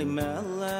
Hey, Mella. Uh,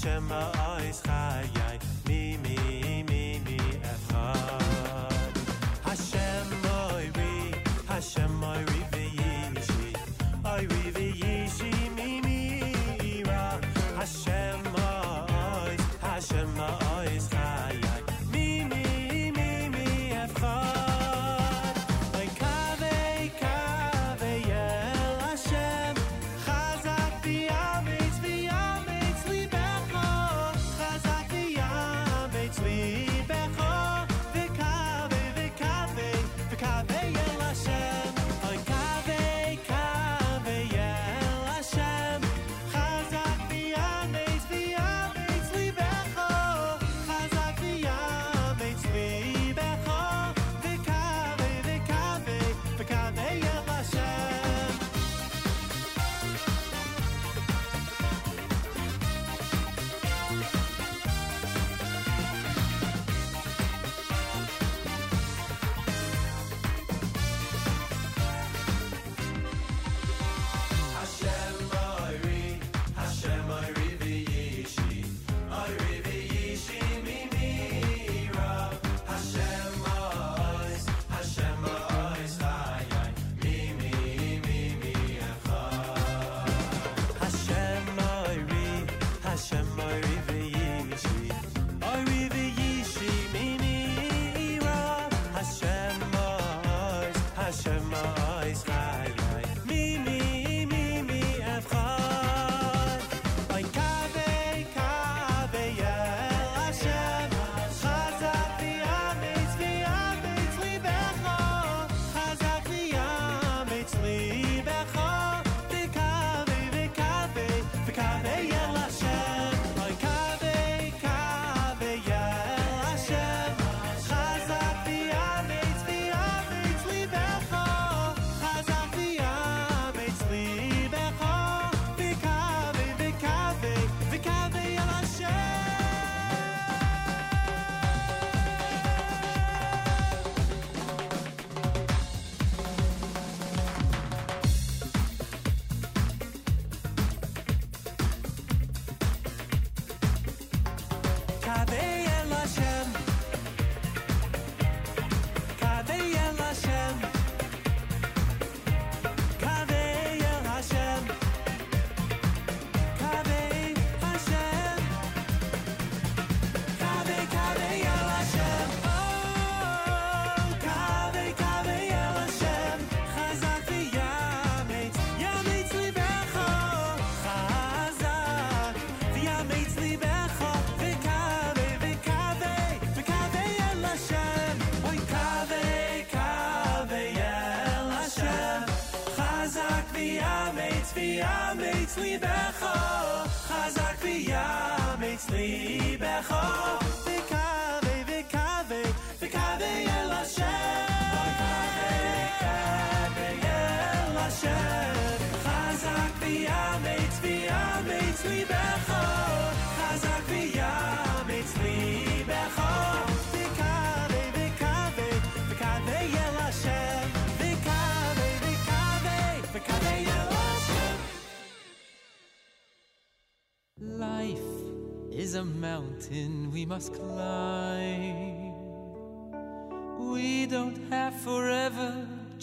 shimmer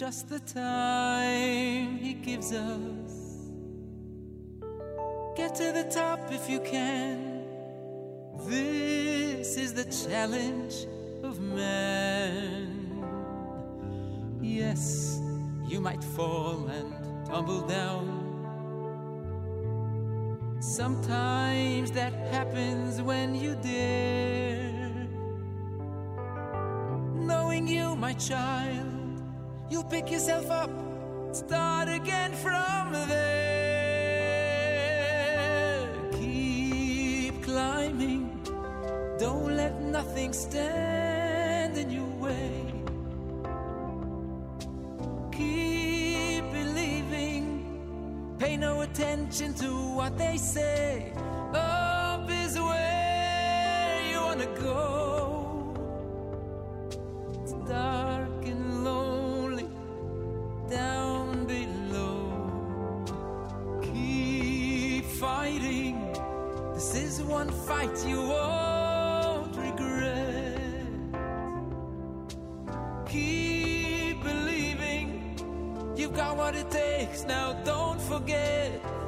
just the time He gives us. Get to the top if you can. This is the challenge of man. Yes, you might fall and tumble down. Sometimes that happens when you dare. Knowing you, my child you pick yourself up, start again from there. Keep climbing, don't let nothing stand in your way. Keep believing, pay no attention to what they say. Oh, got what it takes, now don't forget.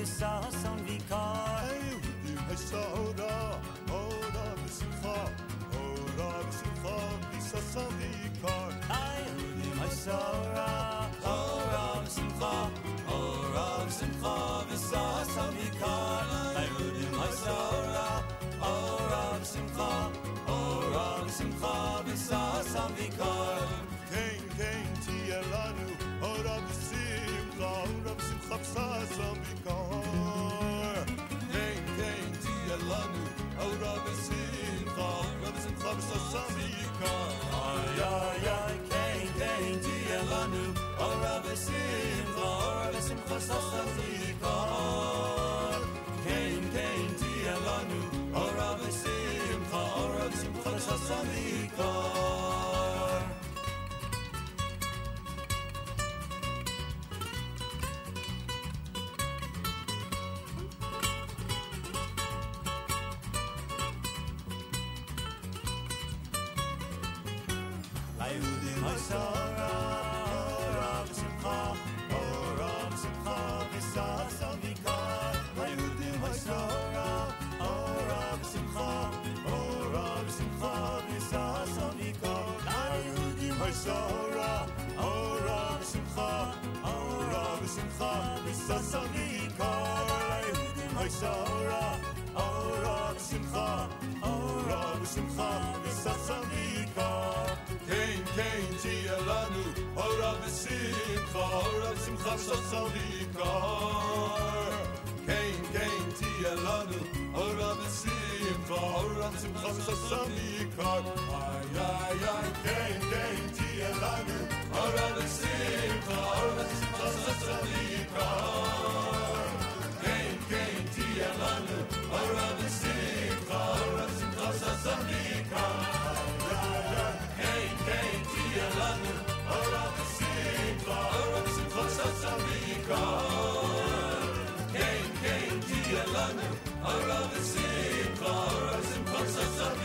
du sa som vikar. Hej, hejsa, hurra, hurra, vi sitter, hurra, vi sitter, vissa som vikar. Hej, hejsa, hurra, hurra, vi sitter, hurra, vi sitter, vissa som vikar. Hej, hejsa, hurra, hurra, vi sitter, hurra, vi sitter, vissa som vikar. Tänk, tänk, tio lanu, hurra, vi sitter car of Simchat Sazam Bikar. Vain, vain, dear Lanu, out of the sea, car of Simchat ושמחה, וששון ויקר. ליהודים השרה, אורה ושמחה, אורה ושמחה, וששון ויקר. כן, כן, תהיה לנו אורה ושמחה, אורה ושמחה, וששון ויקר. כן, כן, תהיה לנו אורה ושמחה, אורה ושמחה, וששון ויקר. the city floors and pumps us up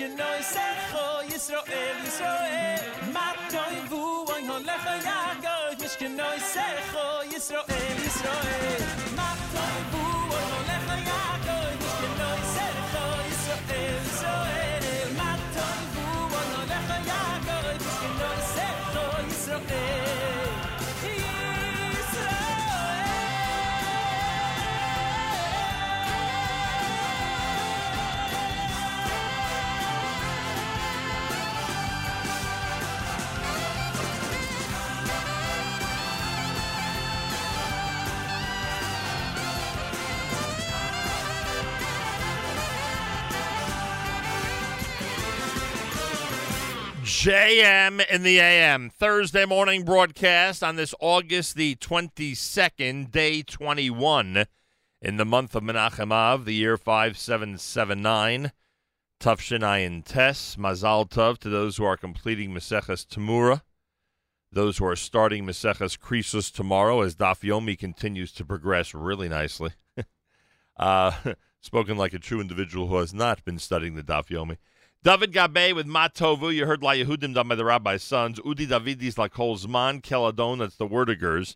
genoi sag ho Israel Israel mat doy vu ein hon lech ya goy mish genoi sag ho Israel Israel mat doy vu ein hon lech ya goy mish genoi sag ho vu ein hon lech ya goy mish genoi JM in the AM. Thursday morning broadcast on this August the 22nd, day 21 in the month of Menachem Av, the year 5779. Tufshin Ayin Tes, Mazal Tov to those who are completing Maseches Tamura, those who are starting Maseches Krisus tomorrow as Daf Yomi continues to progress really nicely. uh, spoken like a true individual who has not been studying the Daf Yomi. David Gabe with Matovu. You heard La Yehudim done by the rabbi's sons. Udi Davidis La Kol Zman Keladon. That's the Wordegers.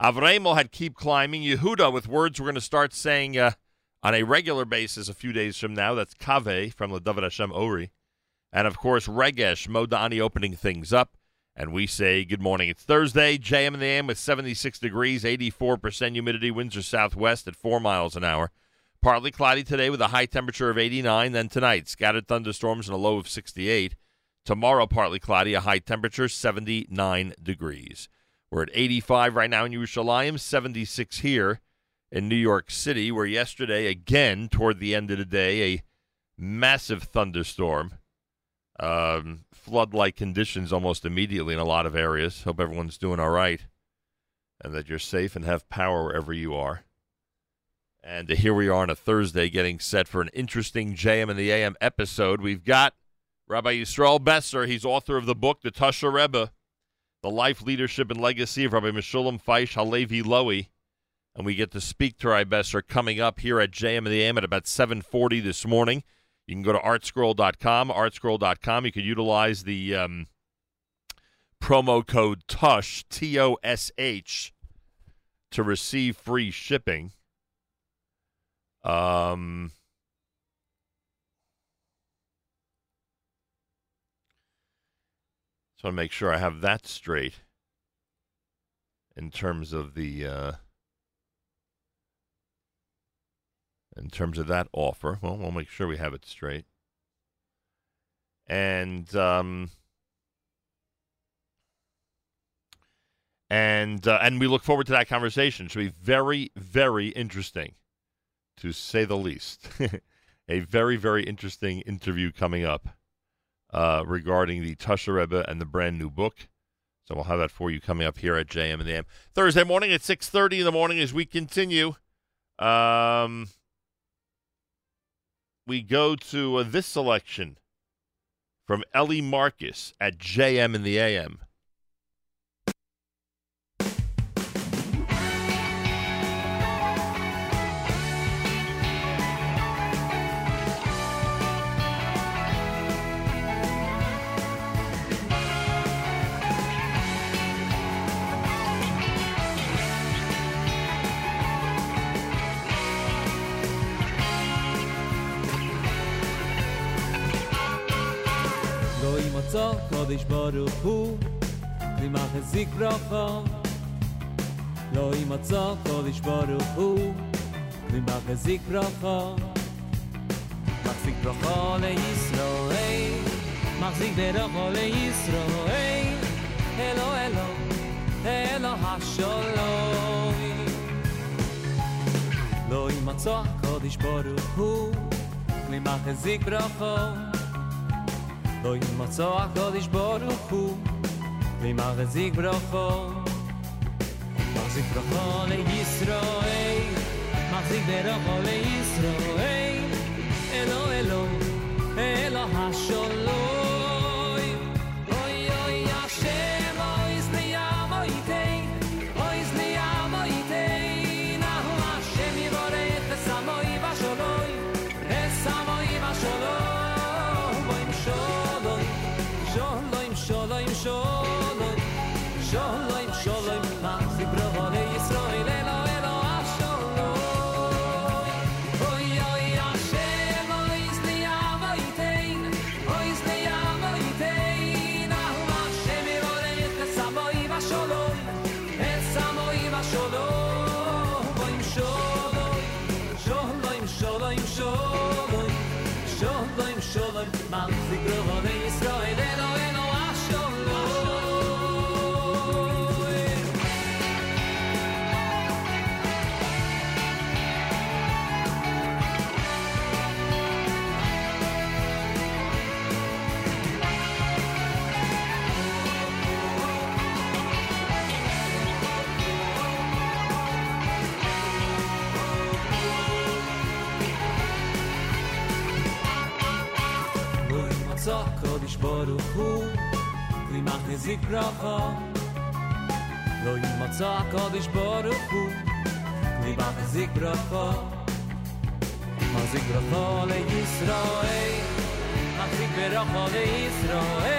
Avremo had Keep Climbing. Yehuda with words we're going to start saying uh, on a regular basis a few days from now. That's Kave from the David Hashem Ori. And of course, Regesh, Modani opening things up. And we say good morning. It's Thursday, JM in the AM with 76 degrees, 84% humidity, winds are southwest at 4 miles an hour. Partly cloudy today with a high temperature of 89. Then tonight, scattered thunderstorms and a low of 68. Tomorrow, partly cloudy, a high temperature 79 degrees. We're at 85 right now in Yerushalayim, 76 here in New York City, where yesterday, again, toward the end of the day, a massive thunderstorm. Um, flood like conditions almost immediately in a lot of areas. Hope everyone's doing all right and that you're safe and have power wherever you are. And here we are on a Thursday getting set for an interesting JM and the AM episode. We've got Rabbi Yisroel Besser. He's author of the book, The Tosher Rebbe, The Life, Leadership, and Legacy of Rabbi Meshulam Feish Halevi Lowy. And we get to speak to Rabbi Besser coming up here at JM and the AM at about 740 this morning. You can go to artscroll.com, artscroll.com. You can utilize the um, promo code TOSH, T O S H, to receive free shipping. Um, I want to make sure I have that straight in terms of the uh, in terms of that offer. Well, we'll make sure we have it straight. And um, and uh, and we look forward to that conversation. It should be very, very interesting, to say the least. A very, very interesting interview coming up uh, regarding the Tosher Rebbe and the brand new book. So we'll have that for you coming up here at JM in the AM Thursday morning at six thirty in the morning as we continue. Um, we go to uh, this selection from Ellie Marcus at JM in the AM. so kodesh baruch hu vi mach zik bracha lo im so kodesh baruch hu vi mach zik bracha mach zik bracha le israel mach zik bracha le israel elo elo elo hasholoi lo im so kodesh baruch hu vi mach zik bracha לא ימצא הקודש ברוך הוא, ומחזיק ברוכו. מחזיק ברוכו לישראל, מחזיק ברוכו לישראל. אלו אלו, אלו השלום. zik bracha lo im tsak kodish baruch hu ni ba zik bracha ma zik bracha le israel ma zik le israel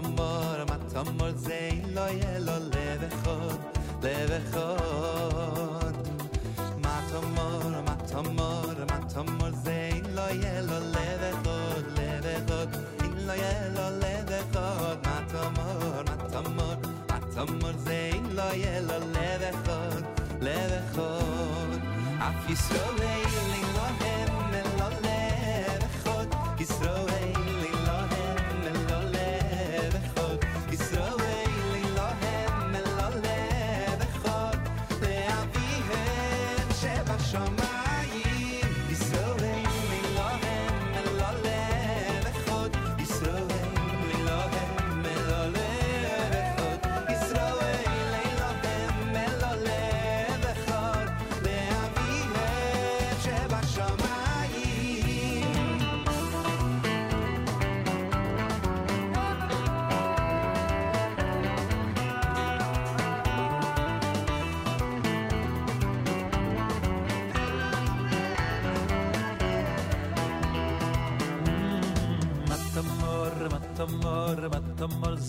tamor ma tamor ze in lo yelo leve khod leve khod ma tamor ma tamor ma tamor ze in lo yelo leve khod leve khod in lo yelo leve khod ma tamor ma tamor ma tamor ze lo yelo leve khod leve khod afi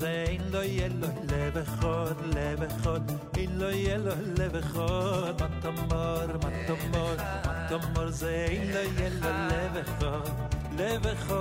zein lo yelo leve khod leve khod in lo yelo leve khod matamor matamor matamor zein lo yelo leve khod leve khod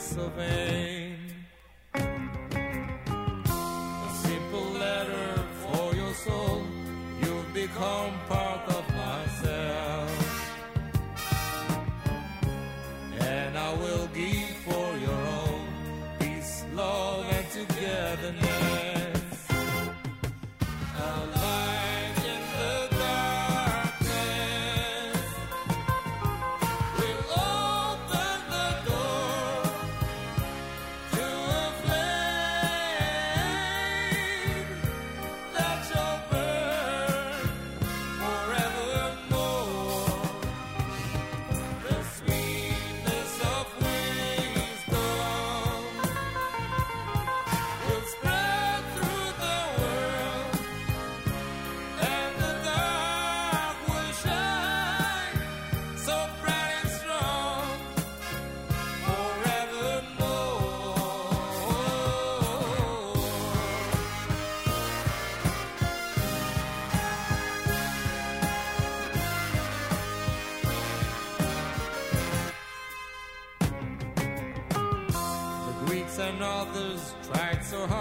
isso. so hard.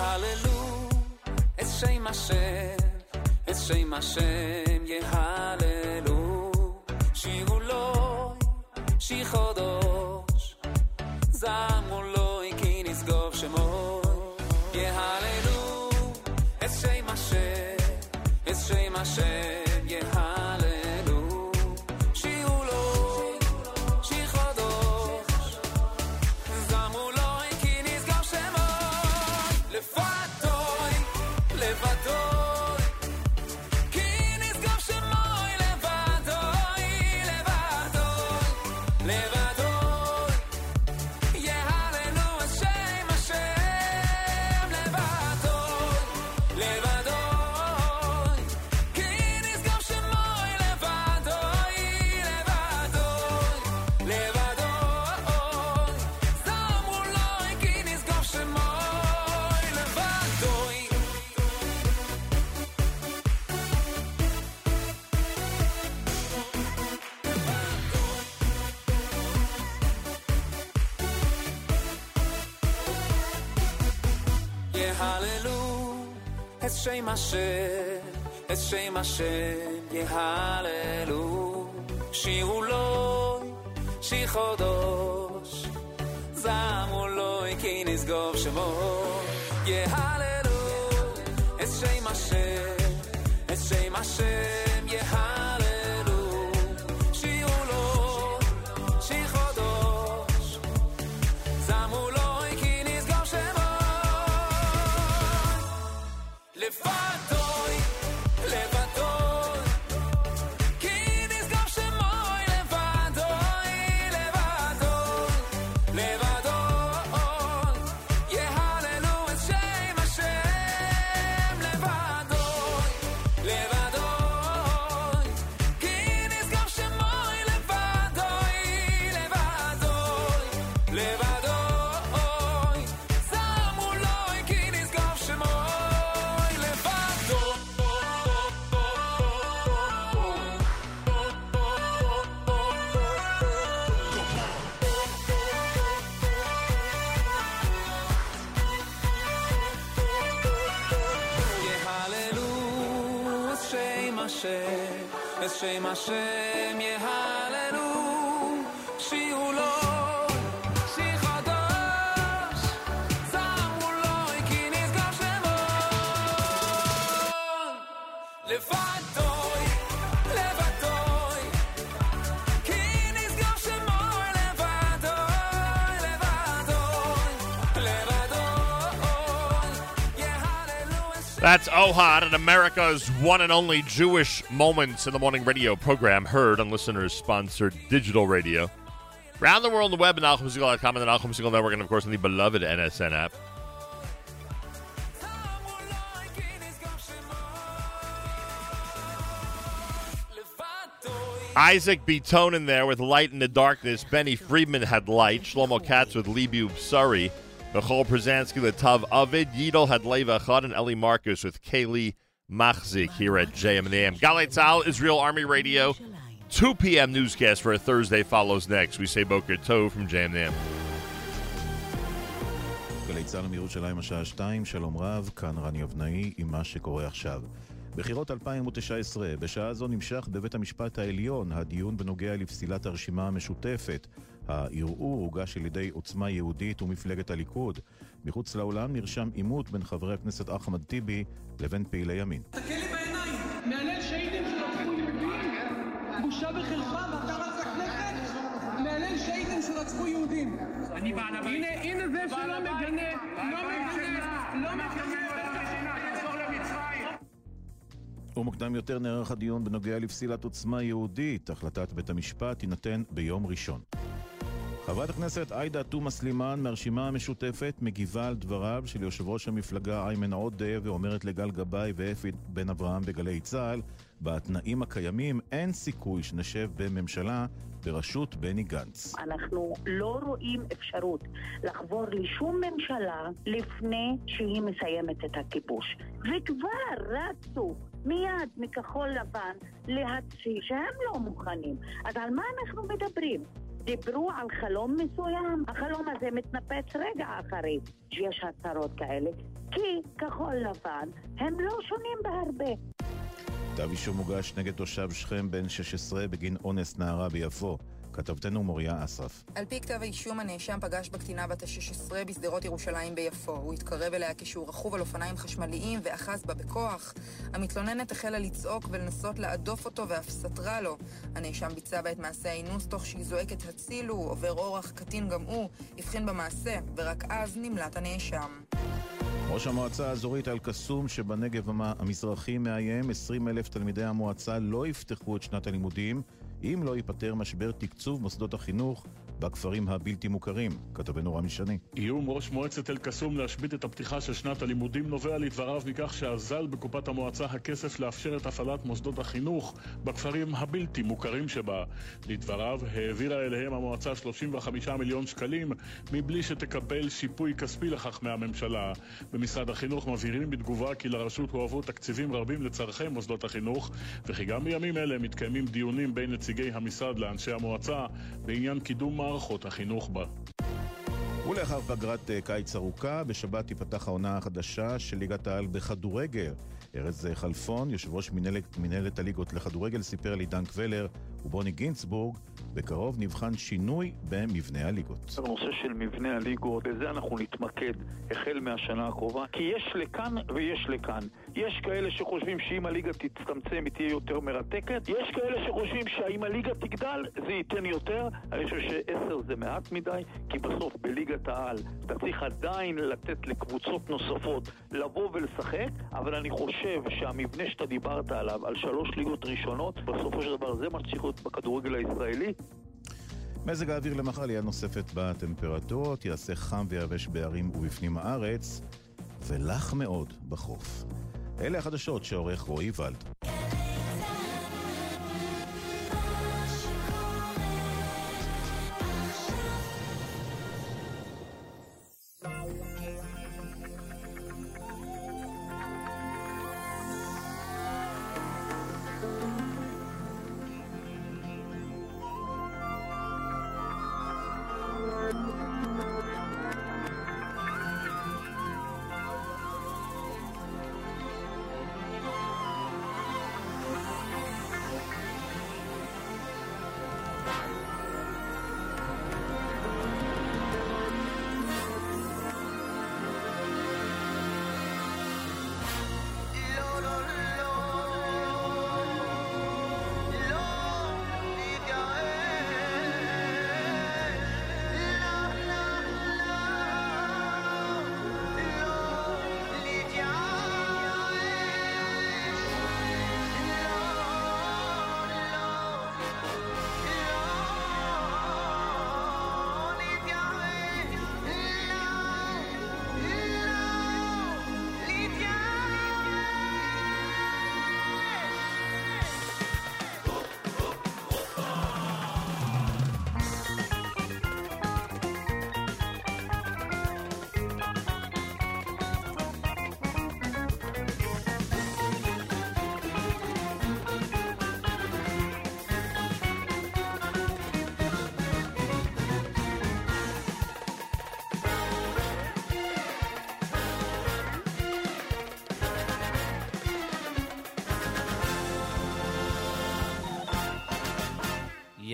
Hallelujah, it's same my same, it's same my. השם יהללו. שירו לו, שיר חודש, זמו לו כי נשגוב שמו. יהללו That's Ohad and America's one and only Jewish Moments in the Morning radio program heard on listeners sponsored digital radio. Around the world on the web at and the Nachum Segal Network, and of course on the beloved NSN app. Isaac Betonin there with Light in the Darkness. Benny Friedman had Light. Shlomo Katz with Libu Psari. Michal Przanski, tav Ovid, Yidel Hadleva Chad, and Eli Marcus with Kaylee Machzik here at JM Galitzal. Galei Israel Army Radio, 2 p.m. newscast for a Thursday follows next. We say Boker Tov from JM in the AM. גלי צה"ל מירושלים השעה 2, שלום רב, כאן רני אבנאי עם מה שקורה עכשיו. בחירות 2019, בשעה זו נמשך בבית המשפט העליון הדיון בנוגע לפסילת הרשימה המשותפת. הערעור הוגש על ידי עוצמה יהודית ומפלגת הליכוד. מחוץ לאולם נרשם עימות בין חברי הכנסת אחמד טיבי לבין פעילי ימין. תסתכל לי בעיניים, מהלל שהידים שרצחו יהודים? בושה וחרפה, ואתה רץ לכנסת? מהלל שהידים שרצחו יהודים. אני בעל הבית. הנה, הנה זה שלא מגנה, לא מגנה, לא מגנה. ומוקדם יותר נערך הדיון בנוגע לפסילת עוצמה יהודית. החלטת בית המשפט תינתן ביום ראשון. חברת הכנסת עאידה תומא סלימאן מהרשימה המשותפת מגיבה על דבריו של יושב ראש המפלגה איימן עודה ואומרת לגל גבאי ואפי בן אברהם בגלי צה"ל בתנאים הקיימים אין סיכוי שנשב בממשלה בראשות בני גנץ. אנחנו לא רואים אפשרות לחבור לשום ממשלה לפני שהיא מסיימת את הכיבוש. וכבר רצו מיד מכחול לבן להציג שהם לא מוכנים. אז על מה אנחנו מדברים? דיברו על חלום מסוים, החלום הזה מתנפץ רגע אחרי שיש הצהרות כאלה, כי כחול לבן הם לא שונים בהרבה. כתב אישום הוגש נגד תושב שכם בן 16 בגין אונס נערה ביפו. כתבתנו מוריה אסרף. על פי כתב האישום, הנאשם פגש בקטינה בת ה-16 בשדרות ירושלים ביפו. הוא התקרב אליה כשהוא רכוב על אופניים חשמליים ואחז בה בכוח. המתלוננת החלה לצעוק ולנסות להדוף אותו ואף סטרה לו. הנאשם ביצע בה את מעשה האינוס תוך שהיא זועקת הצילו, עובר אורח קטין גם הוא, הבחין במעשה, ורק אז נמלט הנאשם. ראש המועצה האזורית אל-קסום שבנגב המ- המזרחי מאיים 20 אלף תלמידי המועצה לא יפתחו את שנת הלימודים אם לא ייפתר משבר תקצוב מוסדות החינוך בכפרים הבלתי מוכרים. כתבנו רמי שני. איום ראש מועצת אל-קסום להשבית את הפתיחה של שנת הלימודים נובע לדבריו מכך שאזל בקופת המועצה הכסף לאפשר את הפעלת מוסדות החינוך בכפרים הבלתי מוכרים שבה. לדבריו העבירה אליהם המועצה 35 מיליון שקלים מבלי שתקבל שיפוי כספי לכך מהממשלה. במשרד החינוך מבהירים בתגובה כי לרשות הועברו תקציבים רבים לצורכי מוסדות החינוך וכי גם בימים אלה מתקיימים דיונים בין נציגי המשרד לאנשי המועצה בעניין קידום מערכות החינוך בה. ולאחר פגרת אה, קיץ ארוכה, בשבת תיפתח העונה החדשה של ליגת העל בכדורגל. ארז אה, חלפון, יושב ראש מנהלת, מנהלת הליגות לכדורגל, סיפר לעידן קבלר ובוני גינצבורג, בקרוב נבחן שינוי במבנה הליגות. בנושא של מבנה הליגות, בזה אנחנו נתמקד החל מהשנה הקרובה, כי יש לכאן ויש לכאן. יש כאלה שחושבים שאם הליגה תצטמצם היא תהיה יותר מרתקת, יש כאלה שחושבים שאם הליגה תגדל זה ייתן יותר. אני חושב שעשר זה מעט מדי, כי בסוף בליגת העל אתה צריך עדיין לתת לקבוצות נוספות לבוא ולשחק, אבל אני חושב שהמבנה שאתה דיברת עליו, על שלוש ליגות ראשונות, בסופו של דבר זה מה שצריך להיות בכדורגל הישראלי. מזג האוויר למחר עלייה נוספת בטמפרטורות, יעשה חם ויבש בערים ובפנים הארץ, ולח מאוד בחוף. אלה החדשות שעורך רועי ולד.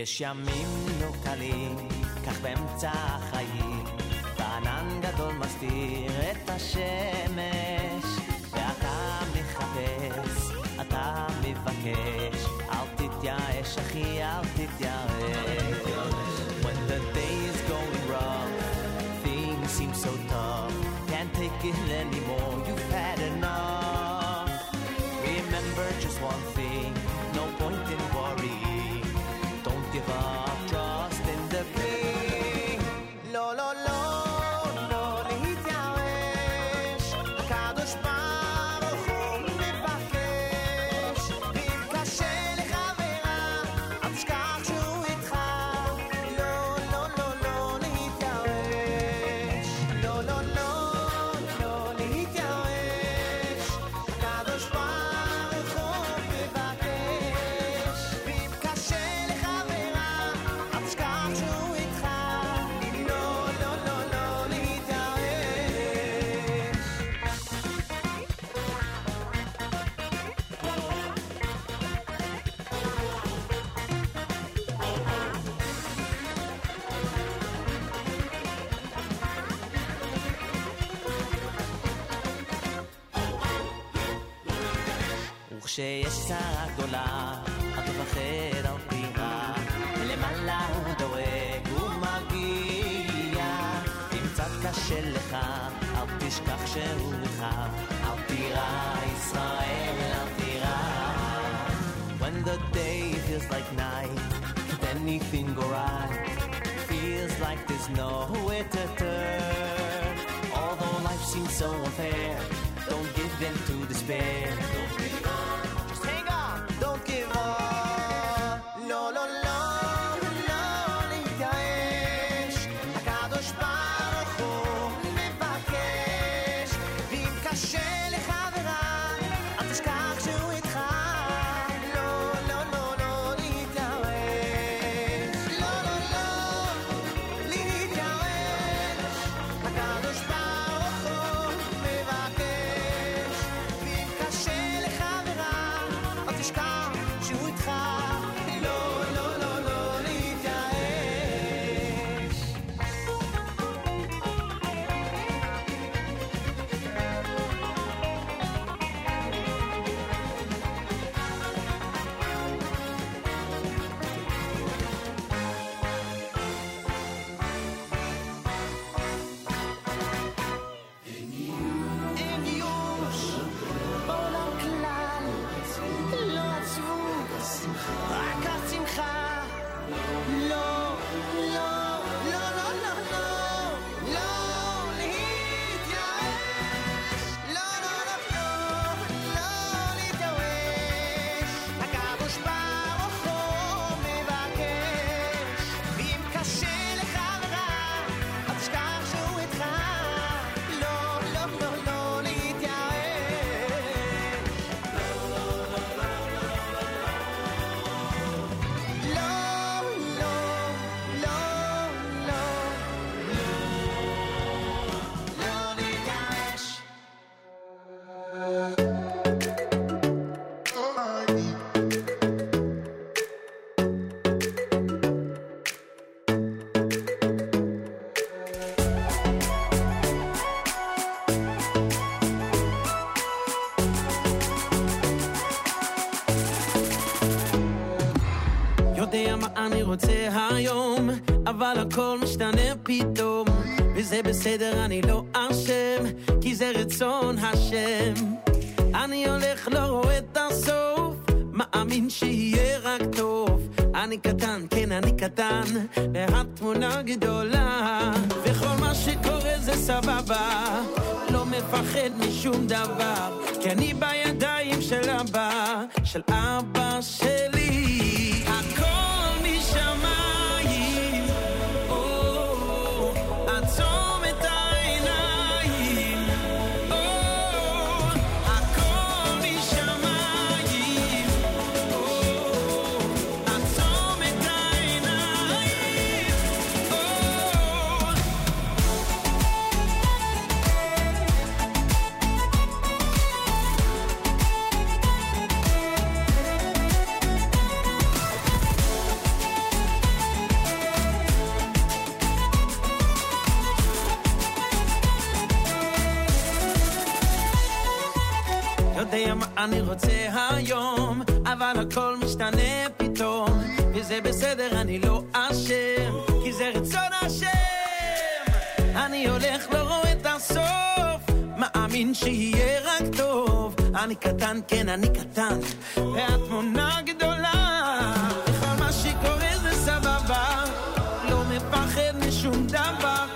יש ימים לא קלים, כך באמצע החיים, וענן גדול מסתיר את השמש, ואתה מחפש, אתה מבקש, וכשיש צרה גדולה, אל תפחד, אל תירא, ולמעלה הוא דואג ומגיע. אם קצת קשה לך, אל תשכח שהוא איתך, אל תירא, ישראל, אל תירא. When the day feels like night, can't anything go right? Feels like there's nowhere to turn. Although life seems so unfair, don't give in to despair. Don't וזה בסדר, אני לא אשם, כי זה רצון השם. אני הולך, לא רואה את הסוף, מאמין שיהיה רק טוב. אני קטן, כן, אני קטן, והתמונה גדולה, וכל מה שקורה זה סבבה, לא מפחד משום דבר, כי אני בידיים של אבא, של אבא שלי. אני רוצה היום, אבל הכל משתנה פתאום, וזה בסדר, אני לא אשם, כי זה רצון השם. אני הולך, לא רואה את הסוף, מאמין שיהיה רק טוב. אני קטן, כן, אני קטן, והתמונה גדולה. וכל מה שקורה זה סבבה, לא מפחד משום דבר,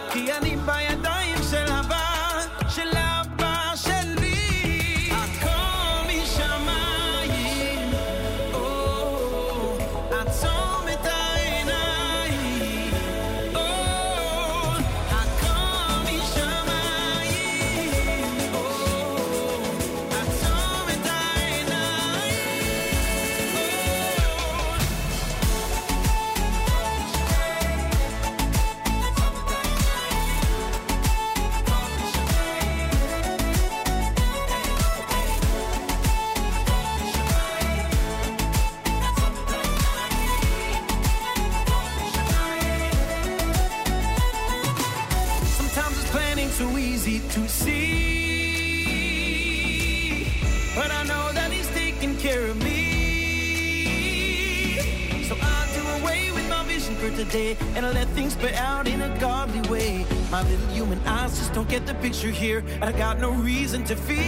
today and I let things play out in a godly way. My little human eyes just don't get the picture here. I got no reason to fear.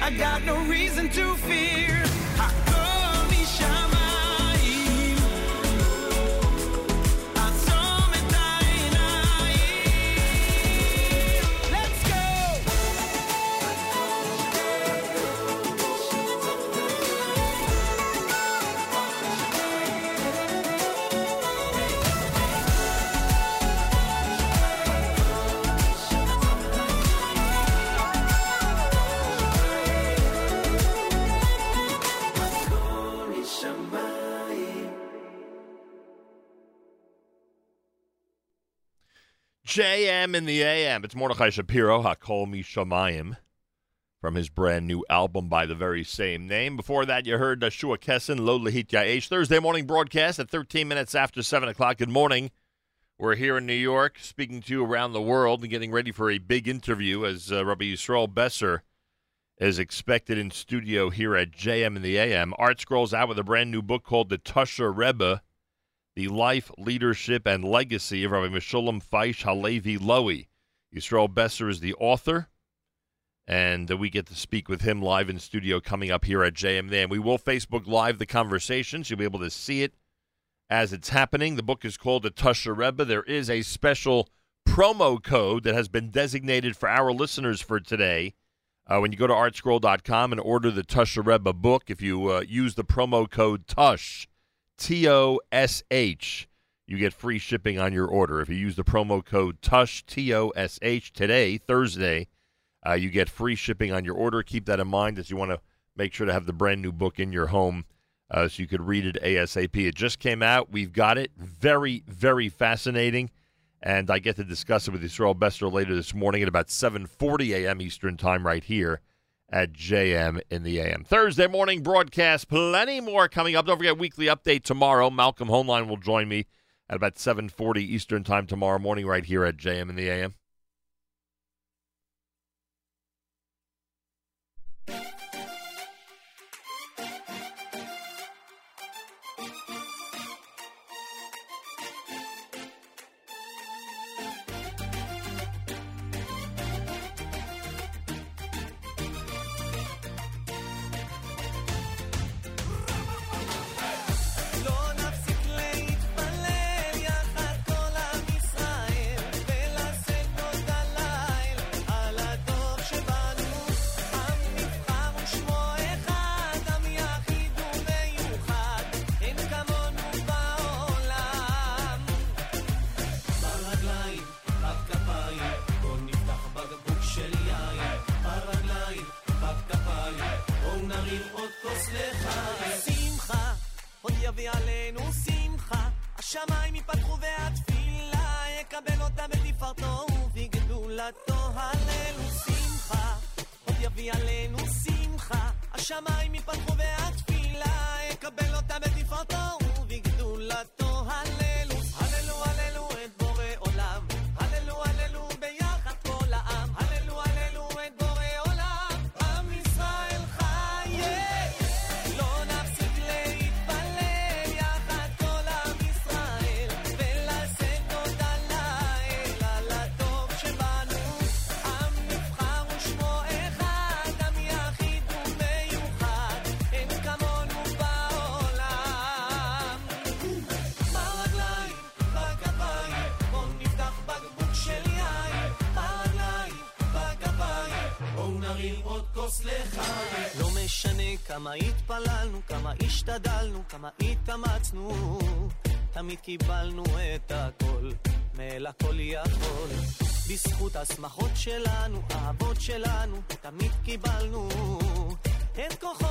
I got no reason to fear. JM in the AM. It's Mordechai Shapiro, Hakol Mi Shamayim, from his brand new album by the very same name. Before that, you heard Shua Kessin, Lo Lahit Yaesh. Thursday morning broadcast at 13 minutes after 7 o'clock. Good morning. We're here in New York, speaking to you around the world and getting ready for a big interview as uh, Rabbi Yisroel Besser is expected in studio here at JM in the AM. ArtScroll's out with a brand new book called The Tosher Rebbe, The Life, Leadership, and Legacy of Rabbi Meshulam Feish Halevi Lowy. Yisroel Besser is the author, and uh, we get to speak with him live in studio coming up here at JM And We will Facebook Live the conversations. You'll be able to see it as it's happening. The book is called The Tosher Rebbe. There is a special promo code that has been designated for our listeners for today. Uh, when you go to artscroll.com and order the Tosher Rebbe book, if you uh, use the promo code TOSH, T O S H, you get free shipping on your order. If you use the promo code TOSH, T O S H, today, Thursday, uh, you get free shipping on your order. Keep that in mind as you want to make sure to have the brand new book in your home uh, so you could read it ASAP. It just came out. We've got it. Very, very fascinating. And I get to discuss it with Israel Besser later this morning at about 7.40 a.m. Eastern Time right here at JM in the AM. Thursday morning broadcast. Plenty more coming up. Don't forget weekly update tomorrow. Malcolm Hoenlein will join me at about 7.40 Eastern Time tomorrow morning right here at JM in the AM. תמיד קיבלנו את הכל, מאל הכל יכול. בזכות השמחות שלנו, האהבות שלנו, תמיד קיבלנו את כוחו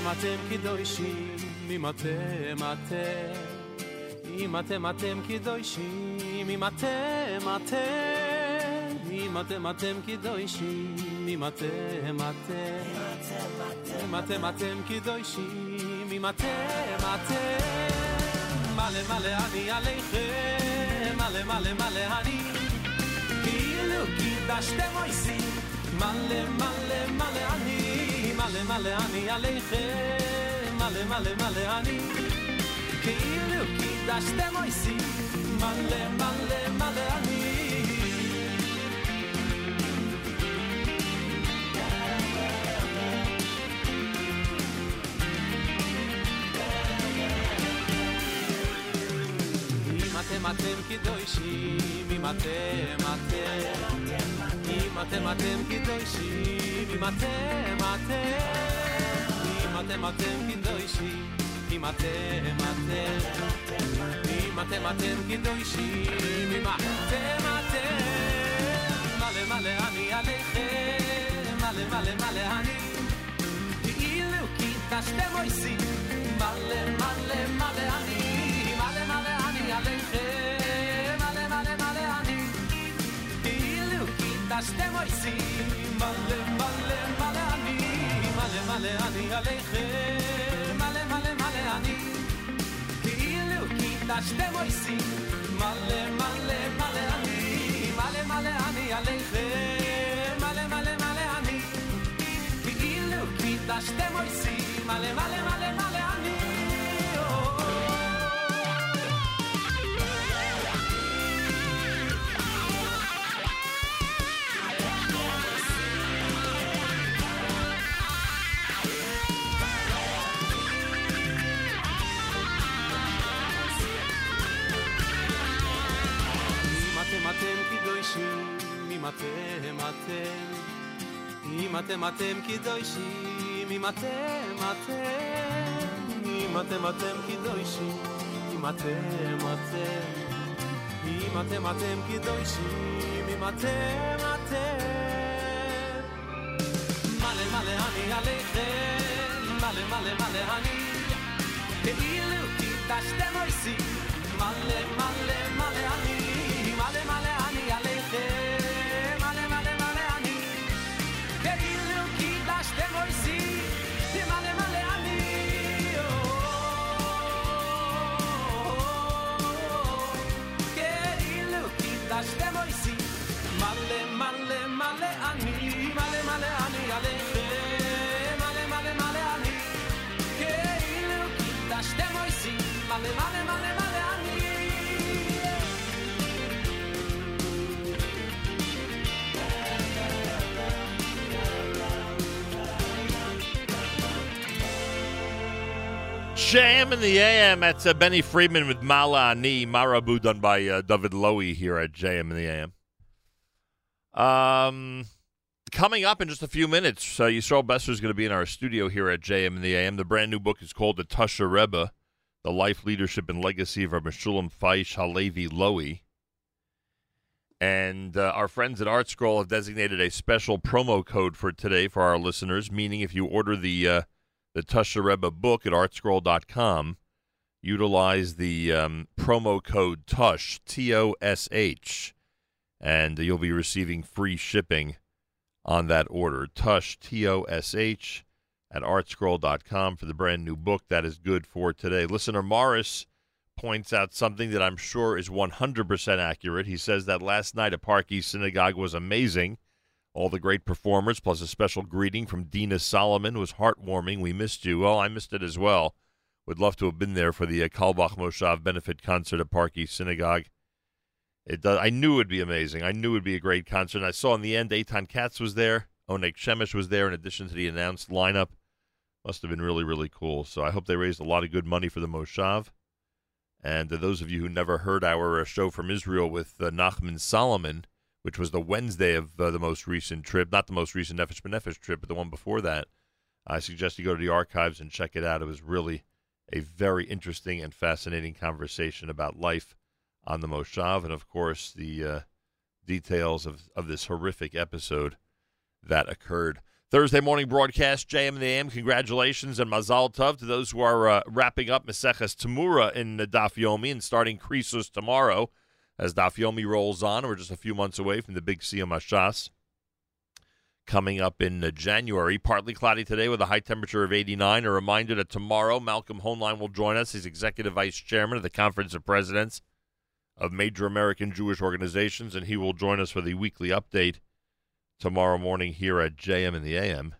אתם אתם קדושים, אם אתם אתם, אם אתם אתם קדושים, אם אתם אתם, אם אתם אתם קדושים, אם אתם אתם, אם אתם אתם קדושים, אם אתם אתם, מלא מלא אני עליכם, מלא מלא מלא אני, כאילו קידשתם אויסי, מלא מלא מלא אני, מלא מלא אני עליכם, מלא מלא מלא אני, כאילו קידשתם אויסי, מלא מלא מלא אני. אם אתם אתם קדושים, אם אתם אתם, אם אתם אתם קדושים, אם אתם אתם, אם אתם אתם קדושים, אם אתם אתם, אם אתם אתם קדושים, אם אתם אתם, מלא מלא אני עליכם, מלא מלא מלא אני, כאילו קידשתם אויסי, מלא מלא מלא אני, מלא מלא אני עליכם, מלא מלא מלא אני, כאילו קידשתם אויסי, מלא מלא מלא אני, מלא מלא אני עליכם, מלא מלא מלא אני, כאילו קידשתם אויסי, מלא מלא מלא אני, מלא מלא אני עליכם, מלא מלא מלא אני, כאילו קידשתם אויסי, מלא מלא מלא אתם אתם, אם אתם אתם קדושים, אם אתם אתם, אם אתם אתם קדושים, אם אתם אתם, אם אתם אתם קדושים, אם אתם אתם. מלא מלא אני עליכם, מלא מלא מלא אני, כאילו קידשתם אויסי, מלא מלא מלא אני, JM in the AM. That's uh, Benny Friedman with Mala Ani, Marabu, done by uh, David Lowy here at JM in the AM. Um, coming up in just a few minutes, uh, Yisroel Besser is going to be in our studio here at JM in the AM. The brand new book is called The Tosher Rebbe, The Life, Leadership, and Legacy of Rabbi Shulam Faish Halevi Lowy. And uh, our friends at ArtScroll have designated a special promo code for today for our listeners, meaning if you order the uh, the Tosher Rebbe book at artscroll.com, utilize the um, promo code TOSH, T O S H, and you'll be receiving free shipping on that order. TOSH, T O S H, at artscroll.com for the brand new book. That is good for today. Listener Morris points out something that I'm sure is 100% accurate. He says that last night at Park East Synagogue was amazing. All the great performers, plus a special greeting from Dina Solomon, was heartwarming. We missed you. Well, I missed it as well. Would love to have been there for the uh, Kalbach Moshav benefit concert at Park East Synagogue. It does, I knew it would be amazing. I knew it would be a great concert. I saw in the end, Eitan Katz was there. Onek Shemesh was there in addition to the announced lineup. Must have been really, really cool. So I hope they raised a lot of good money for the Moshav. And uh, those of you who never heard our uh, show from Israel with uh, Nachman Solomon, which was the Wednesday of uh, the most recent trip, not the most recent Nefesh B'Nefesh trip, but the one before that, I suggest you go to the archives and check it out. It was really a very interesting and fascinating conversation about life on the Moshav, and of course the uh, details of, of this horrific episode that occurred. Thursday morning broadcast, JM in the AM. Congratulations and Mazal Tov to those who are uh, wrapping up Maseches Tamura in the Daf Yomi and starting Krisus tomorrow as Daf Yomi rolls on. We're just a few months away from the big Siyam coming up in uh, January. Partly cloudy today with a high temperature of 89. A reminder that tomorrow Malcolm Hoenlein will join us. He's executive vice chairman of the Conference of Presidents of major American Jewish organizations, and he will join us for the weekly update tomorrow morning here at JM in the AM.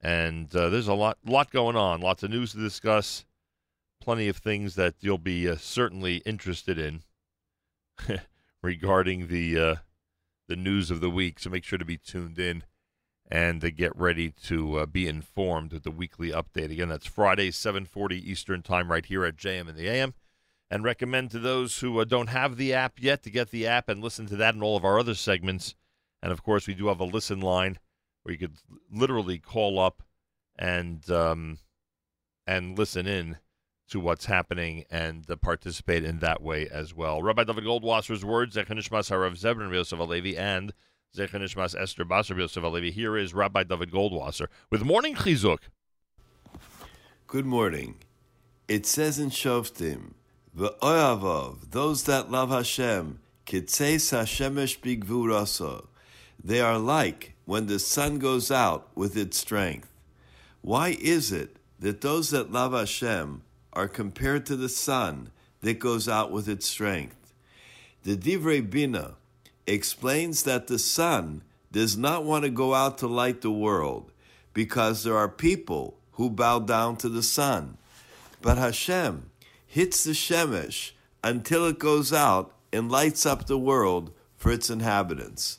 And uh, there's a lot, lot going on, lots of news to discuss, plenty of things that you'll be uh, certainly interested in regarding the uh, the news of the week. So make sure to be tuned in and to get ready to uh, be informed with the weekly update. Again, that's Friday, 7:40 Eastern Time, right here at JM in the AM and recommend to those who uh, don't have the app yet to get the app and listen to that and all of our other segments. And of course, we do have a listen line where you could literally call up and um, and listen in to what's happening and participate in that way as well. Rabbi David Goldwasser's words, Zechanishmas Harav Zebrin Yosef Alevi and Zechanishmas Esther Basar Yosef Alevi. Here is Rabbi David Goldwasser with Morning Chizuk. Good morning. It says in Shoftim, V'oyavov, those that love Hashem, kitzeis Hashemesh bigvurasa. They are like when the sun goes out with its strength. Why is it that those that love Hashem are compared to the sun that goes out with its strength? The Divrei Bina explains that the sun does not want to go out to light the world because there are people who bow down to the sun. But Hashem hits the Shemesh until it goes out and lights up the world for its inhabitants.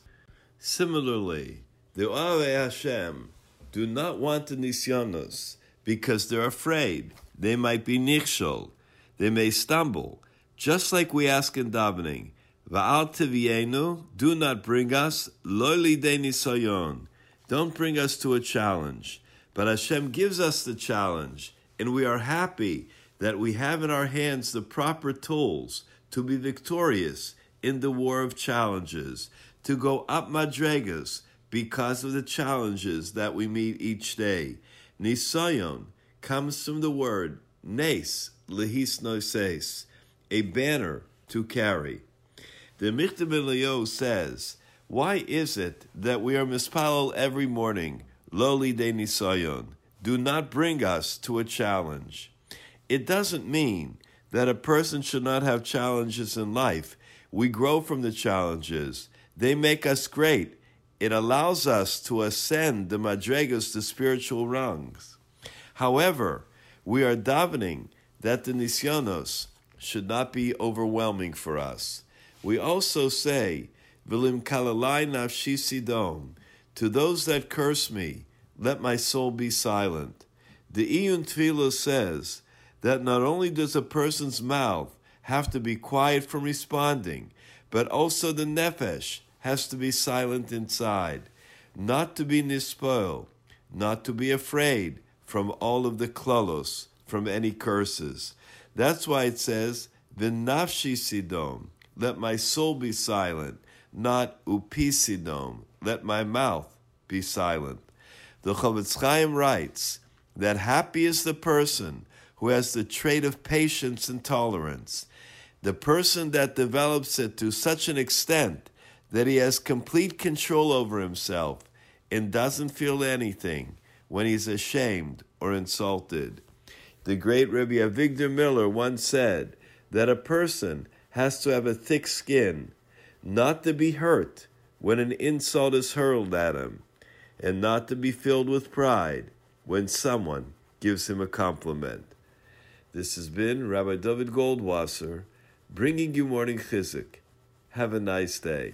Similarly, the Oave Hashem do not want the Nisyonos because they're afraid they might be nichshol, they may stumble, just like we ask in davening, Va'al tivienu, do not bring us, loyli de nisayon, don't bring us to a challenge. But Hashem gives us the challenge, and we are happy that we have in our hands the proper tools to be victorious in the war of challenges, to go up madregas because of the challenges that we meet each day. Nisayon comes from the word nes, lehis noises, a banner to carry. The Eliyahu says, Why is it that we are mispalel every morning, loli de nisayon? Do not bring us to a challenge. It doesn't mean that a person should not have challenges in life. We grow from the challenges. They make us great. It allows us to ascend the madregas, the spiritual rungs. However, we are davening that the nisyonos should not be overwhelming for us. We also say, Vilim kalalai nafshi sidom, to those that curse me, let my soul be silent. The Iyun Tefillah says that not only does a person's mouth have to be quiet from responding, but also the nefesh has to be silent inside, not to be nispoil, not to be afraid from all of the klalos, from any curses. That's why it says, V'nafshi sidom, let my soul be silent, not upisidom, let my mouth be silent. The Chofetz Chaim writes that happy is the person who has the trait of patience and tolerance, the person that develops it to such an extent that he has complete control over himself and doesn't feel anything when he's ashamed or insulted. The great Rabbi Avigdor Miller once said that a person has to have a thick skin, not to be hurt when an insult is hurled at him, and not to be filled with pride when someone gives him a compliment. This has been Rabbi David Goldwasser bringing you morning chizuk. Have a nice day.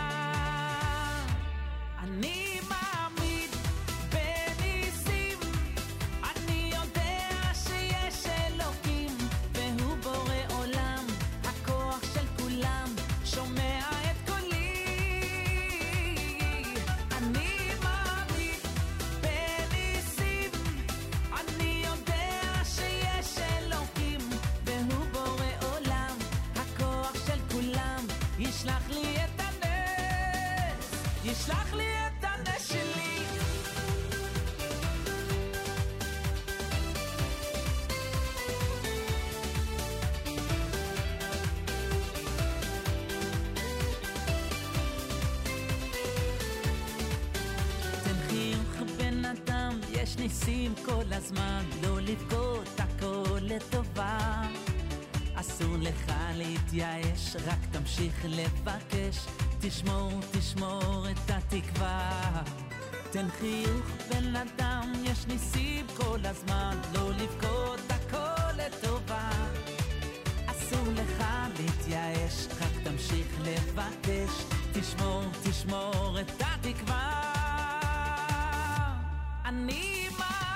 ניסים כל הזמן, לא לבכות הכל לטובה. אסור לך להתייאש, רק תמשיך לבקש, תשמור, תשמור את התקווה. תן חיוך בן אדם, יש ניסים כל הזמן, לא לבכות הכל לטובה. אסור לך להתייאש, רק תמשיך לבקש, תשמור, תשמור את התקווה. אני my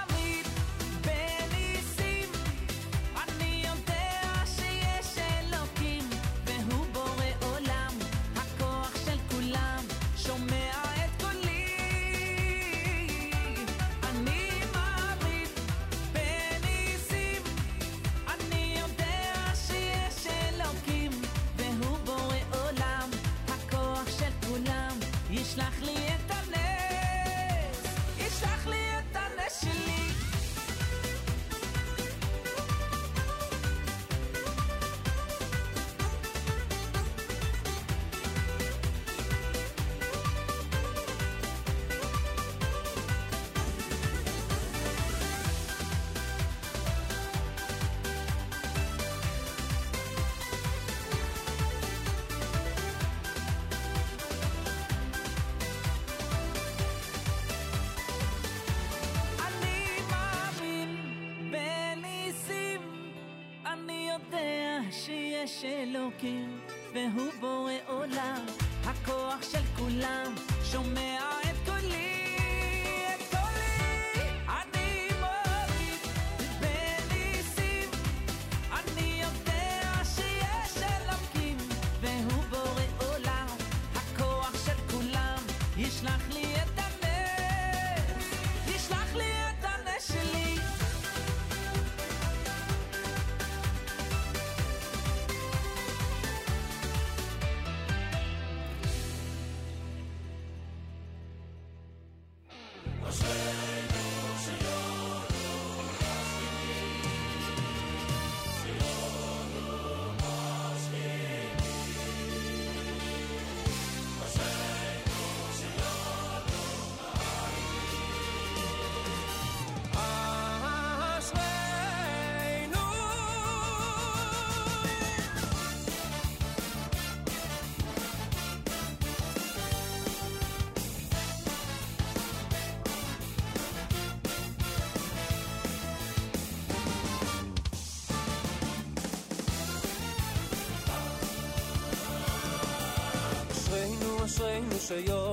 אלוקים, והוא בורא soy yo.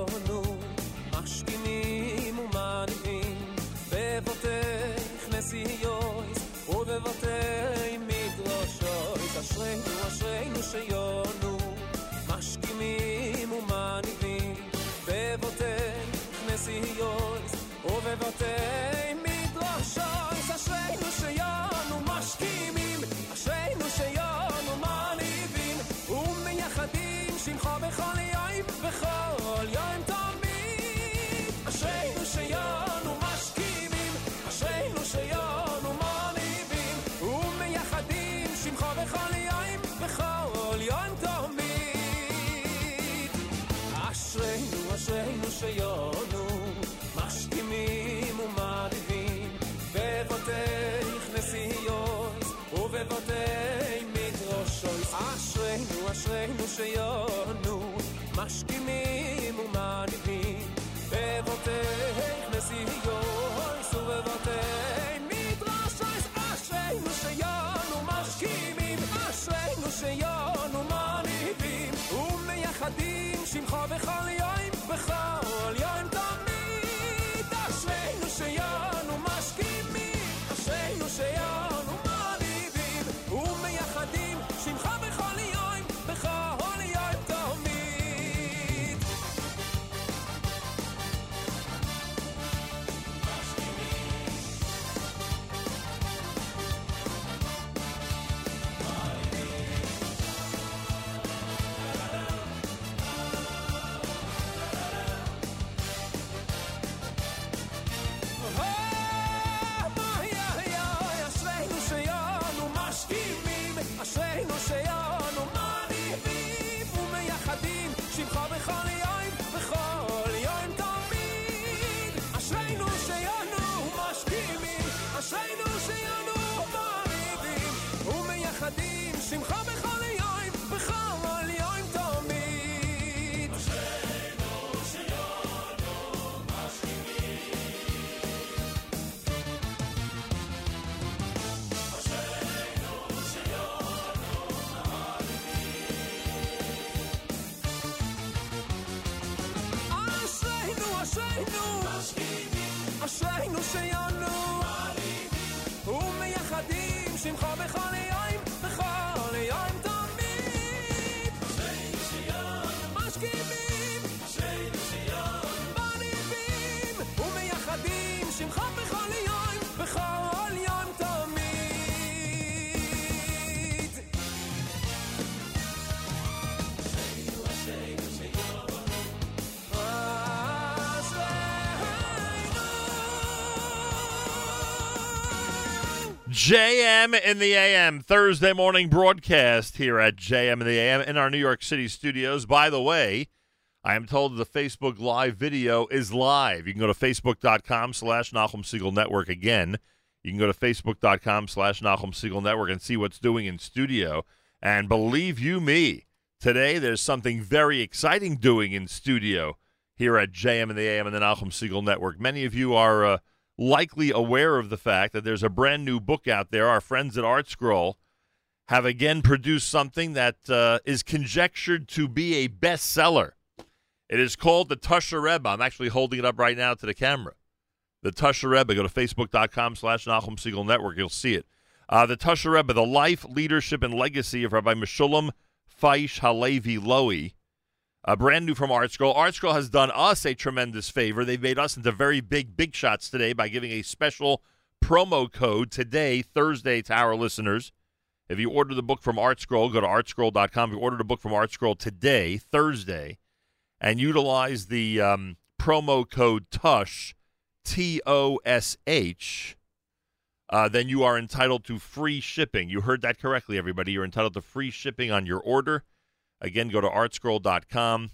No. JM in the AM Thursday morning broadcast here at JM in the AM in our New York City studios. By the way, I am told the Facebook Live video is live. You can go to facebook.com slash Nachum Segal Network again. You can go to facebook.com slash Nachum Segal Network and see what's doing in studio. And believe you me, today there's something very exciting doing in studio here at JM in the AM and the Nachum Segal Network. Many of you are uh, likely aware of the fact that there's a brand new book out there. Our friends at ArtScroll have again produced something that uh, is conjectured to be a bestseller. It is called the Tosher Rebbe. I'm actually holding it up right now to the camera. The Tosher Rebbe. Go to facebook.com slash Nachum Segal Network. You'll see it. Uh, the Tosher Rebbe, the life, leadership, and legacy of Rabbi Meshulam Feish Halevi Lowy. Uh, brand new from ArtScroll. Art Scroll has done us a tremendous favor. They've made us into very big, big shots today by giving a special promo code today, Thursday, to our listeners. If you order the book from ArtScroll, go to artscroll.com. If you order the book from ArtScroll today, Thursday, and utilize the um, promo code TOSH, T O S H, uh, then you are entitled to free shipping. You heard that correctly, everybody. You're entitled to free shipping on your order. Again, go to artscroll.com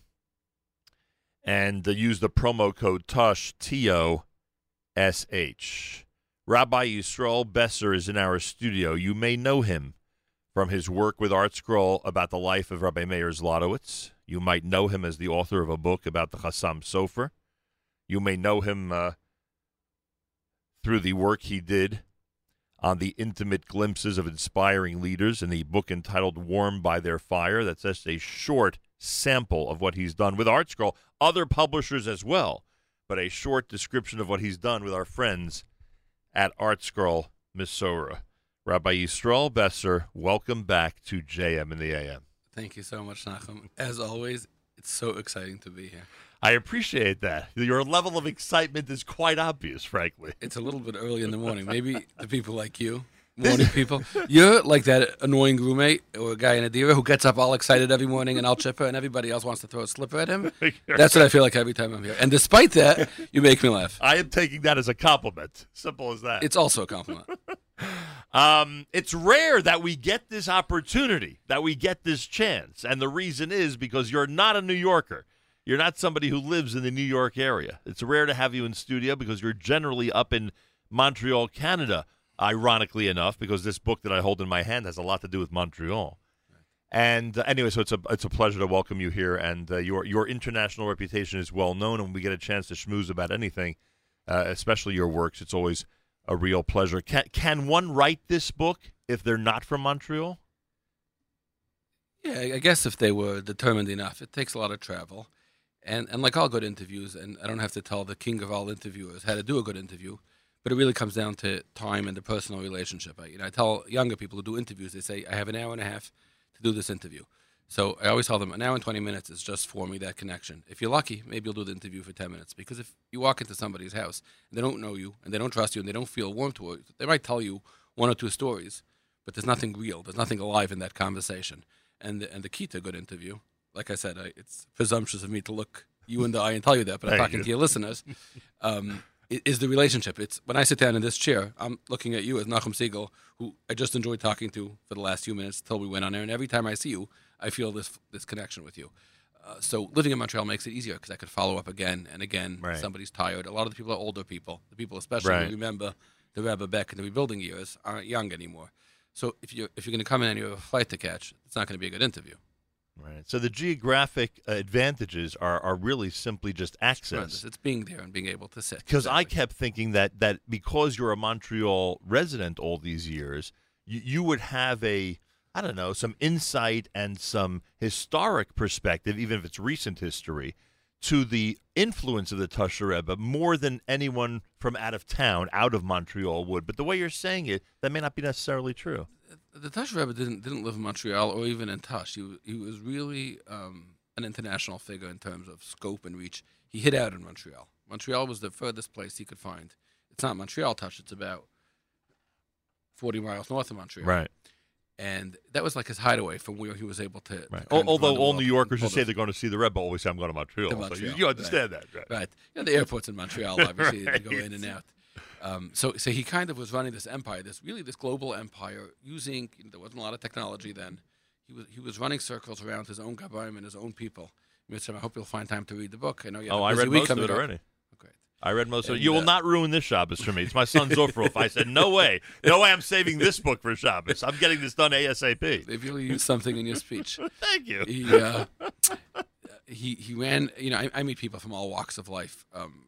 and uh, use the promo code TOSH, T O S H. Rabbi Yisroel Besser is in our studio. You may know him from his work with ArtScroll about the life of Rabbi Meir Zlotowitz. You might know him as the author of a book about the Chassam Sofer. You may know him uh, through the work he did on the intimate glimpses of inspiring leaders in the book entitled Warm by Their Fire. That's just a short sample of what he's done with ArtScroll, other publishers as well, but a short description of what he's done with our friends at Art Scroll Misora. Rabbi Yisroel Besser, welcome back to JM in the AM. Thank you so much, Nachum. As always, it's so exciting to be here. I appreciate that. Your level of excitement is quite obvious, frankly. It's a little bit early in the morning. Maybe the people like you, morning people, you're like that annoying roommate or a guy in a dealer who gets up all excited every morning and all chipper, and everybody else wants to throw a slipper at him. That's what I feel like every time I'm here. And despite that, you make me laugh. I am taking that as a compliment. Simple as that. It's also a compliment. Um, it's rare that we get this opportunity, that we get this chance. And the reason is because you're not a New Yorker. You're not somebody who lives in the New York area. It's rare to have you in studio because you're generally up in Montreal, Canada, ironically enough, because this book that I hold in my hand has a lot to do with Montreal. And uh, anyway, so it's a it's a pleasure to welcome you here, and uh, your your international reputation is well known. And when we get a chance to schmooze about anything, uh, especially your works, it's always a real pleasure. Can can one write this book if they're not from Montreal? Yeah, I guess if they were determined enough, it takes a lot of travel, and and like all good interviews, and I don't have to tell the king of all interviewers how to do a good interview, but it really comes down to time and the personal relationship. I, you know, I tell younger people who do interviews, they say I have an hour and a half to do this interview. So I always tell them an hour and 20 minutes is just forming that connection. If you're lucky, maybe you'll do the interview for 10 minutes. Because if you walk into somebody's house and they don't know you and they don't trust you and they don't feel warm towards you, they might tell you one or two stories, but there's nothing real. There's nothing alive in that conversation. And the, and the key to a good interview, like I said, I, it's presumptuous of me to look you in the eye and tell you that, but I'm talking you. to your listeners. Um, is the relationship. It's when I sit down in this chair, I'm looking at you as Nachum Segal, who I just enjoyed talking to for the last few minutes till we went on air. And every time I see you, I feel this this connection with you. Uh, so living in Montreal makes it easier because I could follow up again and again. Right. Somebody's tired. A lot of the people are older people. The people, especially Right. who remember the Rebbe back in the rebuilding years, aren't young anymore. So if you if you're going to come in and you have a flight to catch, it's not going to be a good interview. Right. So the geographic uh, advantages are, are really simply just access. It's being there and being able to sit. Because I kept thinking that that because you're a Montreal resident all these years, you, you would have a I don't know some insight and some historic perspective, even if it's recent history, to the influence of the Tosher Rebbe more than anyone from out of town, out of Montreal would. But the way you're saying it, that may not be necessarily true. The Tosh Rebbe didn't didn't live in Montreal or even in Tosh. He wa- he was really um, an international figure in terms of scope and reach. He hid out in Montreal. Montreal was the furthest place he could find. It's not Montreal Tosh. It's about forty miles north of Montreal. Right. And that was like his hideaway from where he was able to. to Right. kind Al- of Although all New Yorkers who say they're going to see the Rebbe always say, I'm going to Montreal. to So you, Montreal, you understand right. that, right? Right. You know, the airports in Montreal, obviously, they go in and out. Um, so, so he kind of was running this empire, this really this global empire, using you know, there wasn't a lot of technology then. He was he was running circles around his own gabayim and his own people. Mitzvah, I hope you'll find time to read the book. I know you. Have Oh, a I read most of it already. Great. I read most of it. And, You will uh, not ruin this Shabbos for me. It's my son Zofruf. I said, no way. No way I'm saving this book for Shabbos. I'm getting this done ASAP. They've really used something in your speech. Thank you. He, uh, he he ran. You know, I, I meet people from all walks of life, um,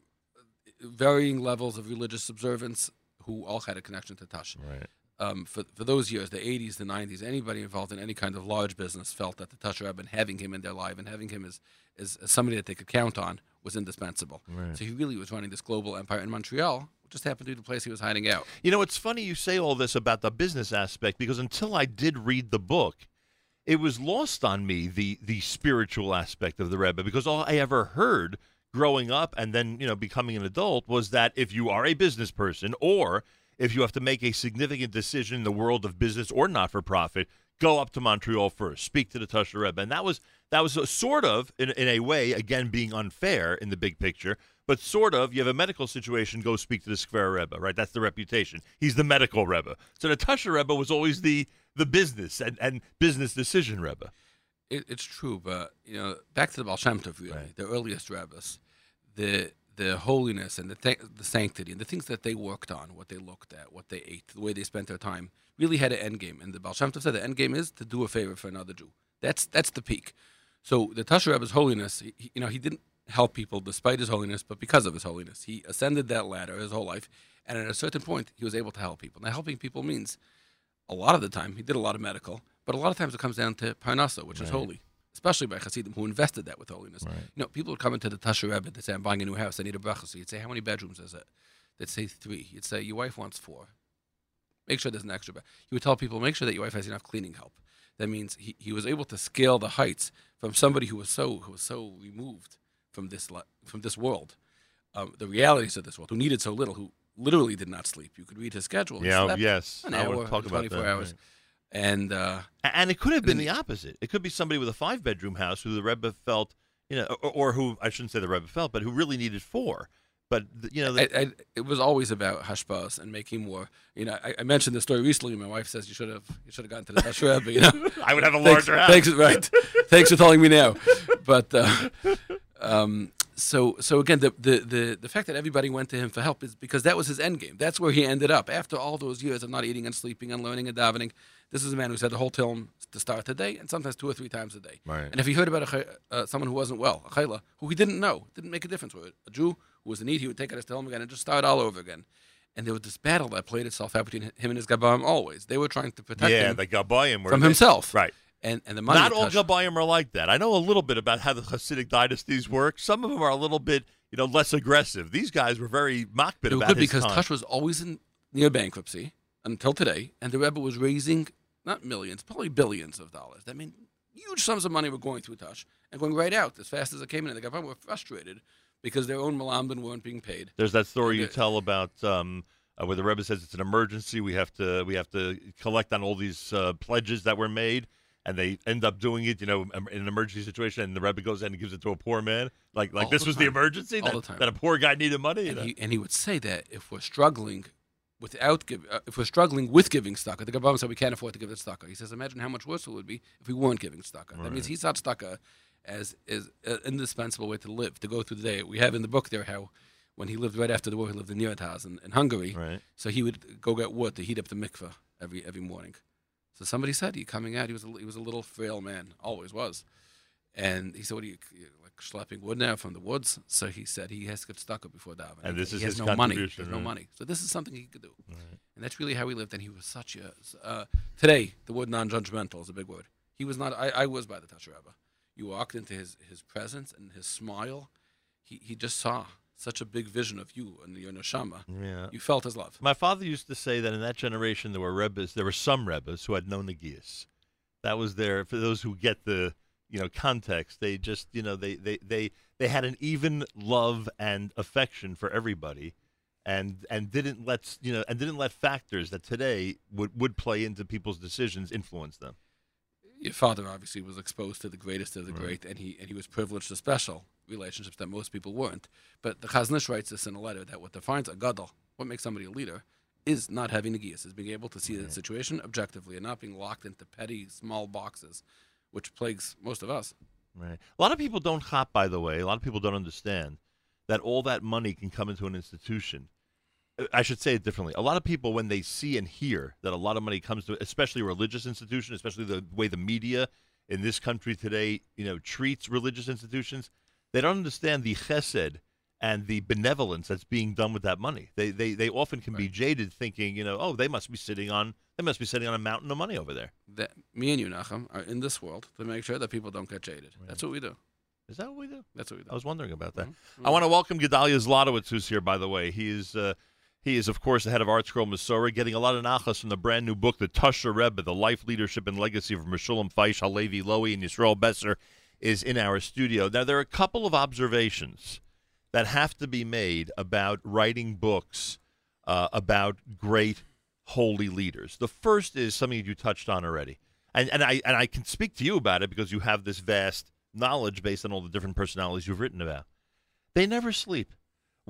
varying levels of religious observance, who all had a connection to Tosh. Right. Um, for for those years, the 80s, the 90s, anybody involved in any kind of large business felt that the Tosh Rebbe and having him in their life and having him as, as, as somebody that they could count on was indispensable. Right. So he really was running this global empire in Montreal. which Just happened to be the place he was hiding out. You know, it's funny you say all this about the business aspect because until I did read the book, it was lost on me the the spiritual aspect of the Rebbe because all I ever heard growing up and then you know becoming an adult was that if you are a business person or if you have to make a significant decision in the world of business or not for profit, go up to Montreal first, speak to the Tosher Rebbe, and that was that was a, sort of in, in a way again being unfair in the big picture. But sort of, you have a medical situation, go speak to the Skver Rebbe, right? That's the reputation. He's the medical Rebbe. So the Tosher Rebbe was always the the business and, and business decision Rebbe. It, it's true, but you know, back to the Baal Shem Tov, really, the earliest rabbis, the the holiness and the th- the sanctity and the things that they worked on, what they looked at, what they ate, the way they spent their time, really had an end game. And the Baal Shem Tov said the end game is to do a favor for another Jew. That's that's the peak. So the Tosher Rebbe's holiness, he- you know, he didn't help people despite his holiness, but because of his holiness, he ascended that ladder his whole life, and at a certain point, he was able to help people. Now, helping people means a lot of the time he did a lot of medical, but a lot of times it comes down to parnasa, which is holy, especially by Hasidim who invested that with holiness. You know, people would come into the Tosher Rebbe and say, "I'm buying a new house. I need a bracha." So you'd say, "How many bedrooms is it?" They'd say three. You'd say, "Your wife wants four. Make sure there's an extra bed." You would tell people, "Make sure that your wife has enough cleaning help." That means he, he was able to scale the heights from somebody who was so who was so removed from this li- from this world, um, the realities of this world, who needed so little, who literally did not sleep. You could read his schedule. Yeah, yes. an I hour, talk about that, hours, right. And uh, And it could have been the opposite. It could be somebody with a five bedroom house who the Rebbe felt, you know, or, or who I shouldn't say the Rebbe felt, but who really needed four. But you know, the, I, I, it was always about hashbaz and making more. You know, I, I mentioned the story recently. My wife says you should have you should have gotten to the Tosher Rebbe. You know, I would have a Thanks- larger house. Thanks, right? thanks for telling me now. But uh, um, so so again, the, the the the fact that everybody went to him for help is because that was his end game. That's where he ended up after all those years of not eating and sleeping and learning and davening. This is a man who said the whole Tehillim to start the day and sometimes two or three times a day. Right. And if he heard about a, uh, someone who wasn't well, a chayla, who he didn't know, didn't make a difference. Whether A Jew who was in need, he would take it as Tehillim again and just start all over again. And there was this battle that played itself out between him and his Gabam always. They were trying to protect yeah, him the Gabayim were from they- himself. right? And and the money Not all Gabayim are like that. I know a little bit about how the Hasidic dynasties work. Some of them are a little bit, you know, less aggressive. These guys were very makbid It was about good his because time. Tosh was always in near bankruptcy until today, and the Rebbe was raising not millions, probably billions of dollars. I mean huge sums of money were going through Tosh and going right out as fast as it came in. And the government were frustrated because their own malamdin weren't being paid. There's that story you uh, tell about um, uh, where the Rebbe says it's an emergency. We have to we have to collect on all these uh, pledges that were made, and they end up doing it. You know, in an emergency situation, and the Rebbe goes in and gives it to a poor man. Like like All this the was the emergency All that, the time. that a poor guy needed money. you And know? he, and he would say that if we're struggling without give, uh, if we're struggling with giving tzedakah, the Gabbam said we can't afford to give the tzedakah. He says, imagine how much worse it would be if we weren't giving tzedakah. That means Right. he saw tzedakah as is an indispensable way to live, to go through the day. We have in the book there how when he lived right after the war, he lived in Nirotaz in, in Hungary. Right. So he would go get wood to heat up the mikveh every every morning. So somebody said he coming out, he was a, he was a little frail man, always was. And he said, "What are you, you like schlepping wood now from the woods?" So he said he has to get stuck up before davening. And this he is has his no money. Contribution, no money. So this is something he could do. And that's really how he lived. And he was such a uh, today the word non-judgmental is a big word. He was not. I, I was by the Rebbe. You walked into his his presence and his smile. He he just saw such a big vision of you and your neshama. Yeah. You felt his love. My father used to say that in that generation there were rebbes, there were some rebbes who had no nagias. That was their for those who get the you know context. They just you know they they they they had an even love and affection for everybody, and and didn't let you know and didn't let factors that today would would play into people's decisions influence them. Your father obviously was exposed to the greatest of the Right. great, and he and he was privileged to special relationships that most people weren't. But the Chazon Ish writes this in a letter that what defines a gadol, what makes somebody a leader, is not having negias, is being able to see the situation objectively and not being locked into petty small boxes, which plagues most of us. Right. A lot of people don't hop, by the way. A lot of people don't understand that all that money can come into an institution. I should say it differently. A lot of people, when they see and hear that a lot of money comes to, especially religious institution, especially the way the media in this country today, you know, treats religious institutions, they don't understand the chesed and the benevolence that's being done with that money. They they, they often can be jaded, thinking, you know, oh, they must be sitting on they must be sitting on a mountain of money over there. That me and you, Nachum, are in this world to make sure that people don't get jaded. That's what we do. Is that what we do? That's what we do. I was wondering about that. Mhm. I want to welcome Gedalia Zlotowitz, who's here, by the way. He is, uh, he is, of course, the head of ArtScroll Mesorah, getting a lot of nachas from the brand new book, The Tosher Rebbe, The Life, Leadership, and Legacy of Meshulam Feish, Halevi Lowy, and Yisroel Besser, is in our studio. Now, there are a couple of observations that have to be made about writing books uh, about great holy leaders. The first is something you touched on already, and and I and I can speak to you about it because you have this vast knowledge based on all the different personalities you've written about. They never sleep.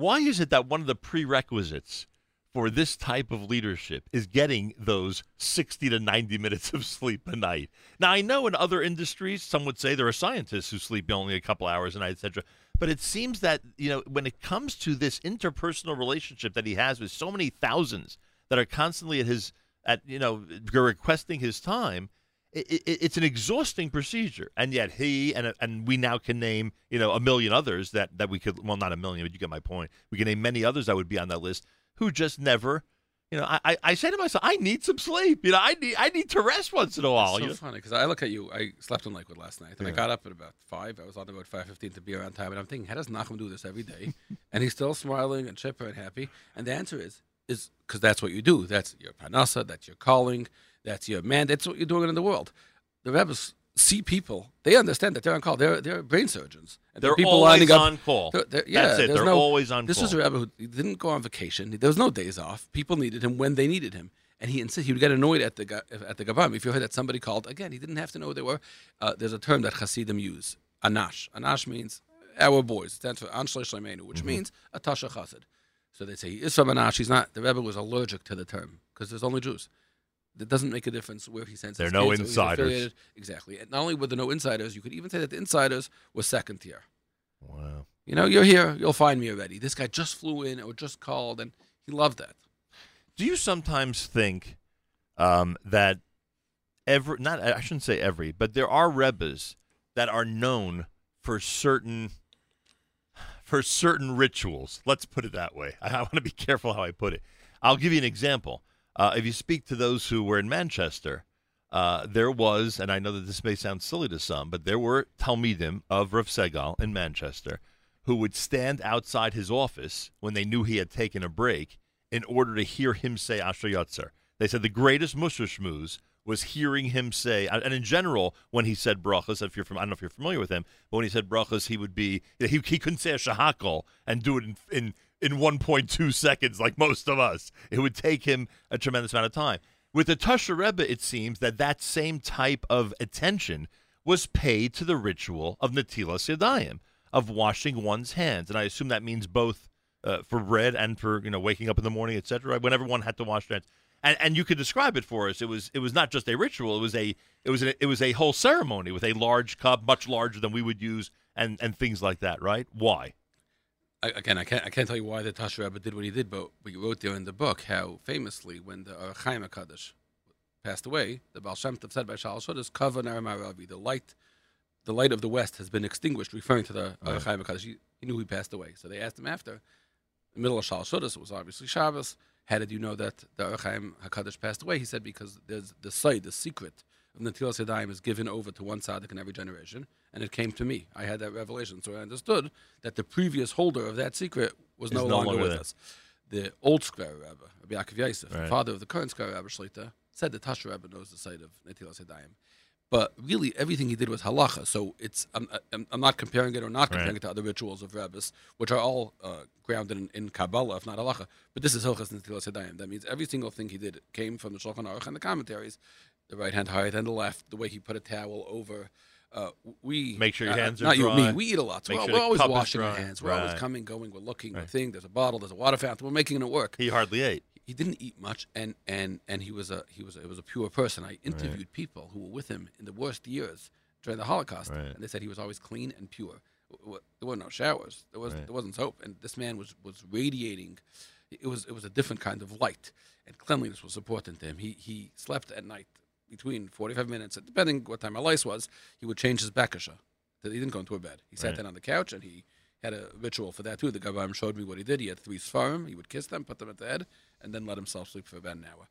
Why is it that one of the prerequisites for this type of leadership is getting those 60 to 90 minutes of sleep a night? Now, I know in other industries, some would say there are scientists who sleep only a couple hours a night, etc. But it seems that, you know, when it comes to this interpersonal relationship that he has with so many thousands that are constantly at his, at, you know, requesting his time, it, it, it's an exhausting procedure, and yet he and and we now can name you know a million others that that we could well not a million, but you get my point. We can name many others that would be on that list who just never, you know. I I, I say to myself, I need some sleep. You know, I need I need to rest once in a while. It's so you know? funny because I look at you. I slept in Lakewood last night, and I got up at about five. I was on the road five fifteen to be around time, and I'm thinking, how does Nachum do this every day? and he's still smiling and chipper and happy. And the answer is, is because that's what you do. That's your parnasa. That's your calling. That's your man. That's what you're doing in the world. The Rebbe's see people. They understand that they're on call. They're they're brain surgeons. And They're people always lining up. on call. They're- they're- yeah, That's it. They're no- always on This was a call. rabbi who didn't go on vacation. There was no days off. People needed him when they needed him, and he insisted he would get annoyed at the at the gabam if you heard that somebody called. Again, he didn't have to know who they were. Uh, there's a term that Hasidim use, anash. Anash means our boys. It stands for Anshei Shlomeinu, which Mhm. means a Tosher Chassid. So they say he is from Anash. He's not. The Rebbe was allergic to the term because there's only Jews. It doesn't make a difference where he sends. There are no insiders. Exactly. And not only were there no insiders, you could even say that the insiders were second tier. Wow. You know, you're here. You'll find me already. This guy just flew in or just called, and he loved that. Do you sometimes think um, that every not I shouldn't say every, but there are rebbes that are known for certain for certain rituals. Let's put it that way. I, I want to be careful how I put it. I'll give you an example. Uh, if you speak to those who were in Manchester, uh, there was, and I know that this may sound silly to some, but there were Talmidim of Rav Segal in Manchester who would stand outside his office when they knew he had taken a break in order to hear him say Asher Yotzer. They said the greatest Musar Shmooze was hearing him say, and in general, when he said brachas, if you're from, I don't know if you're familiar with him, but when he said brachas, he would be, he, he couldn't say a shahakal and do it in, in, in 1.2 seconds like most of us. It would take him a tremendous amount of time. With the Tosher Rebbe, it seems that that same type of attention was paid to the ritual of Natilas Yadayim, of washing one's hands. And I assume that means both uh, for bread and for, you know, waking up in the morning, etc. Whenever one had to wash their hands. And, and you could describe it for us. It was it was not just a ritual. It was a it was a, it was a whole ceremony with a large cup, much larger than we would use, and and things like that. Right? Why? I, again, I can't I can't tell you why the Tosher Rebbe did what he did, but we wrote there in the book how famously when the uh, Chaim Hakadosh passed away, the Baal Shem Tov said by Shal Shodas, Kava Maravi, the light, the light of the West has been extinguished, referring to the uh, Right. Chaim Hakadosh. He, he knew he passed away, so they asked him after. In the middle of Shal Shodas, it was obviously Shabbos. How did you know that the Chaim Hakadosh passed away? He said because there's the site, the secret of Natilas Yadayim is given over to one tzaddik in every generation, and it came to me. I had that revelation, so I understood that the previous holder of that secret was no, no longer, longer with there. us. The old Skver Rebbe, Rabbi Yaakov Yosef, Right. father of the current Skver Rebbe Shlita, said that Tosher Rebbe knows the site of Natilas Yadayim. But really, everything he did was halacha. So it's I'm, I'm, I'm not comparing it or not comparing Right. it to other rituals of rabbis, which are all uh, grounded in, in Kabbalah, if not halacha. But this is Hilchas Netilas. That means every single thing he did came from the Shulchan Aruch and the commentaries, the right hand higher than the left, the way he put a towel over. Uh, we Make sure your uh, hands are not you, me. We eat a lot, so we're, sure we're always washing our hands. We're always coming, going. We're looking. We're thing. There's a bottle. There's a water fountain. We're making it work. He hardly ate. He didn't eat much, and and and he was a he was a, it was a pure person. I interviewed people who were with him in the worst years during the Holocaust, Right. and they said he was always clean and pure. There were no showers. There was Right. there wasn't soap, and this man was was radiating. It was it was a different kind of light, and cleanliness was important to him. He he slept at night between forty five minutes, depending what time lice was, he would change his bakasha. He didn't go into a bed. He sat Right. down on the couch, and he had a ritual for that too. The Gabbaim showed me what he did. He had three svarim. He would kiss them, put them at the head, and then let himself sleep for about an hour.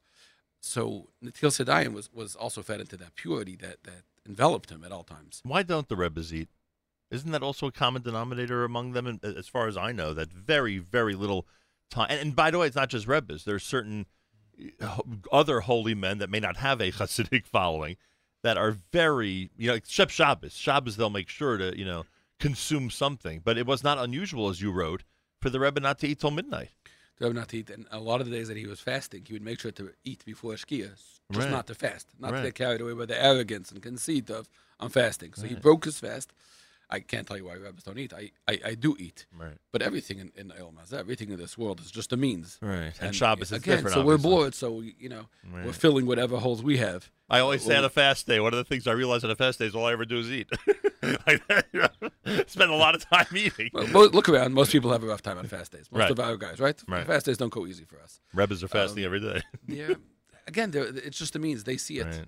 So Natilas Yadayim was, was also fed into that purity that, that enveloped him at all times. Why don't the Rebbes eat? Isn't that also a common denominator among them? And as far as I know, that very, very little time. And, and by the way, it's not just Rebbes. There's certain uh, other holy men that may not have a Hasidic following that are very, you know, except Shabbos. Shabbos, they'll make sure to, you know, consume something. But it was not unusual, as you wrote, for the Rebbe not to eat till midnight. To have not to eat, and a lot of the days that he was fasting, he would make sure to eat before Shkia, just Right. not to fast, not Right. to get carried away by the arrogance and conceit of I'm fasting. So he broke his fast. I can't tell you why rabbis don't eat. I, I, I do eat. Right. But everything in, in El Mazeh, everything in this world is just a means. Right. And Shabbos is again, different, So we're bored. So you know, we're filling whatever holes we have. I always say on a fast day, one of the things I realize on a fast day is all I ever do is eat. Like, Spend a lot of time eating. Well, look around. Most people have a rough time on fast days. Most Right. of our guys, right? Right. Fast days don't go easy for us. Rebbes are fasting Um, every day. Yeah. Again, it's just a means. They see it. Right.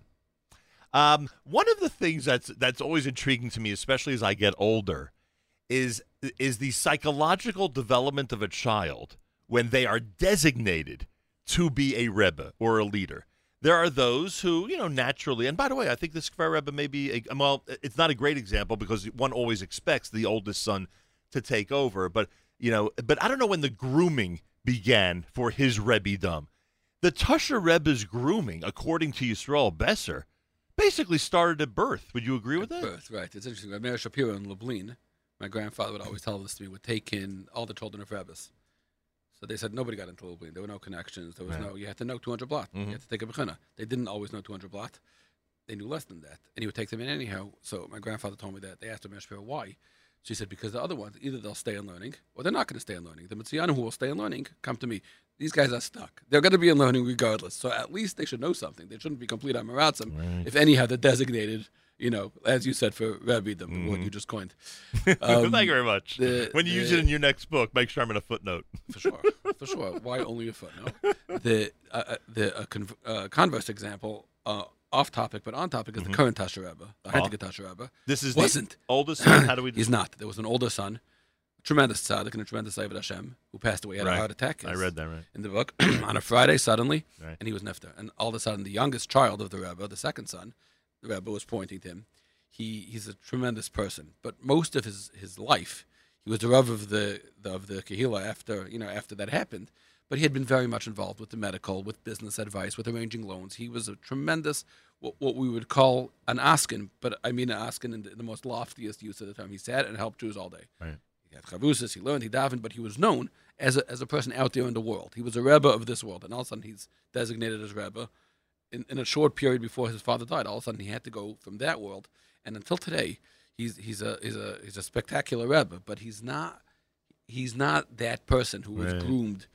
Um, one of the things that's that's always intriguing to me, especially as I get older, is is the psychological development of a child when they are designated to be a rebbe or a leader. There are those who, you know, naturally, and by the way, I think this Skver Rebbe may be, a, well, it's not a great example because one always expects the oldest son to take over, but, you know, but I don't know when the grooming began for his Rebbe-dom. The Tosher Rebbe's grooming, according to Yisroel Besser, basically started at birth. Would you agree with that? Birth, right. It's interesting. Rabbi Meir Shapiro in Lublin, my grandfather would always tell this to me, would take in all the children of rabbis. So they said nobody got into Lublin. There were no connections. There was Right. no, you had to know 200 blot. Mhm. You had to take a bechina. They didn't always know 200 blot. They knew less than that. And he would take them in anyhow. So my grandfather told me that. They asked Rabbi Meir Shapiro why. She said, because the other ones, either they'll stay in learning or they're not going to stay in learning. The Mitzianim who will stay in learning come to me. These guys are stuck. They're going to be in learning regardless. So at least they should know something. They shouldn't be complete Amaratzim. If anyhow, they're designated, you know, as you said, for Rabbi, the what you just coined. Um, Thank you very much. the- when you use it in your next book, make sure I'm in a footnote. for sure, for sure. Why only a footnote? The uh, uh, the uh, con- uh, converse example, uh, off topic but on topic, is the current Tosher Rebbe, the. Heintige Tosher Rebbe. This is the wasn't oldest son? How do we He's not. There was an older son, tremendous tzaddik and a tremendous David Hashem, who passed away. Had Right. a heart attack. I read that, right. in the book on a Friday suddenly, Right. and he was nifter. And all of a sudden, the youngest child of the Rebbe, the second son, the Rebbe was pointing to him. He he's a tremendous person, but most of his his life, he was the Rebbe of the, the of the Kehila after you know after that happened. But he had been very much involved with the medical, with business advice, with arranging loans. He was a tremendous, what, what we would call an askin, but I mean an askin in the, the most loftiest use of the term. He sat and helped Jews all day. Right. He had chavrusas, he learned, he davened, but he was known as a, as a person out there in the world. He was a Rebbe of this world, and all of a sudden he's designated as Rebbe. In, in a short period before his father died, all of a sudden he had to go from that world, and until today, he's he's a he's a he's a spectacular Rebbe, but he's not he's not that person who was Right. groomed.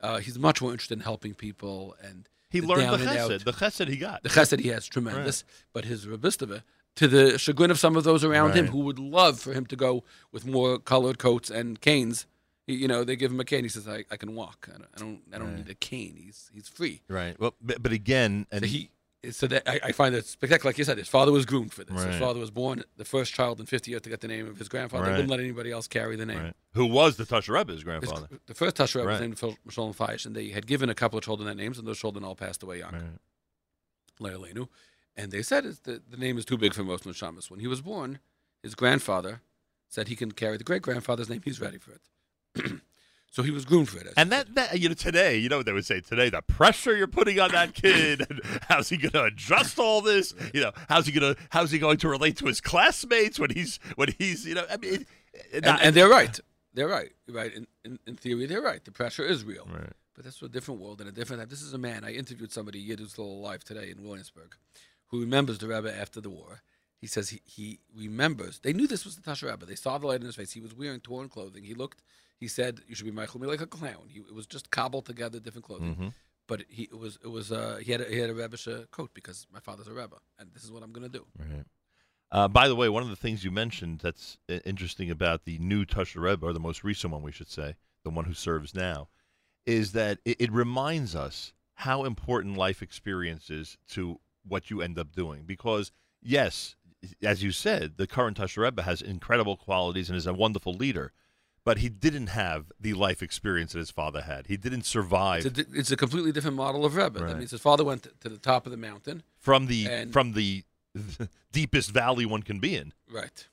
Uh, he's much more interested in helping people and He learned the chesed. The chesed he got. The chesed he has tremendous, but his Rebistava, to the chagrin of some of those around him who would love for him to go with more colored coats and canes. He, you know, they give him a cane. He says, "I, I can walk. I don't, I don't, I don't Right. need a cane. He's he's free." Right. Well, but, but again, and So he, so that I, I find that spectacular. Like you said, his father was groomed for this. Right. His father was born the first child in 50 years to get the name of his grandfather. They Right. wouldn't let anybody else carry the name. Right. Who was the Tasha Rebbe's His- grandfather? the first Tasha Rebbe was Right. named Phil- Shalom Faish, and they had given a couple of children that names, and those children all passed away young. Right. And they said that the name is too big for most Neshamas. When he was born, his grandfather said he can carry the great grandfather's name. He's ready for it. so he was groomed for it. And that, that you know today, you know what they would say today, the pressure you're putting on that kid, and how's he going to adjust all this? You know, how's he going to how's he going to relate to his classmates when he's when he's you know, I mean, and, not- and they're right. They're right. Right. In, in, in theory, they're right. The pressure is real. Right. But that's a different world and a different time. This is a man. I interviewed somebody yet who's still alive today in Williamsburg, who remembers the Rebbe after the war. He says he, he remembers. They knew this was the Tosher Rebbe. They saw the light in his face. He was wearing torn clothing. He looked. He said, "You should be Michael me like a clown." He, it was just cobbled together, different clothing. Mhm. But he it was it was uh, he had a, he had a Rebbe coat because my father's a Rebbe, and this is what I'm going to do. Right. Uh, by the way, one of the things you mentioned that's uh, interesting about the new Tosher Rebbe, or the most recent one, we should say, the one who serves now, is that it, it reminds us how important life experience is to what you end up doing. Because, yes, as you said, the current Tosher Rebbe has incredible qualities and is a wonderful leader, but he didn't have the life experience that his father had. He didn't survive It's a, it's a completely different model of Rebbe. Right. That means his father went to, to the top of the mountain. from the from the deepest valley one can be in. Right.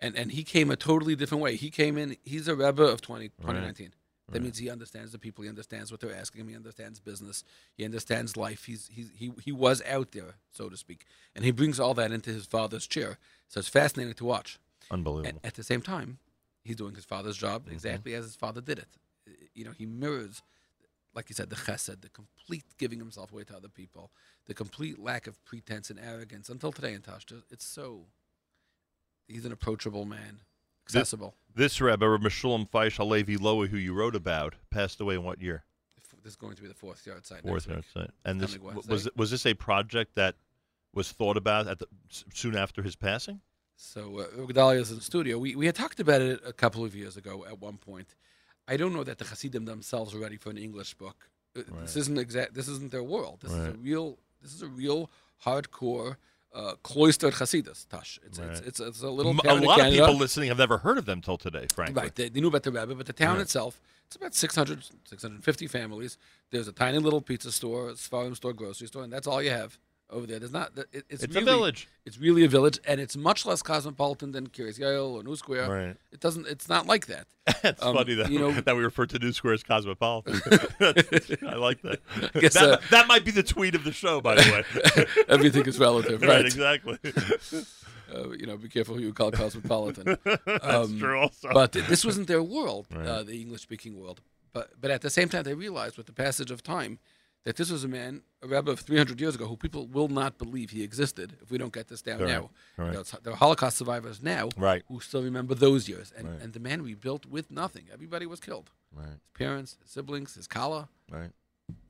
And and he came a totally different way. He came in, he's a Rebbe of 20, 2019. That Right. means he understands the people, he understands what they're asking him, he understands business, he understands life. He's, he's he he was out there, so to speak. And he brings all that into his father's chair. So it's fascinating to watch. Unbelievable. And at the same time, he's doing his father's job Mm-hmm. exactly as his father did it. You know, he mirrors, like you said, the chesed, the complete giving himself away to other people, the complete lack of pretense and arrogance. Until today in Tashta, it's so. He's an approachable man, accessible. This, Rebbe, Rebbe Shalom Feish Halevi Lowy, who you wrote about, passed away in what year? This is going to be the fourth yahrzeit. Fourth next yard week. site. And this was was this a project that was thought about at the, soon after his passing? So uh, Gedaliah is in the studio. We we had talked about it a couple of years ago at one point. I don't know that the Hasidim themselves are ready for an English book. Uh, Right. This isn't exact. This isn't their world. This is a real. This is a real hardcore uh, cloistered Hasidus. Tosh. It's, it's Right. it's it's a little a lot of people listening have never heard of them till today, frankly. Right, they, they knew about the Rebbe, but the town Right. itself, it's about 600, 650 families. There's a tiny little pizza store, a farm store, grocery store, and that's all you have over there. There's not. It, it's It's a really, village. It's really a village, and it's much less cosmopolitan than Kiryas Yoel or New Square. Right. It doesn't. It's not like that. It's Um, funny that you know. that we refer to New Square as cosmopolitan. I like that. I guess, that, uh, that might be the tweet of the show, by the way. Everything is relative, Right, right? exactly. uh, you know, be careful who you call cosmopolitan. That's true also. But this wasn't their world, Right. uh, the English-speaking world. But but at the same time, they realized with the passage of time that this was a man, a rabbi of 300 years ago, who people will not believe he existed if we don't get this down Correct, now. correct. You know, there are Holocaust survivors now Right. who still remember those years, and Right. and the man rebuilt with nothing. Everybody was killed. Right. His parents, his siblings, his kala. Right.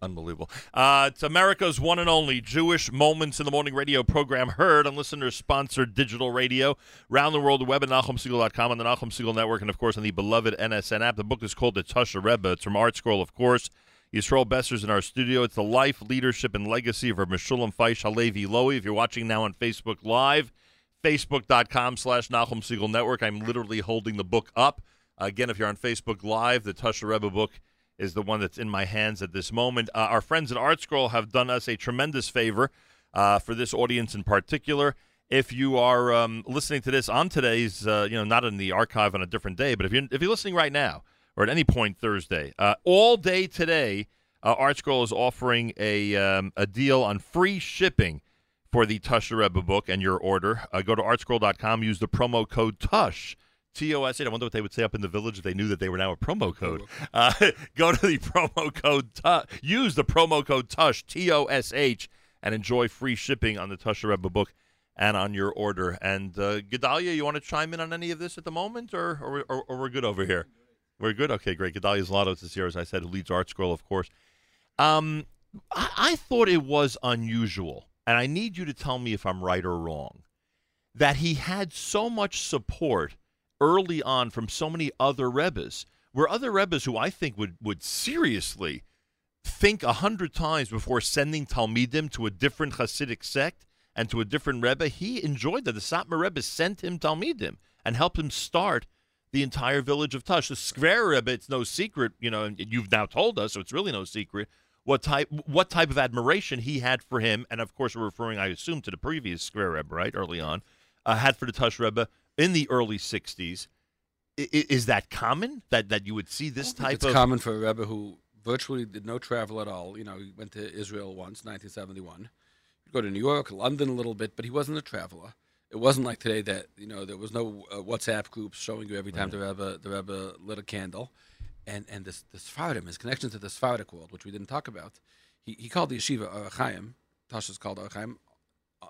Unbelievable. Uh, it's America's one and only Jewish Moments in the Morning radio program heard on listeners sponsored digital radio round the world, the web at NachumSegal.com, on the Nachum Segal Network, and of course on the beloved NSN app. The book is called The Tosher Rebbe. It's from ArtScroll, of course. Yisroel Besser's in our studio. It's the life, leadership, and legacy of our Meshulam Feish Halevi Lowy. If you're watching now on Facebook Live, facebook.com slash Nachum Segal Network. I'm literally holding the book up. Again, if you're on Facebook Live, the Tosher Rebbe book is the one that's in my hands at this moment. Uh, our friends at ArtScroll have done us a tremendous favor uh, for this audience in particular. If you are um, listening to this on today's, uh, you know, not in the archive on a different day, but if you're if you're listening right now or at any point Thursday, uh, all day today, uh, ArtScroll is offering a um, a deal on free shipping for the Tosher Rebbe book and your order. Uh, go to artscroll.com, use the promo code TOSH. T O S H. I wonder what they would say up in the village if they knew that they were now a promo code. Uh, go to the promo code, tu- use the promo code TOSH, T O S H, and enjoy free shipping on the Tosher Rebbe book and on your order. And uh, Gedaliah, you want to chime in on any of this at the moment, or, or, or, or we're good over here? We're good? Okay, great. Gedaliah Zlatos is here, as I said, who leads ArtScroll, of course. Um, I, I thought it was unusual, and I need you to tell me if I'm right or wrong, that he had so much support early on from so many other Rebbes, where other Rebbes who I think would, would seriously think a hundred times before sending Talmidim to a different Hasidic sect and to a different Rebbe, he enjoyed that. The Satmar Rebbe sent him Talmidim and helped him start the entire village of Tosh. The Skver Rebbe, it's no secret, you know, and you've now told us, so it's really no secret what type what type of admiration he had for him, and of course we're referring, I assume, to the previous Skver Rebbe, right, early on, uh, had for the Tosh Rebbe in the early '60s. I- i- is that common that that you would see this type of it's of common for a rebbe who virtually did no travel at all. You know, he went to Israel once, 1971. He'd go to New York, London a little bit, but he wasn't a traveler. It wasn't like today that you know there was no uh, WhatsApp groups showing you every time the rebbe the rebbe lit a candle, and and this this Sephardim, his connection to the Sephardic world, which we didn't talk about. He he called the yeshiva Ohr HaChaim. Tosh is called Ohr HaChaim.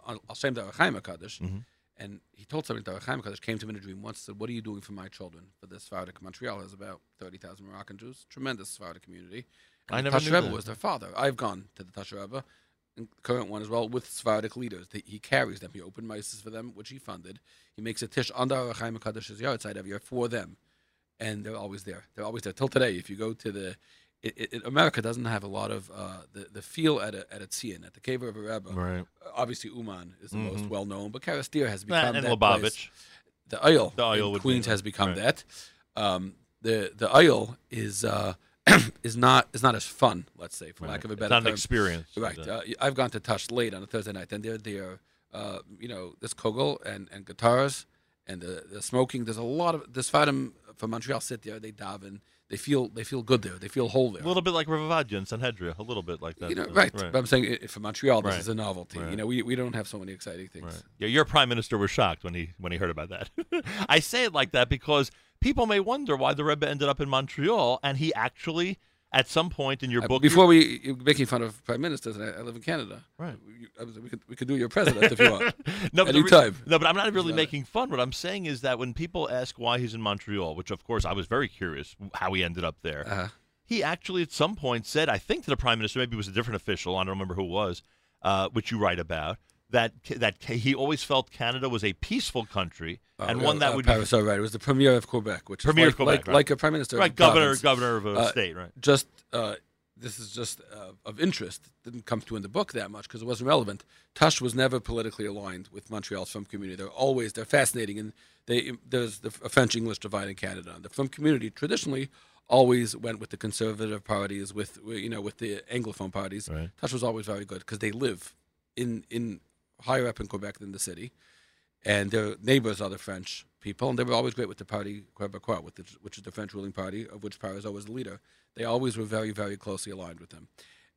Al Shem the Ohr HaChaim Hakadosh. Mhm. And he told something to Ohr HaChaim Hakadosh came to him in a dream once. Said, "What are you doing for my children?" For the Sephardic Montreal has about thirty thousand Moroccan Jews, tremendous Sephardic community. And I the never Tosher Rebbe was their father. I've gone to the Tosher Rebbe, current one as well, with Sephardic leaders. They, he carries them. He opened mices for them, which he funded. He makes a tish under Ohr HaChaim Hakadosh's yahrzeit every year for them, and they're always there. They're always there till today. If you go to the it, it, it- America doesn't have a lot of uh, the the feel at a at a tzion at the cave of a rebbe. Right. Uh, obviously, Uman is the most Mhm. well known, but Karastir has That become and that Lubavitch. place. The Ohel, The Ohel in would be Queens that. has become Right. that. Um, the the Ohel is uh, is not is not as fun. Let's say, for Right. lack of a It's better not an term. experience. Right. Uh, I've gone to Tosh late on a Thursday night, and they're there. Uh, you know, there's kogel and, and guitars and the, the smoking. There's a lot of this Fatim from Montreal sit there. They daven. They feel they feel good there. They feel whole there. a little bit like Rav Ovadia and Sanhedria, a little bit like that. You know, uh, right. But I'm saying for Montreal, this Right. is a novelty. Right. You know, we, we don't have so many exciting things. Right. Yeah, your prime minister was shocked when he when he heard about that. I say it like that because people may wonder why the Rebbe ended up in Montreal, and he actually, at some point in your Uh, book, Before we you're making fun of prime ministers, and I, I live in Canada. Right. We, we could we could do your president if you want. no, but re- anytime. no, but I'm not really it. making fun. What I'm saying is that when people ask why he's in Montreal, which of course I was very curious how he ended up there, Uh-huh. he actually at some point said, I think to the prime minister, maybe it was a different official, I don't remember who it was, uh, which you write about. That that he always felt Canada was a peaceful country and Uh, one that uh, would Paris, oh, right. It was the premier of Quebec, which Premier like, Quebec, like, right. like a prime minister, Right, governor- province. governor of a Uh, state, right. Just uh, this is just uh, of interest. Didn't come to in the book that much because it wasn't relevant. Tosh was never politically aligned with Montreal's film community. They're always they're fascinating, and they there's the French English divide in Canada. And the film community traditionally always went with the conservative parties, with you know with the anglophone parties. Right. Tosh was always very good because they live in in higher up in Quebec than the city, and their neighbors are the French people, and they were always great with the Parti Québécois, with the, which is the French ruling party, of which Paris is always the leader. They always were very, very closely aligned with them.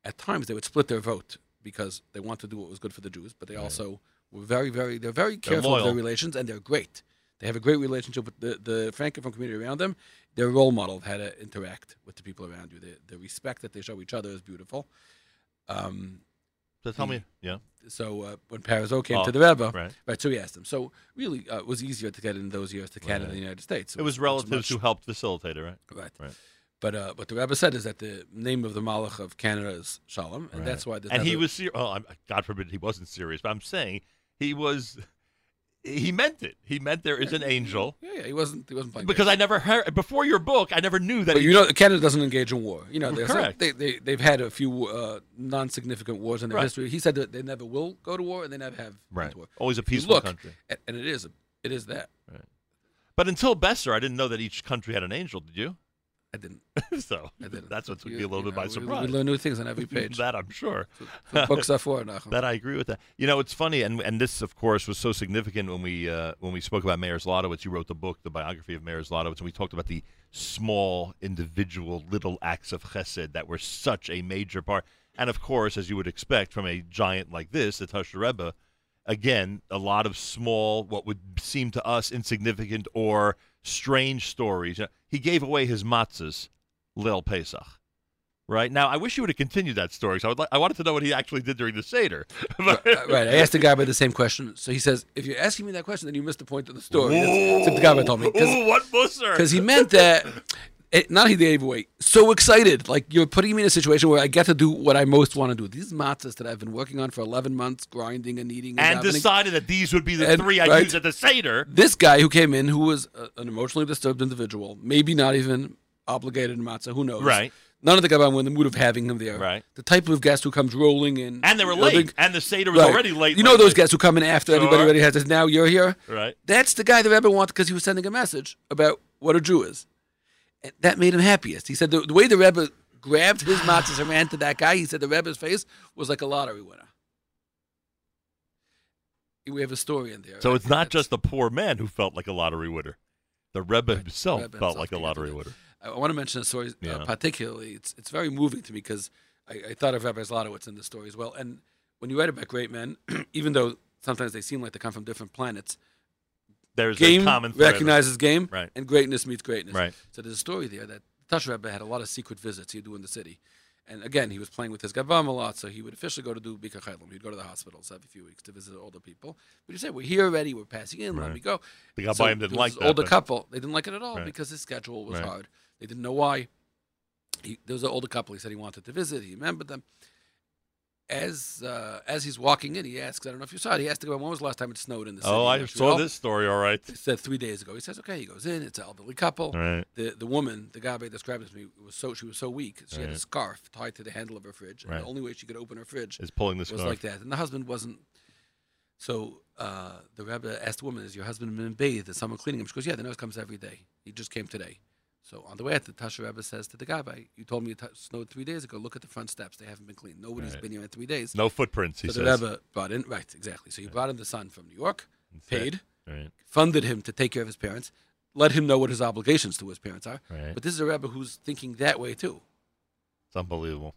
At times, they would split their vote because they want to do what was good for the Jews, but they also were very, very, they're very They're careful of their relations, and they're great. They have a great relationship with the, the Francophone community around them. They're role model of how to interact with the people around you. The, the respect that they show each other is beautiful. Um, So tell me, yeah. So uh, when Parizeau came Oh, to the Rebbe, right. right? So he asked him. So really, uh, it was easier to get in those years to Canada Right. and the United States. It was much- relatives who helped facilitate it, right? Right. Right. But uh, what the Rebbe said is that the name of the Malach of Canada is Shalom, and Right. that's why. The and he was serious. Well, I'm, God forbid he wasn't serious, but I'm saying he was. He meant it. He meant there is an angel. Yeah, yeah, he wasn't. He wasn't playing. Because I never heard before your book. I never knew that. But you know, Canada doesn't engage in war. You know, correct. They, they, they've had a few uh, non-significant wars in their Right. history. He said that they never will go to war, and they never have Right. war. Always a peaceful look, country. and it is. It is that. Right. But until Besser, I didn't know that each country had an angel. Did you? I didn't. so I didn't. that's what took You- me a little bit by we- surprise. we learn new things on every page. that I'm sure. books are for, Nachum. that I agree with that. You know, it's funny, and and this, of course, was so significant when we uh, when we spoke about Meir Zlotowitz. You wrote the book, the biography of Meir Zlotowitz, and we talked about the small, individual, little acts of chesed that were such a major part. And of course, as you would expect from a giant like this, the Tosher Rebbe, again, a lot of small, what would seem to us insignificant or strange stories. He gave away his matzahs, Lil Pesach. Right now, I wish you would have continued that story. So I would like, I wanted to know what he actually did during the seder. Uh, right. I asked the guy about the same question. So he says, if you're asking me that question, then you missed the point of the story. That's, that's what the guy told me. Ooh, what musser? Because he meant that, it, not he gave away, so excited. Like, you're putting me in a situation where I get to do what I most want to do. These matzahs that I've been working on for 11 months, grinding and kneading. and davening. decided that these would be the And- three I right. use at the Seder. This guy who came in, who was a, an emotionally disturbed individual, maybe not even obligated in matzah, who knows? Right. None of the Gabon were in the mood of having him there. Right. The type of guest who comes rolling in. And they were you know, late. the- and the Seder was Right. already late. You know late, those late. guys who come in after Sure. everybody uh, already has this. Now you're here. Right. That's the guy the Rebbe wanted because he was sending a message about what a Jew is. That made him happiest. He said the, the way the Rebbe grabbed his matzahs and ran to that guy, he said the Rebbe's face was like a lottery winner. We have a story in there. So I it's not that's- just the poor man who felt like a lottery winner. The Rebbe himself Rebbe felt himself like a lottery winner. I, I want to mention a story Yeah. uh, particularly. It's it's very moving to me because I, I thought of Rabbi Zlotowitz in the story as well. And when you write about great men, even though sometimes they seem like they come from different planets, There's game a common thread. recognizes game, Right. and greatness meets greatness. Right. So there's a story there that Tosher Rebbe had a lot of secret visits he'd do in the city. And again, he was playing with his Gavam a lot, so he would officially go to do Bika. He'd go to the hospitals every few weeks to visit older people. But he said, We're here already, we're passing in, let me go. The So Gabayim didn't like that, Older but- couple, they didn't like it at all Right. because his schedule was Right. hard. They didn't know why. He, there was an older couple he said he wanted to visit, he remembered them. As uh, as he's walking in, he asks, I don't know if you saw it, he asked the guy, when was the last time it snowed in the city? Oh, I saw this story. All right. He said three days ago. He says, okay. He goes in. It's an elderly couple. Right. The the woman, the Gabbai described it to me, was so she was so weak. She had a scarf tied to the handle of her fridge. And Right. the only way she could open her fridge Is pulling the was scarf. like that. And the husband wasn't. So uh, the rabbi asked the woman, "Is your husband been bathed? Is someone cleaning him?" She goes, "Yeah, the nurse comes every day. He just came today." So on the way out, the Tosher Rebbe says to the Gabbai, "You told me it snowed three days ago. Look at the front steps; they haven't been cleaned. Nobody's Right. been here in three days. No footprints, he so the says. Rebbe brought in right, exactly. So he brought in the son from New York, paid, Right. funded him to take care of his parents, let him know what his obligations to his parents are. Right. But this is a Rebbe who's thinking that way too. It's unbelievable.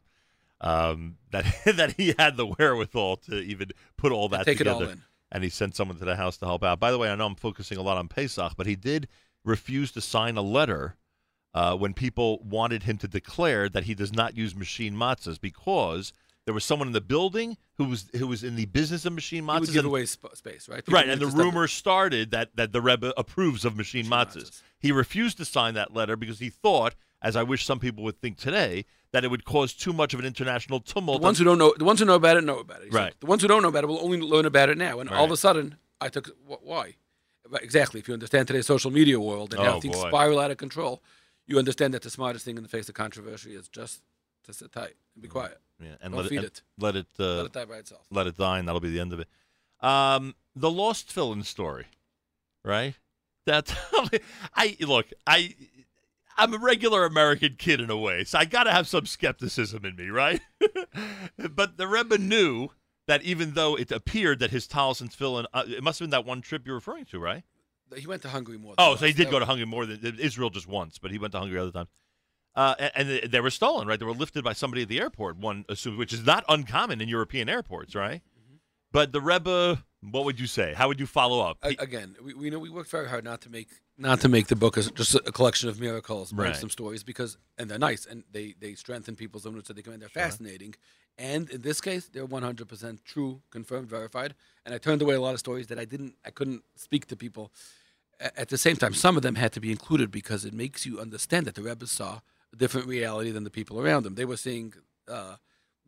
Um, that that he had the wherewithal to even put all that take it all together. in. And he sent someone to the house to help out. By the way, I know I'm focusing a lot on Pesach, but he did refuse to sign a letter uh, when people wanted him to declare that he does not use machine matzahs because there was someone in the building who was who was in the business of machine He would matzahs. give and- away sp- space, right? People Right, and the rumor started that, that the Rebbe approves of machine, matzahs. He refused to sign that letter because he thought, as I wish some people would think today, that it would cause too much of an international tumult. The ones who don't know, the ones who know about it know about it. He's Right. like, the ones who don't know about it will only learn about it now. And all of a sudden, I took wh- why? Exactly. If you understand today's social media world and how Oh, things boy. spiral out of control, you understand that the smartest thing in the face of controversy is just to sit tight and be quiet. Yeah, and Don't let feed it, it. Let it, uh, Let it die by itself. Let it die, and that'll be the end of it. Um, the lost villain story, right? That I look, I I'm a regular American kid in a way, so I got to have some skepticism in me, right? but the Rebbe knew that even though it appeared that his talis and tefillin, uh, it must have been that one trip you're referring to, right? He went to Hungary more. Oh, so he did That go to Hungary more than Israel just once, but he went to Hungary other times. Uh, and, and they- were stolen, right? They were lifted by somebody at the airport. One assumes, which is not uncommon in European airports, right? Mm-hmm. But the Rebbe, what would you say? How would you follow up? A- again, we, we know we worked very hard not to make not to make the book as just a collection of miracles, but Right. some stories because and they're nice and they they strengthen people's own so they come in. They're fascinating, and in this case, they're one hundred percent true, confirmed, verified. And I turned away a lot of stories that I didn't, I couldn't speak to people. At the same time, some of them had to be included because it makes you understand that the Rebbe saw a different reality than the people around them. They were seeing. Uh,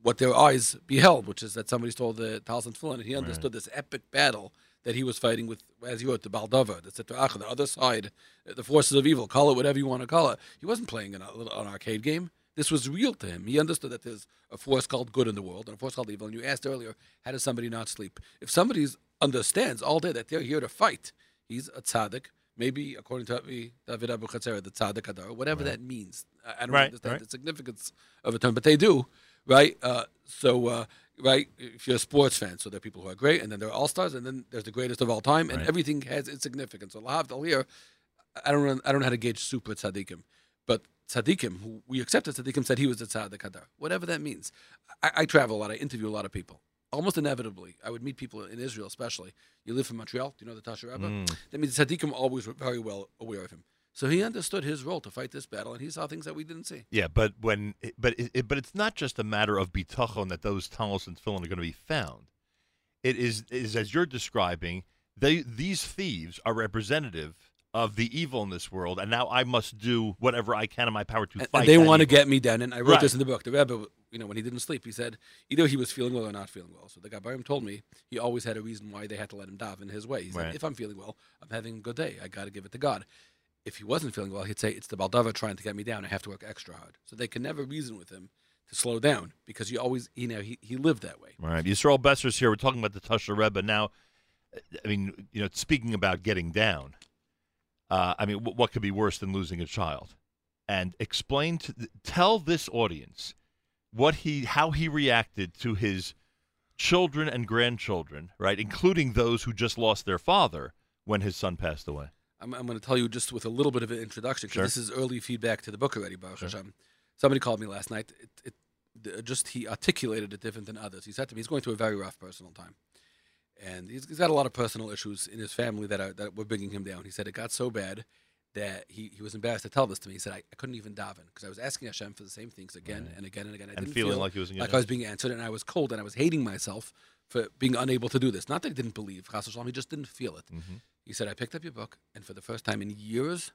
what their eyes beheld, which is that somebody stole the Talis and Tefillin, and he understood this epic battle that he was fighting with, as you wrote, the Baal Davar, the Sitra the other side, the forces of evil, call it whatever you want to call it. He wasn't playing an, an arcade game. This was real to him. He understood that there's a force called good in the world and a force called evil. And you asked earlier, how does somebody not sleep? If somebody understands all day that they're here to fight, he's a tzaddik. Maybe, according to David Abu Chatzera, the tzaddik hadar, whatever that means. I, don't Right, understand right. the significance of a term, but they do, right? Uh, so, uh, right, if you're a sports fan, so there are people who are great, and then there are all stars, and then there's the greatest of all time, and Right. everything has its significance. So, Lahavdal here, I don't, know, I don't know how to gauge super tzaddikim, but tzaddikim, who we accepted tzaddikim, said he was a tzaddik hadar, whatever that means. I, I travel a lot, I interview a lot of people. Almost inevitably, I would meet people in Israel, especially. You live in Montreal, do you know the Tosher Rebbe? Mm. That means the tzaddikim always were very well aware of him. So he understood his role to fight this battle, and he saw things that we didn't see. Yeah, but when but it, but it's not just a matter of bitachon that those talis and tefillin are going to be found. It is is as you're describing. They these thieves are representative of the evil in this world, and now I must do whatever I can in my power to And- fight. and they want to get me down. And I wrote Right. this in the book. The Rebbe, you know, when he didn't sleep, he said either he was feeling well or not feeling well. So the Gabarim told me he always had a reason why they had to let him daven his way. He said, Right. if I'm feeling well, I'm having a good day. I got to give it to God. If he wasn't feeling well, he'd say, it's the Baal Davar trying to get me down. I have to work extra hard. So they can never reason with him to slow down because you always, you know, he, he lived that way. All right, Yisroel Besser's here. We're talking about the Tosher Rebbe now. I mean, you know, speaking about getting down. Uh, I mean, wh- what could be worse than losing a child? And explain to tell this audience what he how he reacted to his children and grandchildren, right, including those who just lost their father when his son passed away. I'm, I'm going to tell you just with a little bit of an introduction because Sure. this is early feedback to the book already, Baruch Hashem. Um, somebody called me last night. It, it, just he articulated it different than others. He said to me, he's going through a very rough personal time, and he's, he's got a lot of personal issues in his family that are that were bringing him down. He said it got so bad that he, he was embarrassed to tell this to me. He said I, I couldn't even daven because I was asking Hashem for the same things again and again and again. I And didn't feeling feel like he wasn't like I was being answered, and I was cold, and I was hating myself for being unable to do this. Not that he didn't believe, Chas v'shalom, he just didn't feel it. Mm-hmm. He said, I picked up your book, and for the first time in years,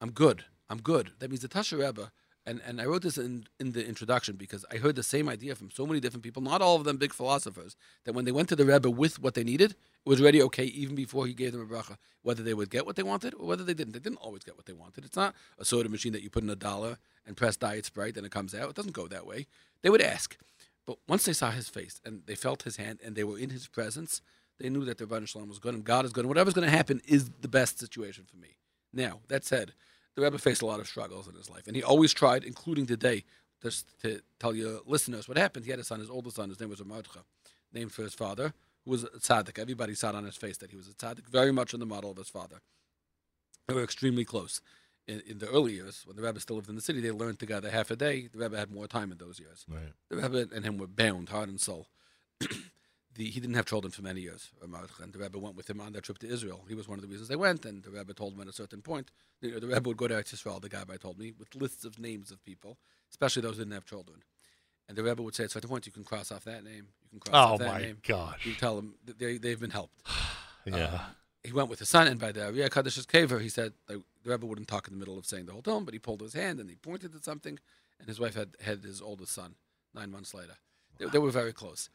I'm good. I'm good. That means the Tosher Rebbe, and, and I wrote this in, in the introduction because I heard the same idea from so many different people, not all of them big philosophers, that when they went to the Rebbe with what they needed, it was already okay even before he gave them a bracha, whether they would get what they wanted or whether they didn't. They didn't always get what they wanted. It's not a soda machine that you put in a dollar and press Diet Sprite and it comes out. It doesn't go that way. They would ask. But once they saw his face and they felt his hand and they were in his presence, they knew that their Rebbe Shalom was good and God is good and whatever's going to happen is the best situation for me. Now, that said, the Rebbe faced a lot of struggles in his life, and he always tried, including today, just to tell your listeners what happened. He had a son, his oldest son, his name was Amardcha, named for his father, who was a tzaddik. Everybody saw it on his face that he was a tzaddik, very much in the model of his father. They were extremely close. In, in the early years, when the Rebbe still lived in the city, they learned together half a day. The Rebbe had more time in those years. Right. The Rebbe and him were bound, heart and soul. the, he didn't have children for many years, and the Rebbe went with him on their trip to Israel. He was one of the reasons they went, and the Rebbe told him at a certain point, you know, the Rebbe would go to Eretz Yisrael, the Gabbai told me, with lists of names of people, especially those who didn't have children. And the Rebbe would say at a certain point, you can cross off that name, you can cross Oh, off that name. Oh, my gosh. You tell them that they, they've been helped. Yeah. Uh, he went with his son, and by the Ari HaKadosh's Kaver, he said like, the Rebbe wouldn't talk in the middle of saying the whole film, but he pulled his hand and he pointed at something, and his wife had had his oldest son nine months later. They, they were very close.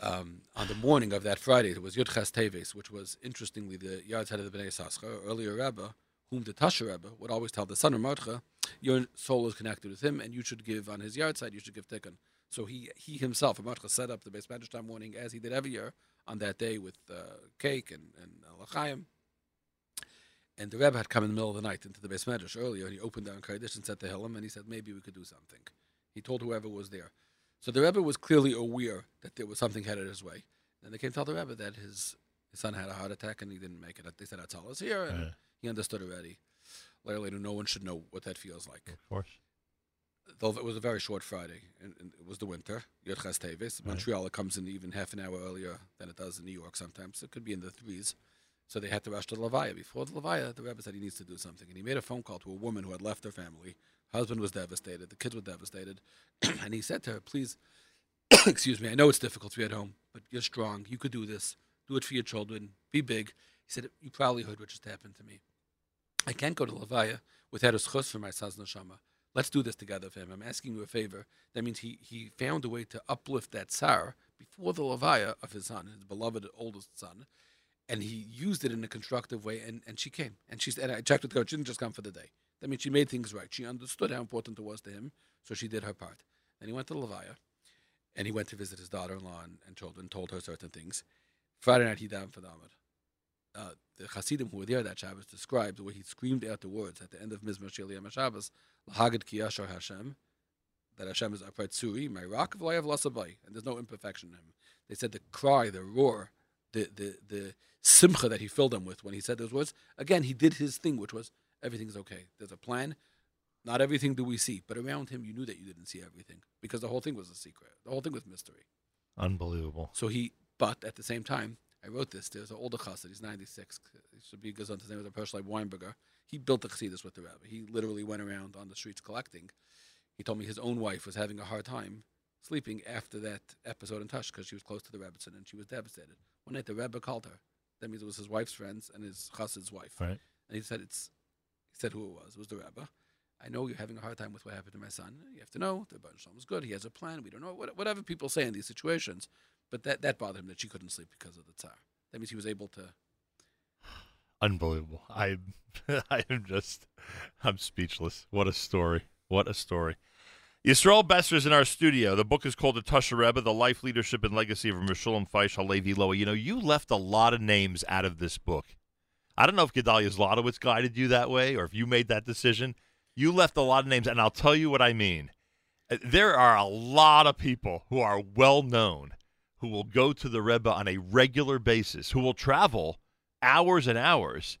Um, on the morning of that Friday, it was Yud Ches Teves, which was interestingly the yahrzeit of the Bnei Yissaschar, earlier Rebbe, whom the Tosher Rebbe would always tell the son of Mordcha, your soul is connected with him, and you should give on his yahrzeit, you should give tikkun. So he he himself, Mordcha, set up the Beis Medrash time morning as he did every year on that day with uh, cake and and l'chaim. And the Rebbe had come in the middle of the night into the Beis Medrash earlier, and he opened down Kaddish and said to Tehillim, and he said maybe we could do something. He told whoever was there. So the Rebbe was clearly aware that there was something headed his way. And they came to tell the Rebbe that his, his son had a heart attack and he didn't make it. They said, Atzal is here. And Yeah. he understood already. Later, later, no one should know what that feels like. Of course. Though it was a very short Friday, and, and it was the winter. Yod Ches Teves. Right. Montreal, comes in even half an hour earlier than it does in New York sometimes. It could be in the threes. So they had to rush to the Levaya. Before the Levaya, the Rebbe said he needs to do something. And he made a phone call to a woman who had left her family. Husband was devastated. The kids were devastated. and he said to her, please, excuse me, I know it's difficult to be at home, but you're strong. You could do this. Do it for your children. Be big. He said, you probably heard what just happened to me. I can't go to Levaya without a schus for my son's neshama. Let's do this together for him. I'm asking you a favor. That means he, he found a way to uplift that tsar before the Levaya of his son, his beloved oldest son, and he used it in a constructive way. And, and she came, and she and I checked with her. She didn't just come for the day. That means she made things right. She understood how important it was to him, so she did her part. Then he went to Levaya, and he went to visit his daughter-in-law and, and children. Told her certain things. Friday night he davened for the. Uh, the Hasidim who were there that Shabbos described the way he screamed out the words at the end of Mizmor Shel Yom HaShabbos, L'hagid ki yashar Hashem, that Hashem is upright suri, my rock v'layav lasabai, and there's no imperfection in him. They said the cry, the roar, the, the, the simcha that he filled them with when he said those words, again, he did his thing, which was everything's okay. There's a plan. Not everything do we see, but around him, you knew that you didn't see everything because the whole thing was a secret. The whole thing was mystery. Unbelievable. So he, but at the same time, I wrote this. There's an older chassid. He's 96. He should be gesund. His name was a person like Weinberger. He built the chassidus with the rabbi. He literally went around on the streets collecting. He told me his own wife was having a hard time sleeping after that episode in Tosh because she was close to the Rebbetzin and she was devastated. One night the Rebbe called her. That means it was his wife's friends and his chassid's wife. Right. And he said it's. Said who it was. It was the Rebbe. I know you're having a hard time with what happened to my son. You have to know the Baruch Shalom is good. He has a plan. We don't know what, whatever people say in these situations. But that, that bothered him that she couldn't sleep because of the tsar. That means he was able to. Unbelievable. I I am just I'm speechless. What a story. What a story. Yisroel Besser is in our studio. The book is called The Tosher Rebbe, The Life, Leadership, and Legacy of Meshulam Feish Halevi Lowy. You know, you left a lot of names out of this book. I don't know if Gedaliah Zlotowitz guided you that way or if you made that decision. You left a lot of names, and I'll tell you what I mean. Uh, There are a lot of people who are well known who will go to the Rebbe on a regular basis, who will travel hours and hours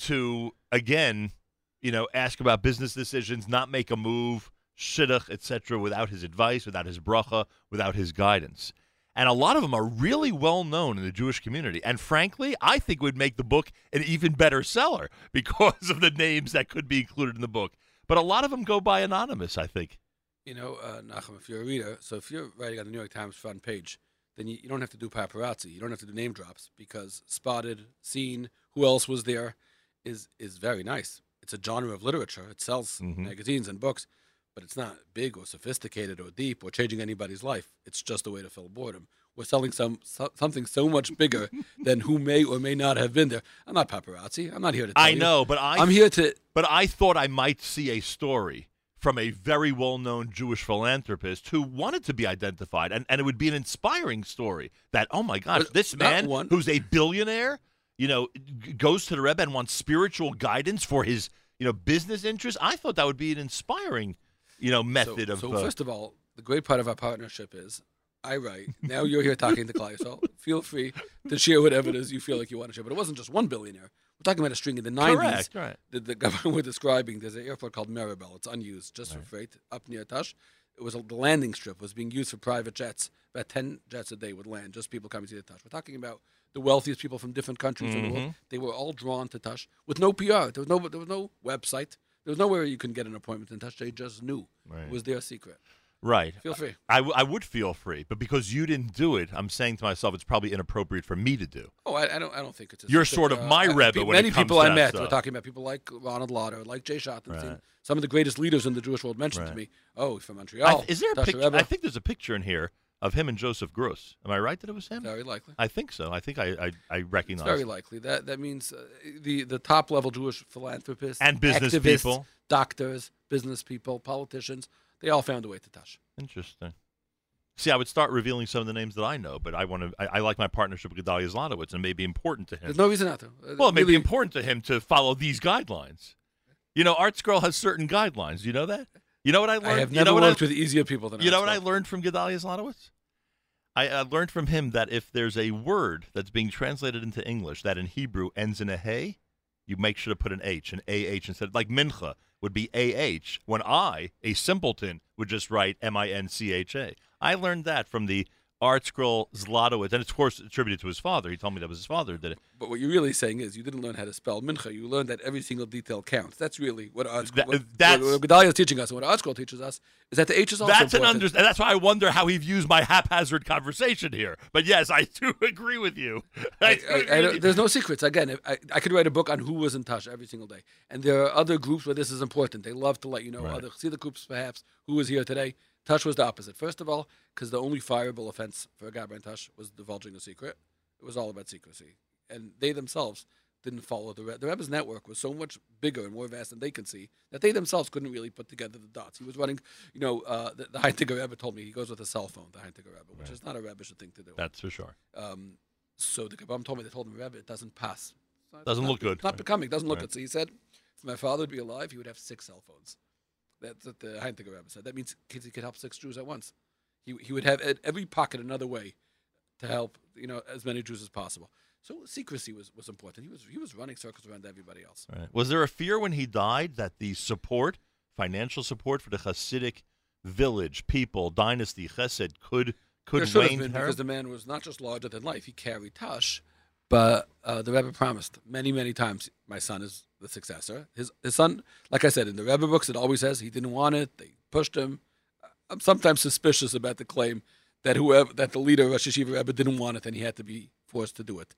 to, again, you know, ask about business decisions, not make a move, shidduch, etc., without his advice, without his bracha, without his guidance. And a lot of them are really well known in the Jewish community. And frankly, I think would make the book an even better seller because of the names that could be included in the book. But a lot of them go by anonymous, I think. You know, uh, Nachum, if you're a reader, so if you're writing on the New York Times front page, then you, you don't have to do paparazzi. You don't have to do name drops because spotted, seen, who else was there is is very nice. It's a genre of literature. It sells magazines and books, but it's not big or sophisticated or deep or changing anybody's life. It's just a way to fill boredom. We're selling some so, something so much bigger than who may or may not have been there. I'm not paparazzi. I'm not here to. Tell I you. know, but I I'm here to. But I thought I might see a story from a very well-known Jewish philanthropist who wanted to be identified, and, and it would be an inspiring story. That oh my gosh, But this man one- who's a billionaire, you know, goes to the Rebbe and wants spiritual guidance for his you know business interests. I thought that would be an inspiring you know method so, of. So uh, first of all, the great part of our partnership is I write. Now you're here talking to Clay, so feel free to share whatever it is you feel like you want to share. But it wasn't just one billionaire. We're talking about a string in the 90s. Correct, right. The, the government we're describing, there's an airport called Mirabel. It's unused, just for freight, up near Tosh. It was a, the landing strip was being used for private jets. About 10 jets a day would land, just people coming to the Tosh. We're talking about the wealthiest people from different countries in the world. Mhm. They were all drawn to Tosh with no PR. There was no, there was no website. There was nowhere you can get an appointment in Tosh. They just knew. Right. It was their secret. Right. Feel free. I, w- I would feel free, but because you didn't do it, I'm saying to myself it's probably inappropriate for me to do. Oh, I, I don't. I don't think it's. A You're sort of Uh, my I- Rebbe pe- when many it comes people I met. We're talking about people like Ronald Lauder, like Jay Schottenstein. Right. Some of the greatest leaders in the Jewish world mentioned to me. Oh, from Montreal. I- is there a picture? I think there's a picture in here of him and Joseph Gross. Am I right that it was him? Very likely. I think so. I think I I, I It's recognize. very likely. That that means uh, the the top level Jewish philanthropists And business people. doctors, business people, politicians. They all found a way to touch. Interesting. See, I would start revealing some of the names that I know, but I want to. I, I like my partnership with Gedaliah Zlotowitz, and it may be important to him. There's no reason not to. Uh, Well, it may be important to him to follow these guidelines. You know, ArtScroll has certain guidelines. Do you know that? You know what I learned? I have you never know what worked I, with easier people than You know what I learned from Gedaliah Zlotowitz? I uh, learned from him that if there's a word that's being translated into English that in Hebrew ends in a hey, you make sure to put an H, an AH instead. Like mincha would be AH, when I, a simpleton, would just write M I N C H A. I learned that from the ArtScroll Zlotowitz, and it's of course attributed to his father. He told me that was his father did it. But what you're really saying is you didn't learn how to spell mincha. You learned that every single detail counts. That's really what ArtScroll, That- what, uh, what, what Gedaliah is teaching us, and what ArtScroll teaches us is that the H is also That's an important. under, and that's why I wonder how he views my haphazard conversation here. But yes, I do agree with you. I I- agree I with you. there's no secrets. Again, I, I could write a book on who was in touch every single day, and there are other groups where this is important. They love to let you know Right. other see the groups perhaps who was here today. Tosh was the opposite. First of all, because the only fireable offense for a Gabbai Touch was divulging a secret. It was all about secrecy, and they themselves didn't follow the Rebbe. The Rebbe's network was so much bigger and more vast than they can see that they themselves couldn't really put together the dots. He was running, you know, uh, the, the Heintiger Rebbe told me he goes with a cell phone, the Heintiger Rebbe, which is not a Rebbish thing to do. That's for sure. Um, so the Kabbalah told me they told him, Rebbe, it doesn't pass. It's not- Doesn't it's look good. It's not becoming. Doesn't look Right. good. So he said, if my father would be alive, he would have six cell phones. That's what the Heintiger Rebbe said. That means kids he could help six Jews at once. He he would have at every pocket another way to help you know as many Jews as possible. So secrecy was, was important. He was he was running circles around everybody else. Right. Was there a fear when he died that the support, financial support for the Hasidic village, people, dynasty, Chesed could could there should have been because the man was not just larger than life. He carried Tosh, but uh, the Rebbe promised many, many times, my son is the successor. His his son, like I said in the Rebbe books, it always says he didn't want it. They pushed him. I'm sometimes suspicious about the claim that whoever that the leader of Rosh Yeshiva Rebbe didn't want it and he had to be forced to do it.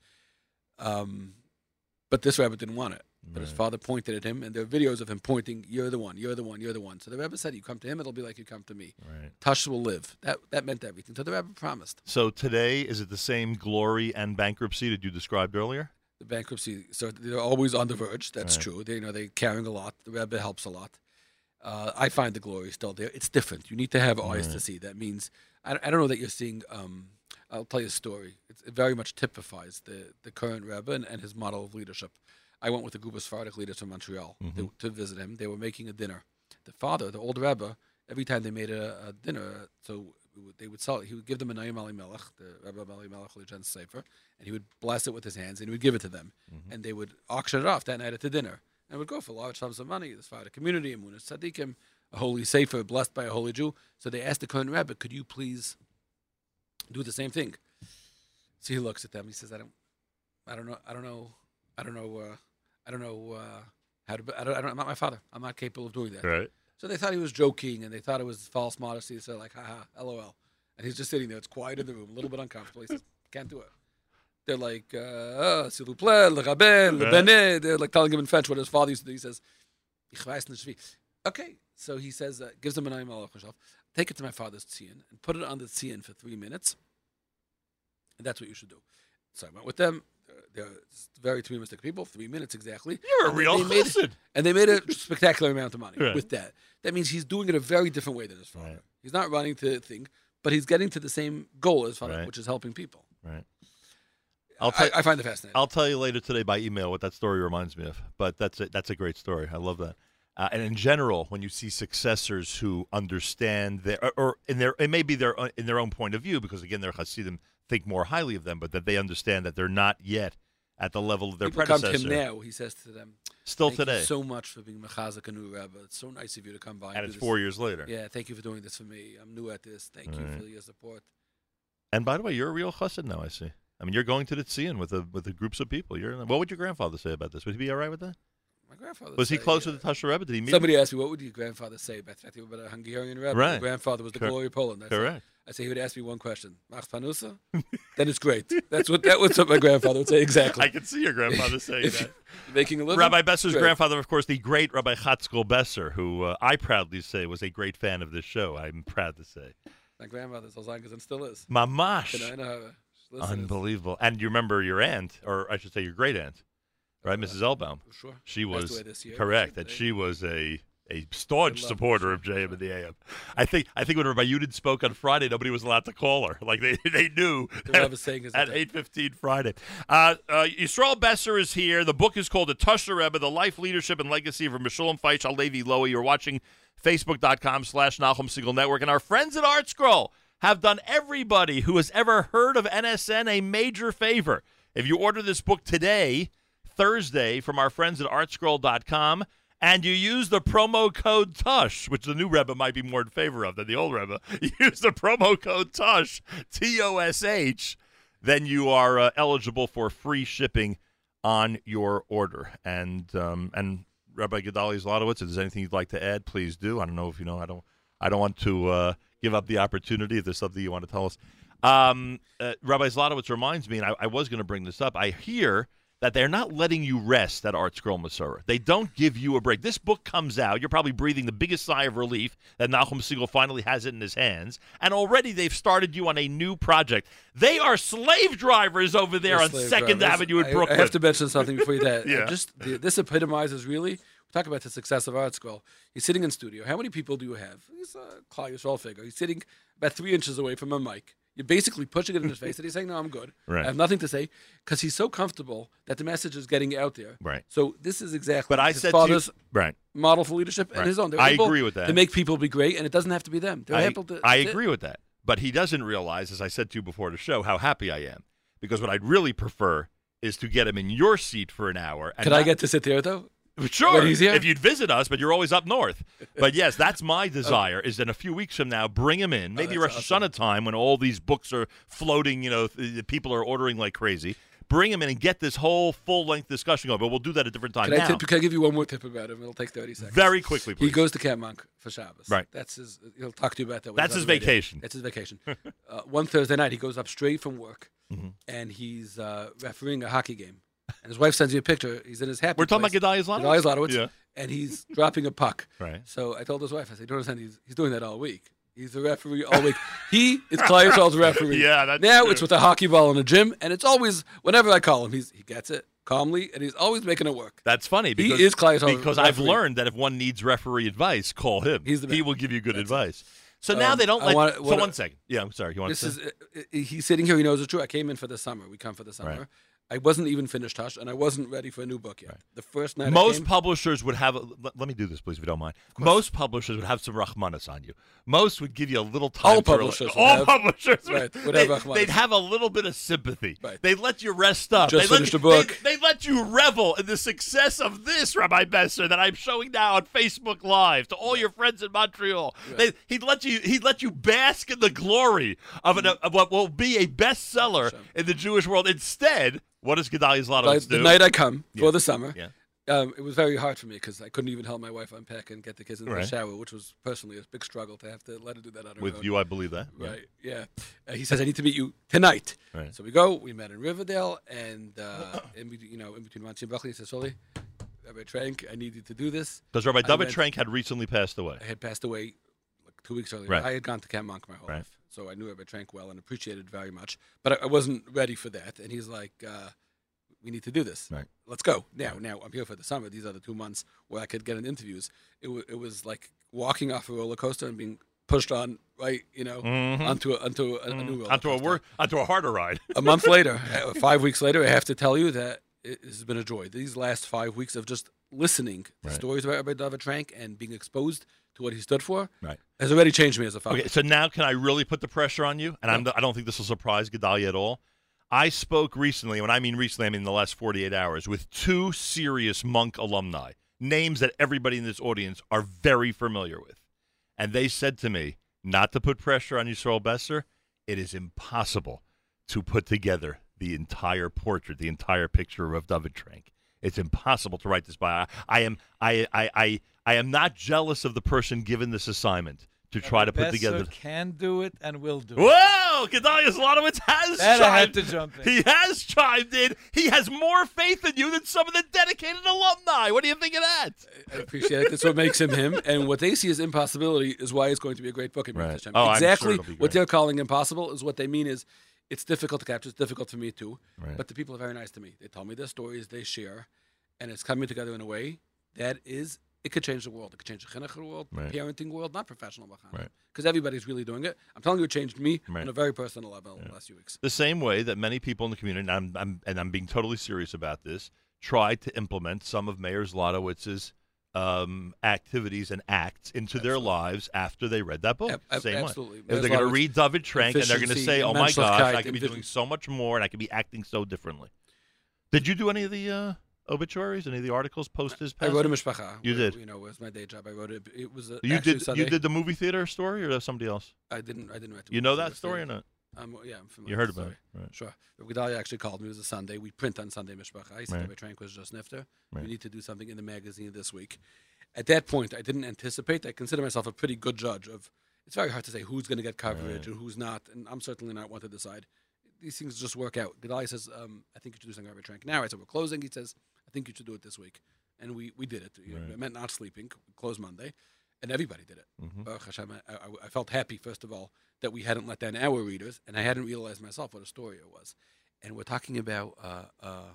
Um, but this Rebbe didn't want it. But his father pointed at him, and there are videos of him pointing, "You're the one. You're the one. You're the one." So the Rebbe said, "You come to him, it'll be like you come to me." Right. Tosh will live. That that meant everything. So the Rebbe promised. So today, is it the same glory and bankruptcy that you described earlier? the bankruptcy. So they're always on the verge. That's Right. true. They, you know, they're carrying a lot. The Rebbe helps a lot. Uh, I find the glory still there. It's different. You need to have eyes to see. That means I, I don't know that you're seeing. Um, I'll tell you a story. It's, it very much typifies the the current Rebbe and, and his model of leadership. I went with a group of Sephardic leaders from Montreal to, to visit him. They were making a dinner. The father, the old Rebbe, every time they made a, a dinner, so they would sell. He would give them a Noam Elimelech, the Rebbe Elimelech Legend Sefer, and he would bless it with his hands and he would give it to them. And they would auction it off that night at the dinner. And it would go for large sums of money. This Sephardic community, Amunas Tzadikim, a holy Sefer blessed by a holy Jew. So they asked the current Rebbe, could you please do the same thing? So he looks at them. He says, I don't, I don't know, I don't know, I don't know, uh, I don't know uh, how to. I don't, I don't. I'm not my father. I'm not capable of doing that. Right. So they thought he was joking, and they thought it was false modesty. So like, haha, lol. And he's just sitting there. It's quiet in the room, a little bit uncomfortable. He says, can't do it. They're like, uh, s'il vous plaît, le rabbin, le benet. They're like telling him in French what his father used to do. He says, ich weiß nicht wie. Okay, so he says, uh, gives him an ayim Take it to my father's tzion and put it on the tzion for three minutes. And that's what you should do. So I went with them. They're, they're very optimistic people. Three minutes exactly. You're a And they- real they made, chassid. And they made a spectacular amount of money Right. with that. That means he's doing it a very different way than his father. He's not running to the thing, but he's getting to the same goal as father, Right. which is helping people. Right. I- I find it fascinating. I'll tell you later today by email what that story reminds me of. But that's a, that's a great story. I love that. Uh, and in general, when you see successors who understand their, or, or in their, it may be their uh, in their own point of view, because again, their Hasidim think more highly of them, but that they understand that they're not yet at the level of their People come predecessor. to him now. He says to them, Still "Thank you today. so much for being Mechazak a new Rebbe. It's so nice of you to come by. And do it's this." four years later. Yeah, thank you for doing this for me. I'm new at this. Thank you Right. for your support. And by the way, you're a real chassid now. I see. I mean, you're going to the Tzion with a with a groups of people. You're. What would your grandfather say about this? Would he be all right with that? My grandfather Was he say, close uh, to the Tosher Rebbe? Did he meet? Somebody asked me, what would your grandfather say about a Hungarian Rebbe. Right. My grandfather was the Cor- glory of Poland. I correct. I say he would ask me one question. Mach parnasa? then it's great. That's what that was what my grandfather would say exactly. I can see your grandfather saying that. Making a living. Rabbi Besser's Great. grandfather, of course, the great Rabbi Chatzkel Besser, who uh, I proudly say was a great fan of this show. I'm proud to say. My grandfather, Zolzankas, and still is. Mamash. Can I know her? Listeners. Unbelievable. And you remember your aunt, or I should say your great aunt, right, Mrs. Elbaum? Sure. She was correct. That she was a a staunch supporter of JM in the AM. I think I think when Rabbi Yudin spoke on Friday, nobody was allowed to call her. Like they they knew saying at eight fifteen Friday. Uh, uh, Yisroel Besser is here. The book is called The Tosher Rebbe: The Life, Leadership, and Legacy of Meshulam Feish Halevi Lowy. You're watching Facebook.com slash Nachum Segal Network. And our friends at ArtScroll have done everybody who has ever heard of NSN a major favor. If you order this book today, Thursday, from our friends at artscroll.com, and you use the promo code TOSH, which the new Rebbe might be more in favor of than the old Rebbe, use the promo code TOSH, T O S H, then you are uh, eligible for free shipping on your order. And um, and Rabbi Gedaliah Zlotowitz, if there's anything you'd like to add, please do. I don't know if you know. I don't. I don't want to uh, give up the opportunity. If there's something you want to tell us, um, uh, Rabbi Zlotowitz reminds me, and I, I was going to bring this up. I hear that they're not letting you rest at ArtScroll Mesorah. They don't give you a break. This book comes out. You're probably breathing the biggest sigh of relief that Nachum Segal finally has it in his hands. And already they've started you on a new project. They are slave drivers over there on Slave Second drivers. Avenue in I- Brooklyn. I have to mention something before you that. Uh, yeah. Just the, this epitomizes really. We talk about the success of ArtScroll. He's sitting in studio. How many people do you have? He's a Claudius Roll figure. He's sitting about three inches away from a mic. You're basically pushing it in his face, and he's saying, "No, I'm good. Right. I have nothing to say," because he's so comfortable that the message is getting out there. Right. So this is exactly. But I his said to you- father's right. model for leadership Right. and his own. They're I agree with that. To make people be great, and it doesn't have to be them. They're I, able to. I that's it. agree with that. But he doesn't realize, as I said to you before the show, how happy I am. Because what I'd really prefer is to get him in your seat for an hour. And Could I not- get to sit there though? Sure, if you'd visit us, but you're always up north. But yes, that's my desire. Is that a few weeks from now, bring him in, maybe Oh, Rosh Hashanah time when all these books are floating. You know, th- people are ordering like crazy. Bring him in and get this whole full length discussion going. But we'll do that at a different time. Can I, tip, can I give you one more tip about him? It'll take 30 seconds. Very quickly, please. He goes to Camp Monk for Shabbos. Right. That's his. He'll talk to you about that. That's his on the radio. vacation. That's his vacation. uh, one Thursday night, he goes up straight from work, Mhm. and he's uh, refereeing a hockey game. And his wife sends you a picture. He's in his happy. We're talking place. about Gedaliah Zlotowitz? Gedaliah Zlotowitz, Yeah. And he's dropping a puck. Right. So I told his wife, I said, don't understand? He's, he's doing that all week. He's the referee all week. he is Clyde's referee. Yeah, that's now true. it's with a hockey ball in the gym, and it's always whenever I call him, he's he gets it calmly, and he's always making it work. That's funny He is Clyde's because I've learned that if one needs referee advice, call him. He's the he will give you good advice. So now Um, they don't let. wanna- so one second. Yeah, I'm sorry. You want This to? is uh, uh, he's sitting here. He knows it's true. I came in for the summer. We come for the summer. Right. I wasn't even finished Hush, and I wasn't ready for a new book yet. The first night I Most came, publishers would have. Let, let me do this, please, if you don't mind. Most publishers would have some Rahmanas on you. Most would give you a little time. All publishers would all have- publishers. right, would would they, they'd have a little bit of sympathy. Right. They'd let you rest up. Just they'd let finished you, a book. They, they'd let you revel in the success of this Rabbi Besser that I'm showing now on Facebook Live to all your friends in Montreal. They, he'd let you. He'd let you bask in the glory of, an, mm-hmm. of what will be a bestseller in the Jewish world. Instead, what does Gedaliah like, Zlotowitz the night I come Yeah. for the summer. Yeah. Um, it was very hard for me because I couldn't even help my wife unpack and get the kids in Right. the shower, which was personally a big struggle to have to let her do that on her With own. you, I believe that. Right. Yeah. Uh, he says I need to meet you tonight. Right. So we go. We met in Riverdale, and uh, in, you know, in between Monty and Buckley, he says, "Sorry, Rabbi Trenk, I need you to do this." Because Rabbi David Trenk had recently passed away. I had passed away like two weeks earlier. Right. I had gone to Camp Munk my whole Right. life, so I knew Rabbi Trenk well and appreciated it very much. But I, I wasn't ready for that. And he's like, uh, "We need to do this. Right. Let's go now. Now I'm here for the summer. These are the two months where I could get in interviews. It, wa it was like walking off a roller coaster and being pushed on right, you know, Mhm. onto a, onto a, a new roller onto a wor- onto a harder ride. a month later, uh, five weeks later, I have to tell you that it has been a joy. These last five weeks of just listening to Right. stories about Rabbi David Trenk and being exposed to what he stood for Right. has already changed me as a father. Okay, so now can I really put the pressure on you? And I'm, I don't think this will surprise Gedaliah at all. I spoke recently, when I mean recently, I mean in the last 48 hours, with two serious Munk alumni, names that everybody in this audience are very familiar with. And they said to me, not to put pressure on Yisroel Besser, it is impossible to put together the entire portrait, the entire picture of David Trenk. It's impossible to write this by. I am I I I, I am not jealous of the person given this assignment to try to put Besser together. can do it and will do it. Whoa! Gedaliah Zlotowitz has That I had chimed- to jump in. He has chimed in. He has more faith in you than some of the dedicated alumni. What do you think of that? I appreciate it. That's what makes him him. And what they see as impossibility is why it's going to be a great book. Right. Hashem. Oh, I'm sure exactly it'll be what they're calling impossible is what they mean is it's difficult to capture. It's difficult for me too. Right. But the people are very nice to me. They tell me their stories. They share, and it's coming together in a way that is. It could change the world. It could change the chinuch world, Right. the parenting world, not professional Right. Because everybody's really doing it. I'm telling you, it changed me Right. on a very personal level in the last few weeks. The same way that many people in the community, and I'm, I'm, and I'm being totally serious about this, tried to implement some of Meir Zlotowitz's um, activities and acts into their lives after they read that book. Ab- Same absolutely. way. They're going to read David Trenk and they're going to say, "Oh my gosh, I could be doing so much more, and I could be acting so differently." Did you do any of the uh, obituaries? Any of the articles post his I wrote a mishpacha. You did. You know, it was my day job. I wrote it. It was a, You did. Sunday. You did the movie theater story, or somebody else? I didn't. I didn't write. The You know that theater story or not? Um, yeah, I'm familiar. You heard about it, right. Sure. Gedaliah actually called me. It was a Sunday. We print on Sunday Mishpacha. I said Right. my Trenk was just nifter. Right. We need to do something in the magazine this week. At that point, I didn't anticipate. I consider myself a pretty good judge of. It's very hard to say who's going to get coverage Right. and who's not, and I'm certainly not one to decide. These things just work out. Gedaliah says, um, "I think you should do something about Trenk now." I said, "We're closing." He says, "I think you should do it this week," and we we did it. Know, Right. It meant not sleeping. We closed Monday, and everybody did it. Mhm. Baruch Hashem, I, I, I felt happy first of all that we hadn't let down our readers, and I hadn't realized myself what a story it was. And we're talking about uh, uh,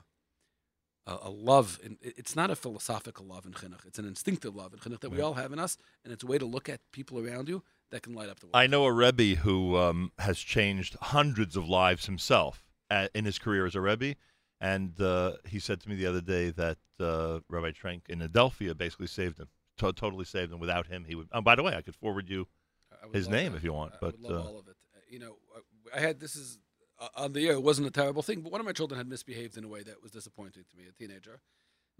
a, love. And it's not a philosophical love in chinuch; it's an instinctive love in chinuch that we all have in us, and it's a way to look at people around you that can light up the world. I know a Rebbe who um, has changed hundreds of lives himself at, in his career as a Rebbe. And uh, he said to me the other day that uh, Rabbi Trenk in Adelphia basically saved him, to- totally saved him. Without him, he would. Oh, by the way, I could forward you his name that. if you want. I but uh, all of it. You know, uh, I had this is uh, on the air. It wasn't a terrible thing, but one of my children had misbehaved in a way that was disappointing to me. A teenager.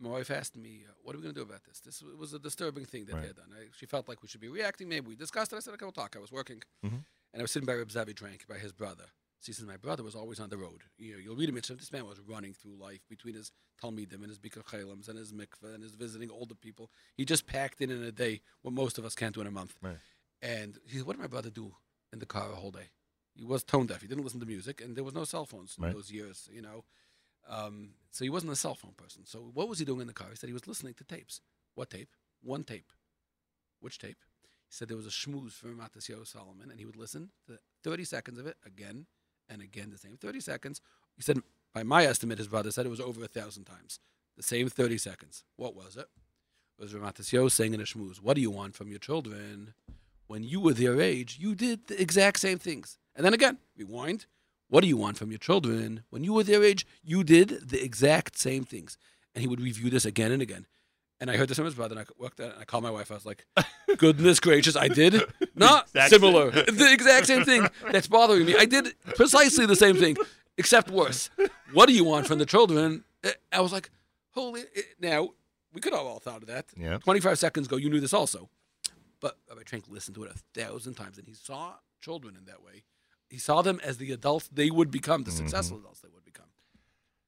My wife asked me, uh, "What are we going to do about this?" This was a disturbing thing that they Right. had done. I, she felt like we should be reacting. Maybe we discussed it. I said, "Okay, we'll talk." I was working, Mhm. and I was sitting by Reb Zavi Trenk, by his brother. So he says, "My brother was always on the road. You know, you'll read him. It's this man was running through life between his talmidim and his bikur chaylems and his mikveh and his visiting older people. He just packed in in a day what most of us can't do in a month." Right. And he said, What did my brother do in the car a whole day? He was tone deaf. He didn't listen to music, and there was no cell phones in Right. those years, you know. Um, so he wasn't a cell phone person. So what was he doing in the car? He said he was listening to tapes. What tape? One tape. Which tape? He said there was a schmooze from Mattisyahu Salomon, and he would listen to 30 seconds of it again and again, the same 30 seconds. He said, by my estimate, his brother said it was over a thousand times. The same 30 seconds. What was it? It was Rav Mattisyahu saying in a schmooze, What do you want from your children? When you were their age, you did the exact same things. And then again, rewind. What do you want from your children? When you were their age, you did the exact same things. And he would review this again and again. And I heard this from his brother, and I worked at it, and I called my wife. I was like, goodness gracious, I did not Exact similar. same- the exact same thing that's bothering me. I did precisely the same thing, except worse. What do you want from the children? Eh, I was like, holy. eh, Now, we could have all thought of that. Yeah. 25 seconds ago, you knew this also. But Rabbi Trenk listened to it a thousand times, and he saw children in that way. He saw them as the adults they would become, the successful adults they would become.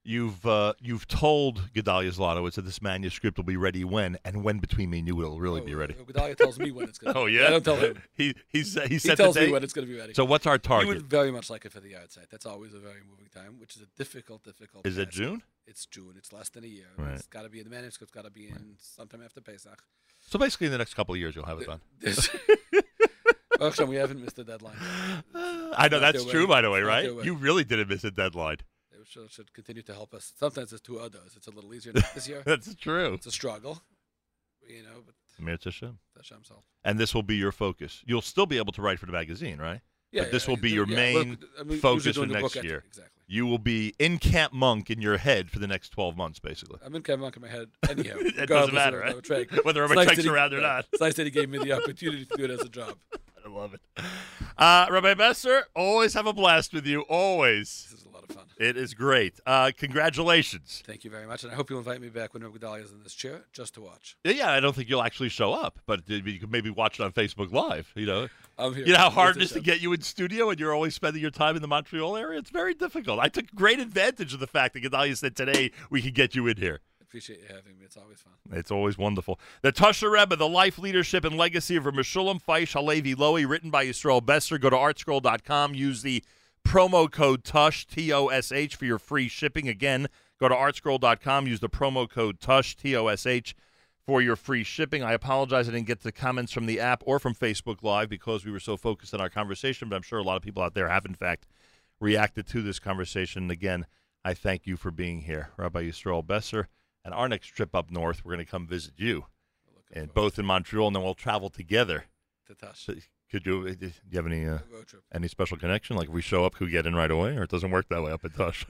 You've uh, you've told Gedaliah Zlotowitz that this manuscript will be ready when, and when between me and you will really be ready. Gedaliah tells me when it's going to Oh yeah, I don't tell him. He he said he He tells me when it's going to be ready. So what's our target? He would very much like it for the yahrzeit. That's always a very moving time, which is a difficult, difficult. Is it. June? It's June. It's less than a year. Right. It's got to be in the manuscript's got to be in sometime after Pesach. So basically, in the next couple of years, you'll have it done. This- Actually, we haven't missed the deadline. I know that's true, way. by the way, right? You really didn't miss a deadline. Should, should continue to help us. Sometimes it's two others. It's a little easier this year. That's true. It's a struggle, you know. But Mir Hashem. Hashem's help. And this will be your focus. You'll still be able to write for the magazine, right? Yeah, But this yeah, will be yeah, your yeah. main I mean, focus for next year. exactly. You will be in Camp Munk in your head for the next 12 months, basically. I'm in Camp Munk in my head anyhow. It doesn't matter, right? Rabbi Whether I'm a he- around or not. It's that he gave me the opportunity to do it as a job. I love it. Uh, Rabbi Besser, always have a blast with you. Always. This is a lot of fun. It is great. Uh, congratulations. Thank you very much, and I hope you'll invite me back when Gedaliah is in this chair just to watch. Yeah, yeah, I don't think you'll actually show up, but you could maybe watch it on Facebook Live. You know, I'm here. you know how hard it is to get you in studio, and you're always spending your time in the Montreal area. It's very difficult. I took great advantage of the fact that Gedaliah said today we could get you in here. Appreciate you having me. It's always fun. It's always wonderful. The Tosher Rebbe, The Life, Leadership, and Legacy of Meshulam Feish Halevi Lowy, written by Yisroel Besser. Go to artscroll.com. Use the promo code TOSH, T-O-S-H, for your free shipping. Again, go to artscroll.com. Use the promo code TOSH, T-O-S-H, for your free shipping. I apologize I didn't get the comments from the app or from Facebook Live because we were so focused on our conversation, but I'm sure a lot of people out there have, in fact, reacted to this conversation. And again, I thank you for being here, Rabbi Yisroel Besser. And our next trip up north, we're going to come visit you, and both in Montreal, and then we'll travel together. To Could you? uh, Do you have any uh, any special connection? Like if we show up, we get in right away, or it doesn't work that way up at Tosh?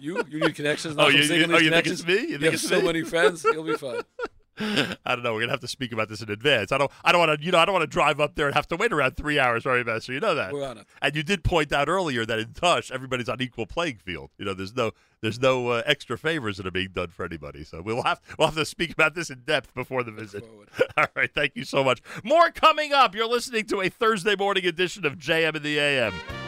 You you need connections. Oh, you- you- oh, you think it's me? You think have it's so me? many friends. You'll be fine. I don't know. We're gonna have to speak about this in advance. I don't. I don't want to. You know, I don't want to drive up there and have to wait around three hours for my So you know that. We're on it. And you did point out earlier that in Tosh, everybody's on equal playing field. You know, there's no there's no uh, extra favors that are being done for anybody. So we'll have we'll have to speak about this in depth before the visit. All right. Thank you so much. More coming up. You're listening to a Thursday morning edition of JM in the AM.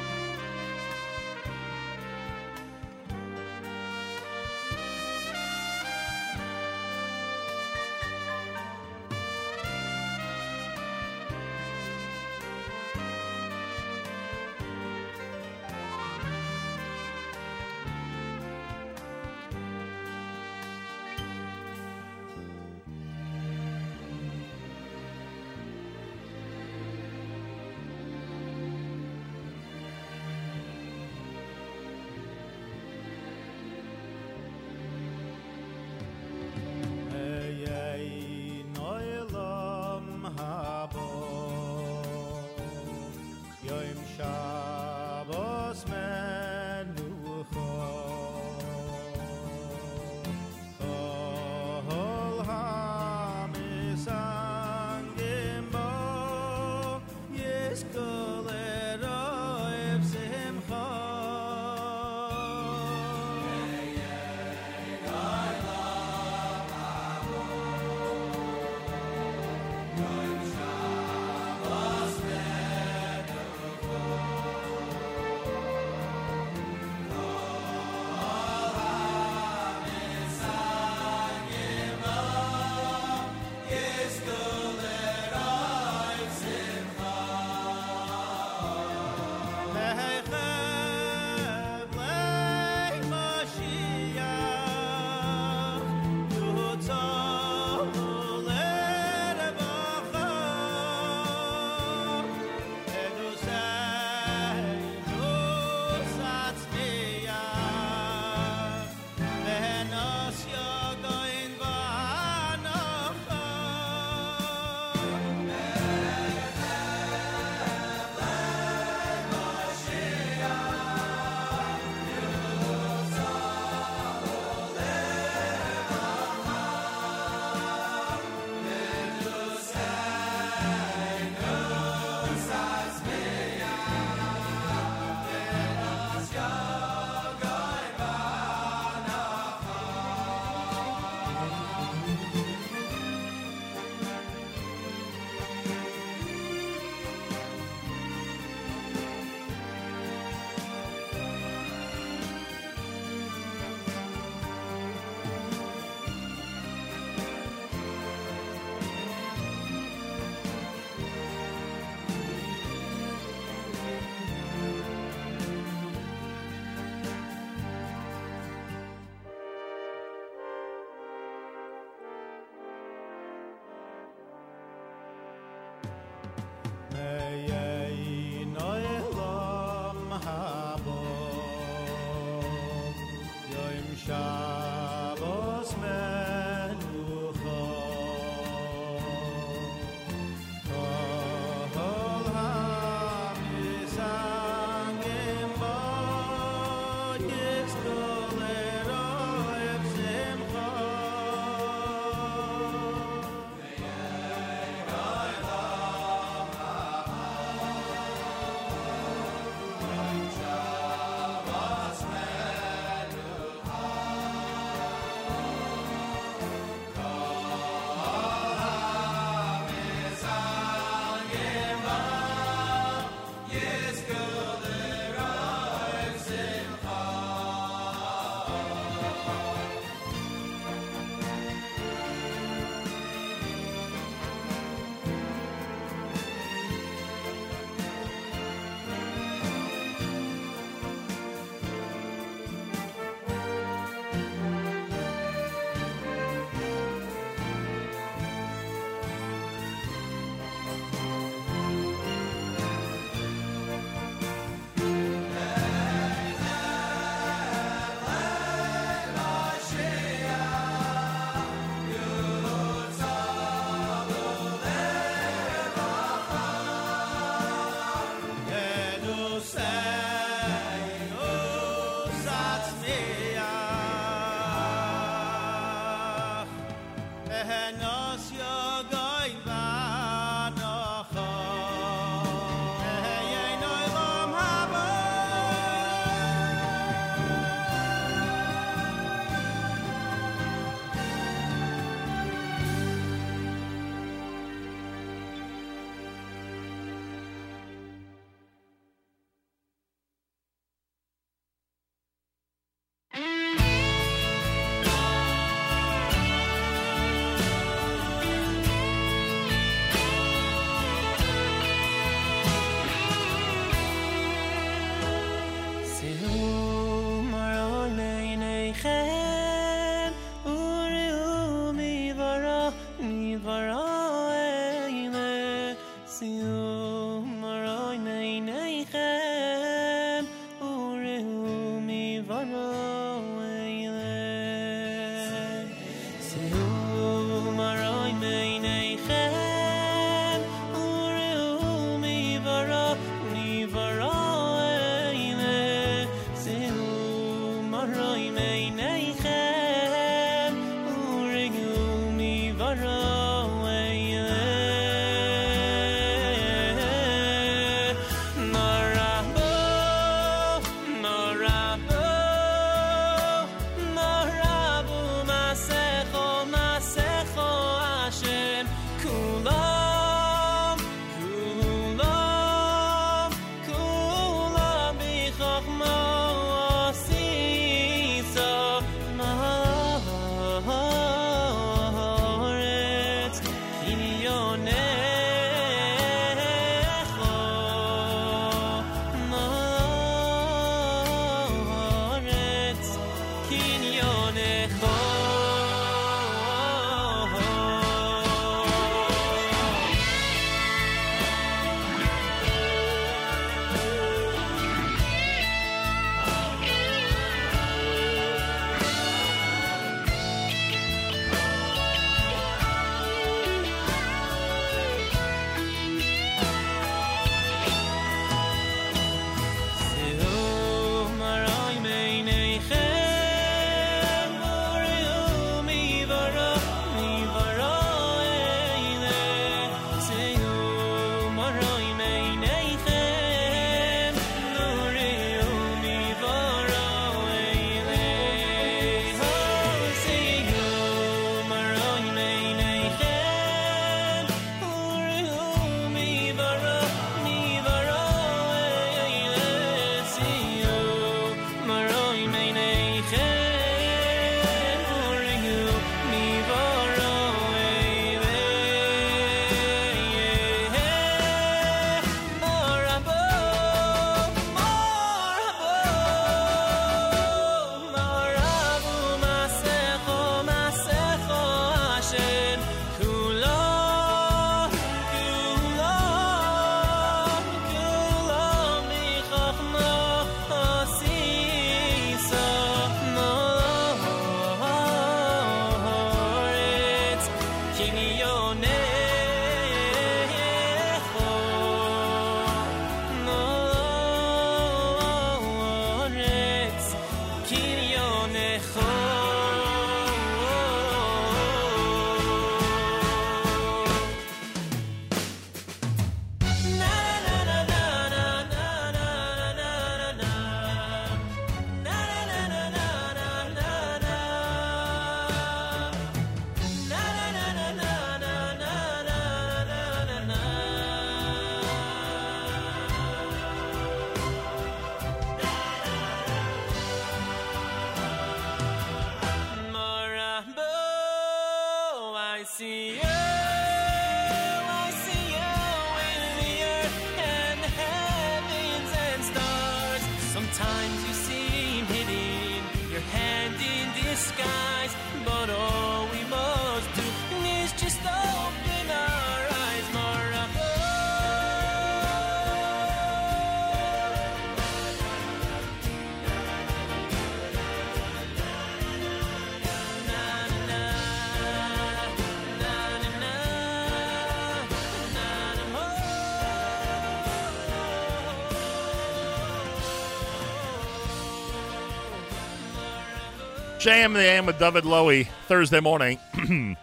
JM the AM with David Lowy Thursday morning.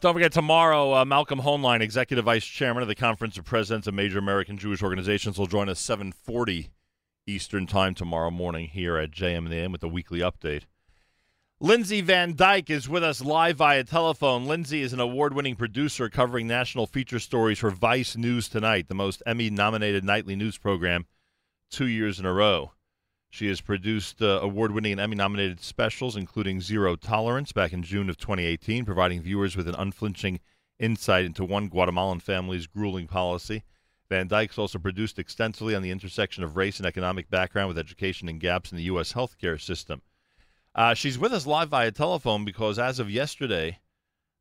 Don't forget tomorrow, uh, Malcolm Hoenlein, Executive Vice Chairman of the Conference of Presidents of Major American Jewish Organizations, will join us 7:40 Eastern Time tomorrow morning here at JM the AM with the weekly update. Lindsay Van Dyke is with us live via telephone. Lindsay is an award-winning producer covering national feature stories for Vice News Tonight, the most Emmy-nominated nightly news program, two years in a row. She has produced uh, award winning and Emmy nominated specials, including Zero Tolerance back in June of 2018, providing viewers with an unflinching insight into one Guatemalan family's grueling policy. Van Dyke's also produced extensively on the intersection of race and economic background with education and gaps in the U.S. healthcare system. Uh, she's with us live via telephone because as of yesterday,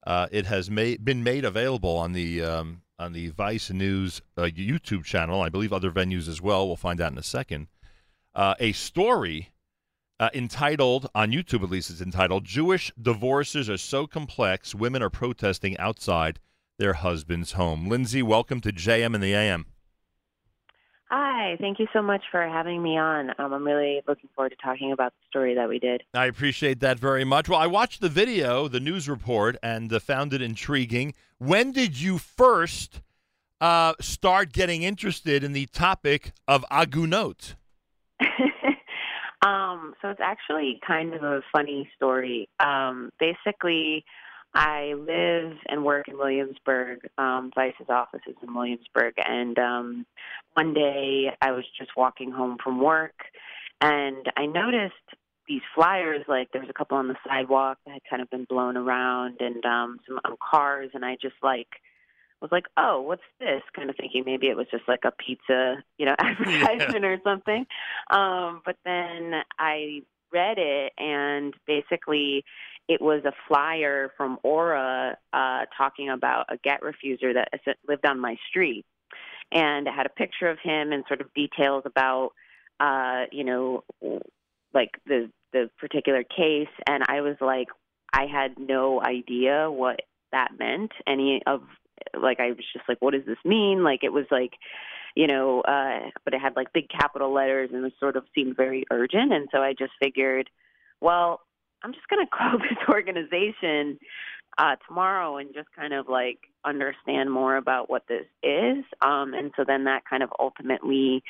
uh, it has made, been made available on the um, on the Vice News uh, YouTube channel. I believe other venues as well. We'll find out in a second. Uh, a story uh, entitled on YouTube, at least, it's entitled "Jewish Divorces Are So Complex, Women Are Protesting Outside Their Husband's Home." Lindsay, welcome to JM and the AM. Hi, thank you so much for having me on. Um, I'm really looking forward to talking about the story that we did. I appreciate that very much. Well, I watched the video, the news report, and uh, found it intriguing. When did you first uh, start getting interested in the topic of agunot? Um, so it's actually kind of a funny story. Um, basically, I live and work in Williamsburg. Um, Vice's office is in Williamsburg, and um, one day I was just walking home from work, and I noticed these flyers. Like there was a couple on the sidewalk that had kind of been blown around, and um, some on cars, and I just like was like, oh, what's this? Kind of thinking maybe it was just like a pizza, you know, advertisement or something. Um, but then I read it, and basically, it was a flyer from ORA uh, talking about a get refuser that lived on my street, and it had a picture of him and sort of details about, uh, you know, like the the particular case. And I was like, I had no idea what that meant. Any of like I was just like, what does this mean? Like it was like, you know, uh, but it had like big capital letters and it sort of seemed very urgent. And so I just figured, well, I'm just going to call this organization uh, tomorrow and just kind of like understand more about what this is. Um, and so then that kind of ultimately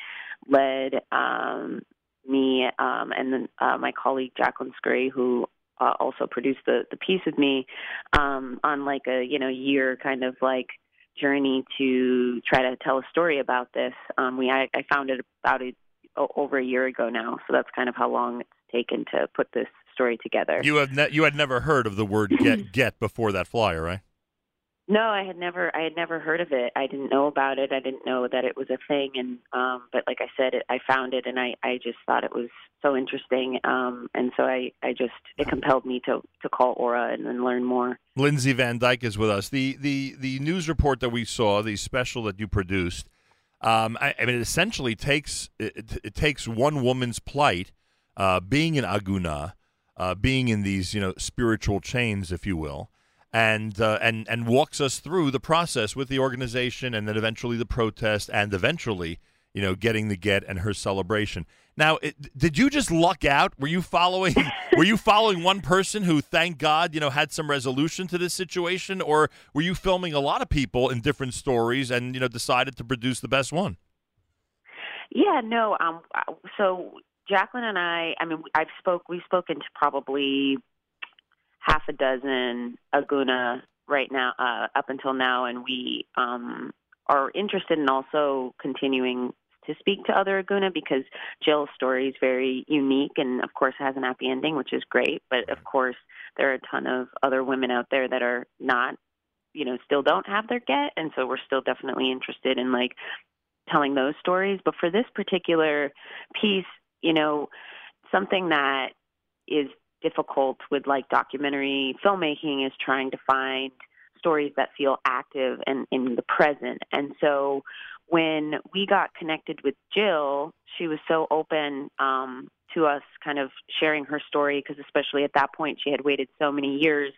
led um, me um, and then uh, my colleague Jacqueline Scurry, who uh, also produced the the piece with me, um, on like a you know year kind of like journey to try to tell a story about this. Um, we I, I found it about a, over a year ago now, so that's kind of how long it's taken to put this story together. You have ne- you had never heard of the word get get before that flyer, right? No, I had never I had never heard of it. I didn't know about it. I didn't know that it was a thing and um but like I said it, I found it and I I just thought it was so interesting um and so I I just it compelled me to to call ORA and then learn more. Lindsay Van Dyke is with us. The the the news report that we saw, the special that you produced, um, I, I mean, it essentially takes it, it takes one woman's plight, uh, being in aguna, uh, being in these you know spiritual chains, if you will, and uh, and and walks us through the process with the organization, and then eventually the protest, and eventually you know getting the get and her celebration. Now, it, did you just luck out? Were you following? were you following one person who, thank God, you know, had some resolution to this situation, or were you filming a lot of people in different stories and you know decided to produce the best one? Yeah, no. Um, so Jacqueline and I, I mean, I've spoke. We've spoken to probably half a dozen Aguna right now, uh, up until now, and we um, are interested in also continuing to speak to other Aguna because Jill's story is very unique, and of course has an happy ending, which is great. But of course, there are a ton of other women out there that are not, you know, still don't have their get, and so we're still definitely interested in like telling those stories. But for this particular piece, you know, something that is difficult with like documentary filmmaking is trying to find stories that feel active and in the present. And so when we got connected with Jill, she was so open um, to us kind of sharing her story because especially at that point she had waited so many years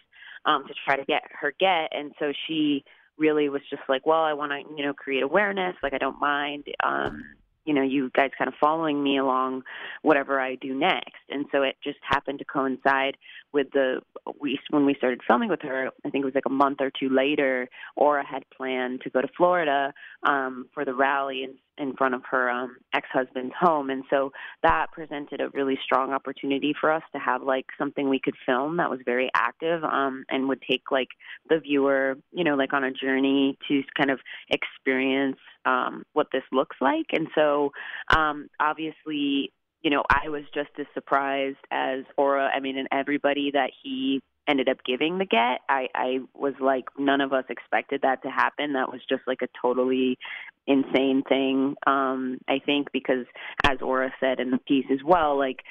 um, to try to get her get, and so she really was just like, well, I want to you know create awareness. Like I don't mind. Um, you know, you guys kind of following me along whatever I do next. And so it just happened to coincide with the we when we started filming with her. I think it was like a month or two later. ORA had planned to go to Florida um, for the rally in in front of her um, ex-husband's home, and so that presented a really strong opportunity for us to have like something we could film that was very active um, and would take like the viewer, you know, like on a journey to kind of experience um, what this looks like. And so, um, obviously, you know, I was just as surprised as ORA. I mean, and everybody that he ended up giving the get. I, I was like, none of us expected that to happen. That was just like a totally insane thing. Um, I think because, as ORA said in the piece as well, like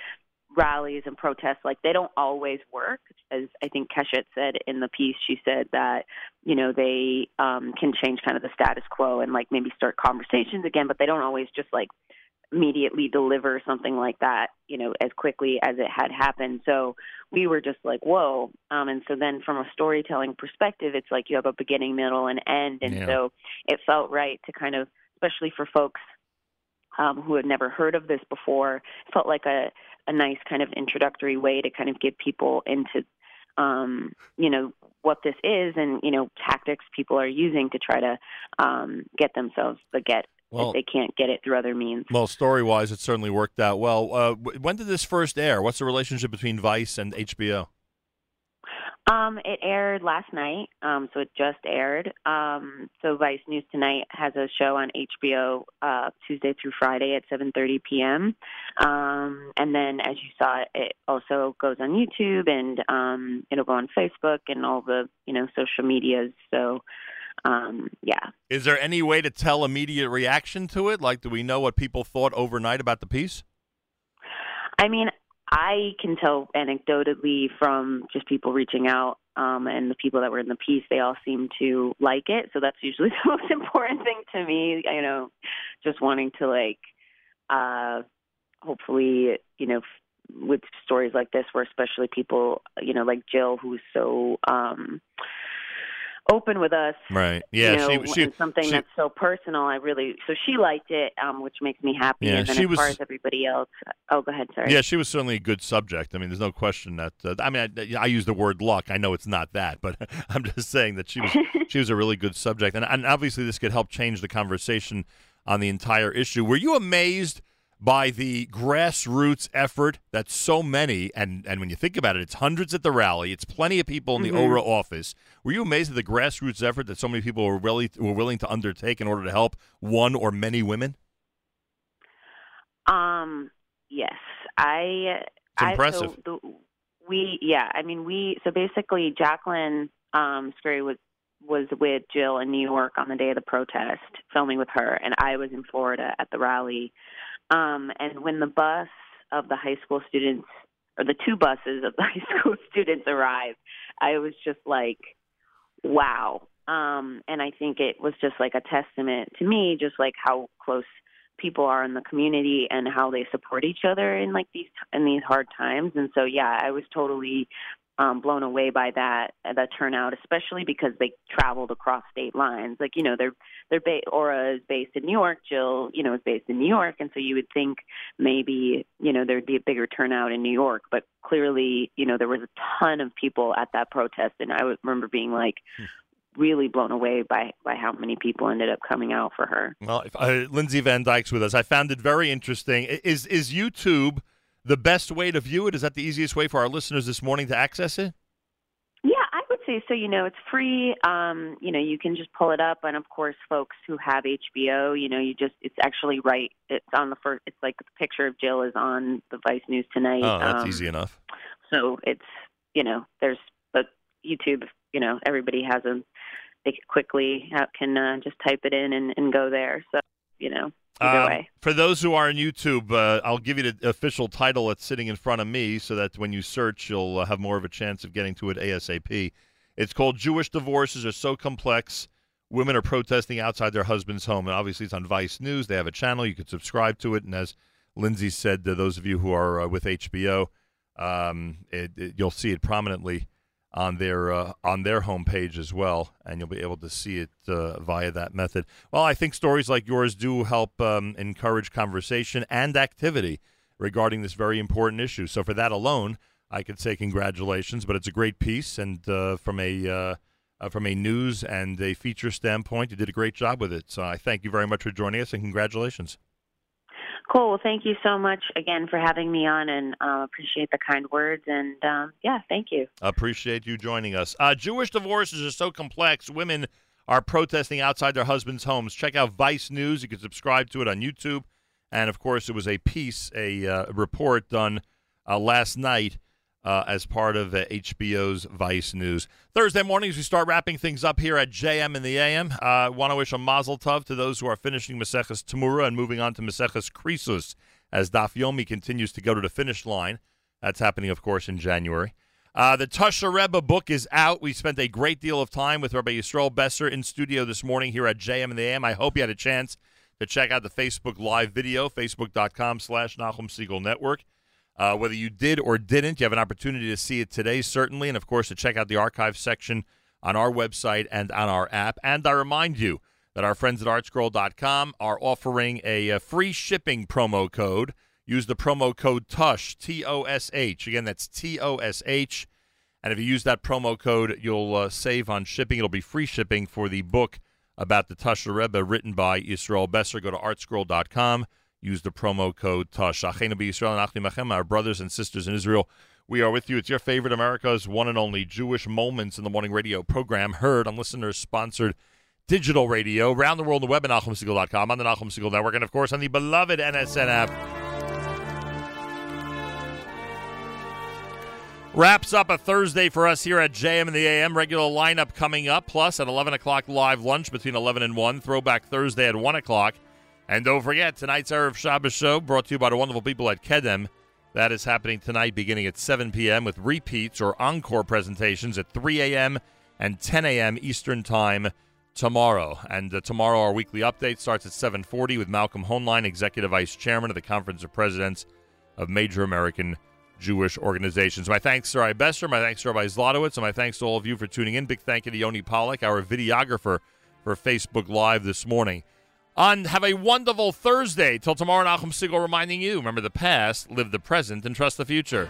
rallies and protests, like they don't always work. As I think Keshet said in the piece, she said that you know they um, can change kind of the status quo and like maybe start conversations again, but they don't always just like immediately deliver something like that, you know, as quickly as it had happened. So we were just like, whoa. Um, and so then from a storytelling perspective, it's like you have a beginning, middle, and end. And Yeah. so it felt right to kind of, especially for folks um, who had never heard of this before, felt like a, a nice kind of introductory way to kind of get people into um, you know, what this is and, you know, tactics people are using to try to um, get themselves the get Well- if they can't get it through other means. Well, story wise, it certainly worked out well. Uh, when did this first air? What's the relationship between Vice and HBO? Um, it aired last night, um, so it just aired. Um, so Vice News Tonight has a show on HBO uh, Tuesday through Friday at 7:30 p.m. Um, and then, as you saw, it also goes on YouTube and um, it'll go on Facebook and all the you know social medias. So, um, yeah. Is there any way to tell immediate reaction to it? Like, do we know what people thought overnight about the piece? I mean, I can tell anecdotally from just people reaching out um, and the people that were in the piece, they all seem to like it. So that's usually the most important thing to me. You know, just wanting to like, uh, hopefully, you know, with stories like this, where especially people, you know, like Jill, who's so um, open with us, Right. Yeah. you know, she. She. something she- that's so personal. I really so she liked it, um, which makes me happy. Yeah, and then she as far was- as everybody else, oh, go ahead. Sorry. Yeah, she was certainly a good subject. I mean, there's no question that. Uh, I mean, I, I use the word luck. I know it's not that, but I'm just saying that she was she was a really good subject, and, and obviously this could help change the conversation on the entire issue. Were you amazed by the grassroots effort that so many and and when you think about it, it's hundreds at the rally, it's plenty of people in the Mhm. ORA office. Were you amazed at the grassroots effort that so many people were really were willing to undertake in order to help one or many women? Um. Yes, I. It's I, impressive. So the, we, yeah. I mean, we. So basically, Jacqueline um, Scurry was was with Jill in New York on the day of the protest, filming with her, and I was in Florida at the rally. Um, and when the bus of the high school students, or the two buses of the high school students arrived, I was just like, wow. Um, and I think it was just like a testament to me, just like how close people are in the community and how they support each other in like these in these hard times. And so, yeah, I was totally um, blown away by that that turnout, especially because they traveled across state lines. Like you know, they're they're ba- ORA is based in New York, Jill, you know, is based in New York, and so you would think maybe you know there'd be a bigger turnout in New York, but clearly, you know, there was a ton of people at that protest, and I remember being like really blown away by by how many people ended up coming out for her. Well, if, uh, Lindsay Van Dyke's with us. I found it very interesting. Is is YouTube the best way to view it? Is that the easiest way for our listeners this morning to access it? Yeah, I would say so. You know, it's free. Um, you know, you can just pull it up, and of course, folks who have HBO, you know, you just it's actually right. It's on the first. It's like the picture of Jill is on the Vice News tonight. Oh, that's um, easy enough. So it's you know, there's but YouTube. You know, everybody has them. they quickly can uh, just type it in and, and go there. So you know, Um. For those who are on YouTube, uh, I'll give you the official title that's sitting in front of me so that when you search, you'll uh, have more of a chance of getting to it ASAP. It's called Jewish Divorces Are So Complex. Women are protesting outside their husband's home. And obviously, it's on Vice News. They have a channel. You could subscribe to it. And as Lindsay said, to those of you who are uh, with HBO, um, it, it- you'll see it prominently on their uh, on their homepage as well, and you'll be able to see it uh, via that method. Well, I think stories like yours do help um, encourage conversation and activity regarding this very important issue. So for that alone, I could say congratulations. But it's a great piece, and uh, from a uh, uh, from a news and a feature standpoint, you did a great job with it. So I thank you very much for joining us, and congratulations. Cool. Well, thank you so much again for having me on, and uh, appreciate the kind words. And um, yeah, thank you. Appreciate you joining us. Uh, Jewish divorces are so complex. Women are protesting outside their husbands' homes. Check out Vice News. You can subscribe to it on YouTube. And of course, it was a piece, a uh, report done uh, last night uh, as part of uh, HBO's Vice News. Thursday mornings, we start wrapping things up here at JM in the AM. I uh, want to wish a mazel tov to those who are finishing Maseches Temurah and moving on to Maseches Krisus as Daf Yomi continues to go to the finish line. That's happening, of course, in January. Uh, the Tosher Rebbe book is out. We spent a great deal of time with Rabbi Yisroel Besser in studio this morning here at JM in the AM. I hope you had a chance to check out the Facebook Live video, facebook.com slash Nachum Segal Network. Uh, whether you did or didn't, you have an opportunity to see it today, certainly, and of course to check out the archive section on our website and on our app. And I remind you that our friends at artscroll.com are offering a, a free shipping promo code. Use the promo code TOSH, T O S H. Again, that's T O S H. And if you use that promo code, you'll uh, save on shipping. It'll be free shipping for the book about the Tosher Rebbe written by Yisroel Besser. Go to artscroll.com. Use the promo code TOSH. Our brothers and sisters in Israel, we are with you. It's your favorite America's one and only Jewish Moments in the Morning radio program, heard on listeners sponsored digital radio around the world on the web at NachumSegal.com, on the Nachum Segal Network, and of course on the beloved NSN app. Wraps up a Thursday for us here at JM and the AM. Regular lineup coming up, plus at 11 o'clock live lunch between 11 and 1. Throwback Thursday at 1 o'clock. And don't forget, tonight's Erev Shabbos show brought to you by the wonderful people at Kedem. That is happening tonight beginning at 7 p.m. with repeats or encore presentations at 3 a.m. and 10 a.m. Eastern Time tomorrow. And uh, tomorrow our weekly update starts at 7:40 with Malcolm Hoenlein, Executive Vice Chairman of the Conference of Presidents of Major American Jewish organizations. My thanks to Rabbi Besser, my thanks to Rabbi Zlotowitz, and my thanks to all of you for tuning in. Big thank you to Yoni Pollock, our videographer, for Facebook Live this morning. On have a wonderful Thursday. Till tomorrow, Nachum Segal reminding you: remember the past, live the present, and trust the future.